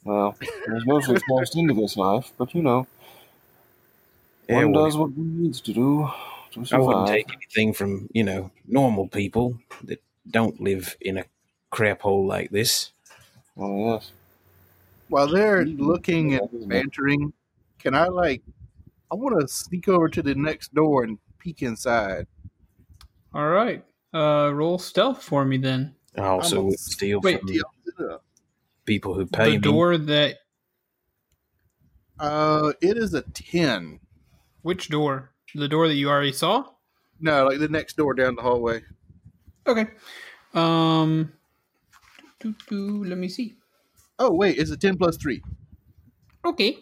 Well, there's no such forced into this life, but you know, Yeah, one well, does what one needs to do to survive. I wouldn't take anything from, you know, normal people that don't live in a crap hole like this. Well, yes. While they're looking Yeah, and isn't bantering, can I like? I want to sneak over to the next door and peek inside. All right, uh, roll stealth for me then. I also I'm a- would steal Wait, from Yeah. People who pay the me. door that Uh, it is a ten. which door? The door that you already saw? No, like the next door down the hallway. Okay. Um. doo, doo, let me see. Oh wait, it's a ten plus three. Okay.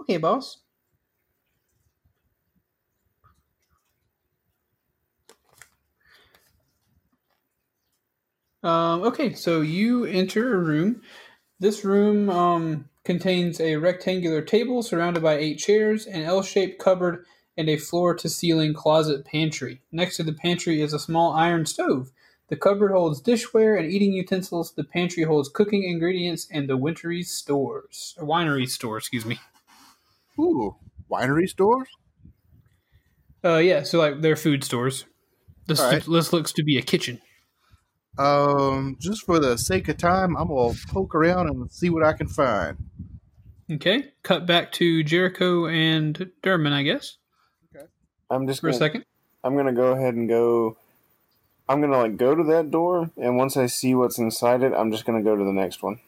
Okay, boss. Um, okay, so you enter a room. This room um, contains a rectangular table surrounded by eight chairs, an L shaped cupboard, and a floor to ceiling closet pantry. Next to the pantry is a small iron stove. The cupboard holds dishware and eating utensils. The pantry holds cooking ingredients and the wintry stores. Or winery store, excuse me. Ooh, winery stores. Uh, yeah, so like they're food stores. This, right. this looks to be a kitchen. Um, just for the sake of time, I'm gonna poke around and see what I can find. Okay, cut back to Jericho and Derman, I guess, Okay. I'm just for a gonna, second. I'm gonna go ahead and go. I'm gonna like go to that door, and once I see what's inside it, I'm just gonna go to the next one.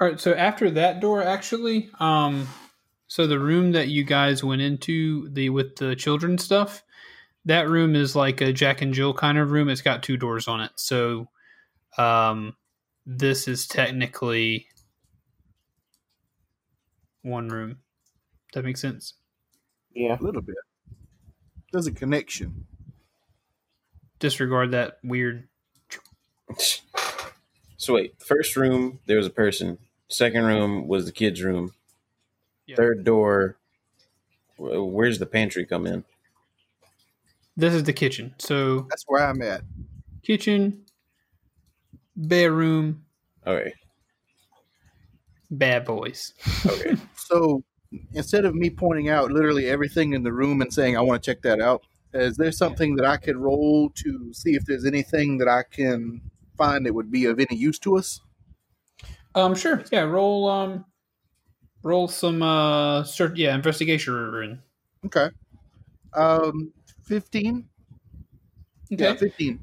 All right, so after that door, actually, um, so the room that you guys went into the with the children stuff, that room is like a Jack and Jill kind of room. It's got two doors on it, so um, this is technically one room. That makes sense. Yeah. A little bit. There's a connection. Disregard that weird. So wait, first room there was a person. Second room was the kids' room. Yeah. Third door, where's the pantry come in? This is the kitchen. So That's where I'm at. kitchen, bedroom, Okay, bad boys. okay. So instead of me pointing out literally everything in the room and saying I want to check that out, is there something that I could roll to see if there's anything that I can find that would be of any use to us? Um, sure. Yeah, roll um, roll some uh, cert- yeah, investigation. Okay. Um, fifteen. Okay. Yeah, fifteen.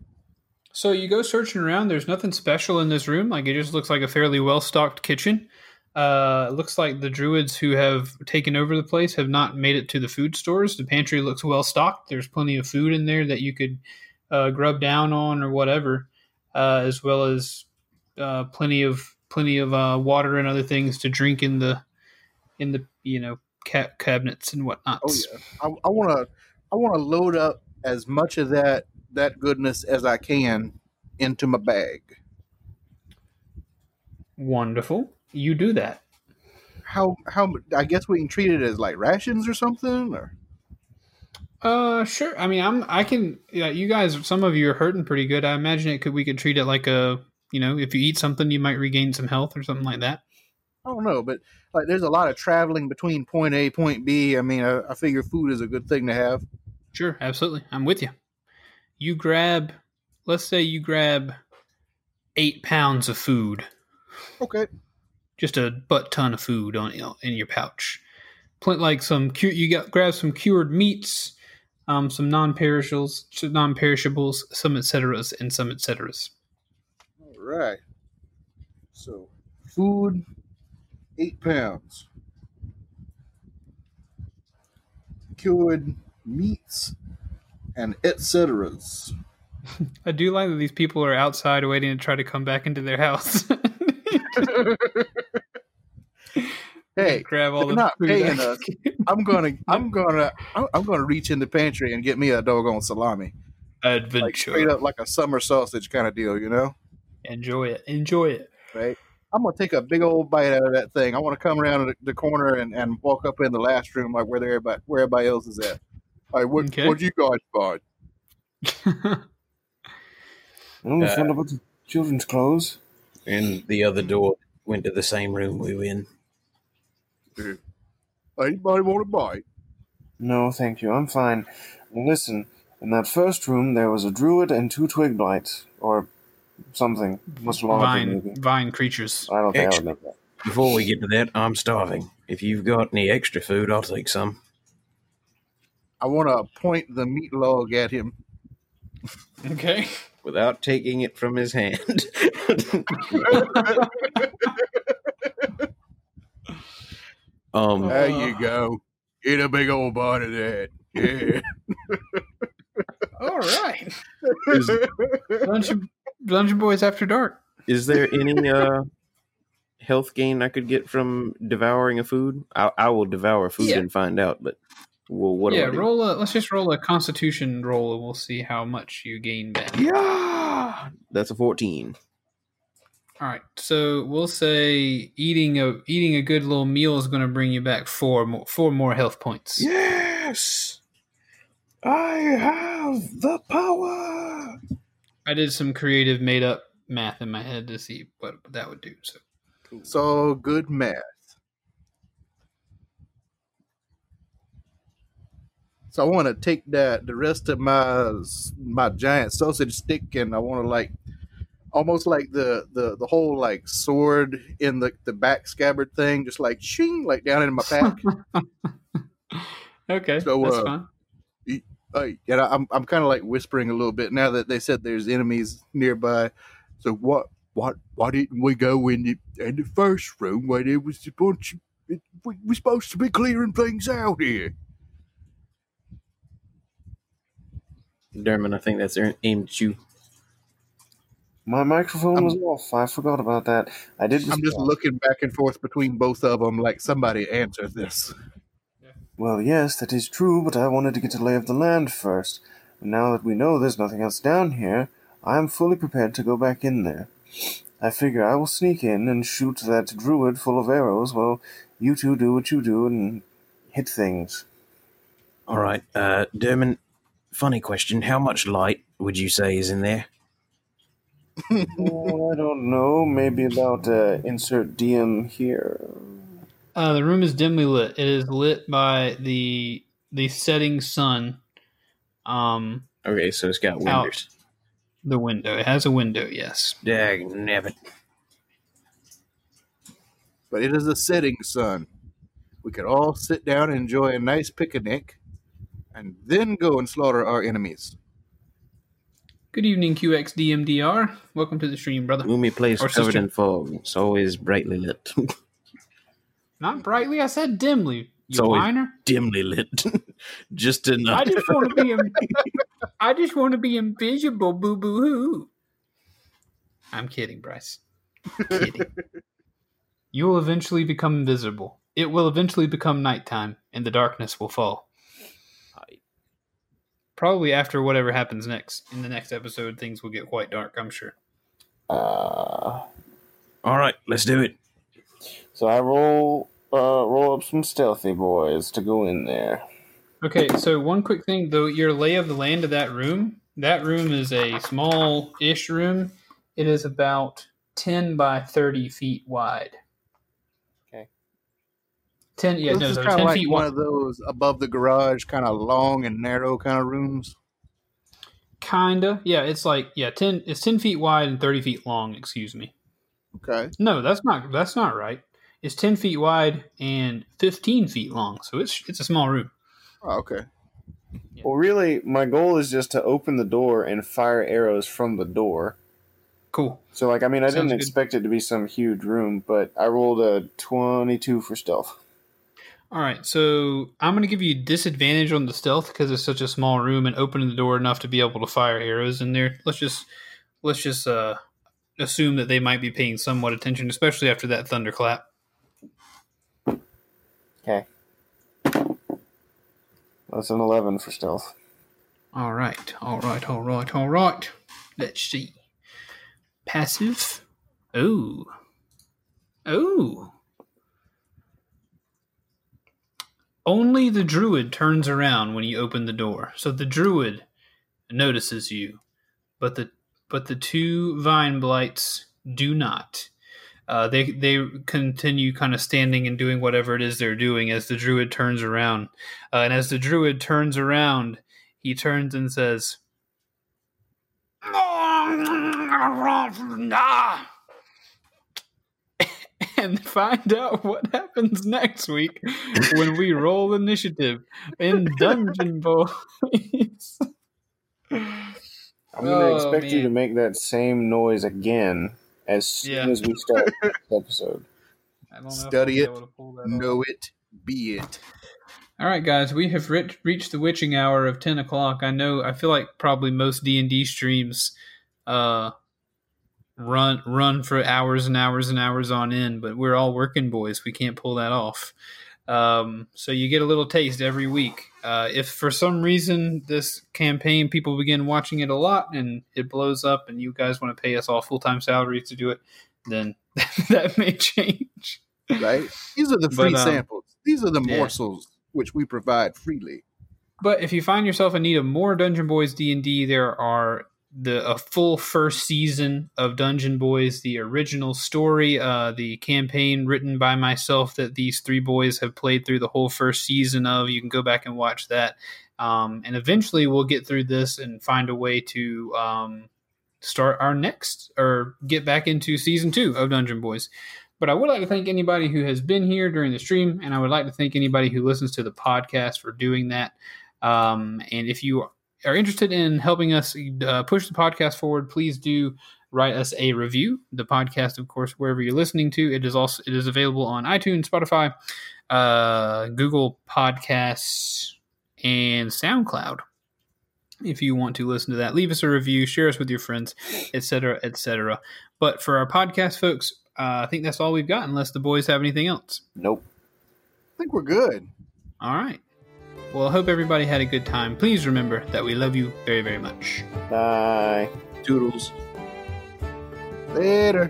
So you go searching around. There's nothing special in this room. Like it just looks like a fairly well stocked kitchen. Uh, it looks like the druids who have taken over the place have not made it to the food stores. The pantry looks well stocked. There's plenty of food in there that you could uh, grub down on or whatever, uh, as well as uh, plenty of plenty of uh, water and other things to drink in the in the you know ca- cabinets and whatnot. Oh yeah. I want to. I want to load up as much of that that goodness as I can into my bag. Wonderful. You do that. How how I guess we can treat it as like rations or something or Uh, sure. I mean, I'm. I can. Yeah, you guys. Some of you are hurting pretty good. I imagine it could. We could treat it like a. You know, if you eat something, you might regain some health or something like that. I don't know, but like there's a lot of traveling between point A, point B. I mean, I, I figure food is a good thing to have. Sure, absolutely. I'm with you. You grab, let's say you grab eight pounds of food, Okay. just a butt ton of food on in your pouch. Plant like some you got grab some cured meats, um, some non-perishables, non-perishables, some etceteras, and some etceteras. All right. So, food, eight pounds. Cured meats and etceteras. I do like that these people are outside waiting to try to come back into their house. Hey, grab all the not food paying I- us. I'm gonna, I'm gonna, I'm I'm gonna reach in the pantry and get me a doggone salami, like Adventure. straight up like a summer sausage kind of deal, you know? Enjoy it. Enjoy it. Right. I'm gonna take a big old bite out of that thing. I want to come around the, the corner and, and walk up in the last room, like where everybody, where everybody else is at. All right, what Okay. what do you guys find? Oh, we Uh, found a bunch of children's clothes. And the other door went to the same room we were in. Anybody want a bite? No, thank you. I'm fine. Listen, in that first room there was a druid and two twig blights, or something. Much larger, vine maybe. vine creatures. I don't think I Excellent. remember that. Before we get to that, I'm starving. If you've got any extra food, I'll take some. I want to point the meat log at him. Okay. Without taking it from his hand. um, There you go. Eat a big old bite of that. Yeah. All right. is, Dungeon, Dungeon Boys After Dark. is there any uh, health gain I could get from devouring a food? I, I will devour food Yeah. and find out, but well, what yeah, do I do? roll a. Let's just roll a Constitution roll, and we'll see how much you gain back. Yeah, that's a fourteen. All right, so we'll say eating a eating a good little meal is going to bring you back four more four more health points. Yes, I have the power. I did some creative made up math in my head to see what that would do. So So good math. So I want to take that the rest of my my giant sausage stick and I want to like almost like the the the whole like sword in the the back scabbard thing, just like shing like down in my pack. okay, So, that's uh, fine. uh, and I, I'm I'm kind of like whispering a little bit now that they said there's enemies nearby. So what what why didn't we go in the in the first room where there was a bunch? Of, it, we we're supposed to be clearing things out here. Derman, I think that's aimed at you. My microphone I'm- was off. I forgot about that. I did. I'm just looking back and forth between both of them, like somebody answer this. Well, yes, that is true, but I wanted to get a lay of the land first. And now that we know there's nothing else down here, I am fully prepared to go back in there. I figure I will sneak in and shoot that druid full of arrows while you two do what you do and hit things. All right, uh, Derman. Funny question. How much light would you say is in there? oh, I don't know. Maybe about uh, insert DM here. Uh, the room is dimly lit. It is lit by the the setting sun. Um, Okay, so it's got windows. the window. It has a window. Yes. Dag nabbit. But it is a setting sun. We could all sit down and enjoy a nice picnic, and then go and slaughter our enemies. Good evening, QXDMDR. Welcome to the stream, brother. Gloomy place Or covered sister. in fog. It's always brightly lit. Not brightly. I said dimly. You It's always- whiner. Dimly lit. Just enough. I just want to be. In, I just want to be invisible. Boo boo hoo. I'm kidding, Bryce. kidding. You will eventually become invisible. It will eventually become nighttime, and the darkness will fall. Probably after whatever happens next. In the next episode, things will get quite dark. I'm sure. Uh, All right, let's do it. so I roll uh, roll up some stealthy boys to go in there. Okay, so one quick thing though, your lay of the land of that room. That room is a small-ish room. It is about ten by thirty feet wide. Ten. Yeah, this no, is they're kind of ten like feet one of those above the garage, kind of long and narrow kind of rooms. Kinda. Yeah, it's like yeah, ten. It's ten feet wide and thirty feet long. Excuse me. Okay. No, that's not. That's not right. It's ten feet wide and fifteen feet long. So it's it's a small room. Oh, okay. Well, really, my goal is just to open the door and fire arrows from the door. Cool. So, like, I mean, I Sounds didn't good. expect it to be some huge room, but I rolled a 22 for stealth. All right, so I'm going to give you disadvantage on the stealth because it's such a small room and opening the door enough to be able to fire arrows in there. Let's just let's just uh, assume that they might be paying somewhat attention, especially after that thunderclap. Okay. That's an 11 for stealth. All right, all right, all right, all right. Let's see. Passive. Oh. Oh. Only the druid turns around when you open the door. So the druid notices you, but the but the two vine blights do not. Uh, they they continue kind of standing and doing whatever it is they're doing as the druid turns around. Uh, and as the druid turns around, he turns and says, and find out what happens next week when we roll initiative in Dungeon Boys. I'm going to Oh, expect you to make that same noise again as soon Yeah. as we start this episode. I don't know Study it. able to pull that off. Know it, be it. All right, guys, we have re- reached the witching hour of ten o'clock. I know. I feel like probably most D and D streams uh, run run for hours and hours and hours on end, but we're all working boys. We can't pull that off. Um, so you get a little taste every week. Uh, if for some reason this campaign people begin watching it a lot and it blows up, and you guys want to pay us all full time salaries to do it, then that may change. Right? These are the free But, um, samples. These are the yeah. morsels which we provide freely. But if you find yourself in need of more Dungeon Boys D and D, there are the a full first season of Dungeon Boys, the original story, uh, the campaign written by myself that these three boys have played through the whole first season of. You can go back and watch that, um, and eventually we'll get through this and find a way to um, start our next or get back into season two of Dungeon Boys. But I would like to thank anybody who has been here during the stream, and I would like to thank anybody who listens to the podcast for doing that. Um, and if you are interested in helping us uh, push the podcast forward, please do write us a review. The podcast, of course, wherever you're listening to, it is also it is available on iTunes, Spotify, uh, Google Podcasts, and SoundCloud. If you want to listen to that, leave us a review, share us with your friends, etc., etc. But for our podcast, folks, uh, I think that's all we've got, unless the boys have anything else. Nope. I think we're good. All right. Well, I hope everybody had a good time. Please remember that we love you very, very much. Bye. Toodles. Later.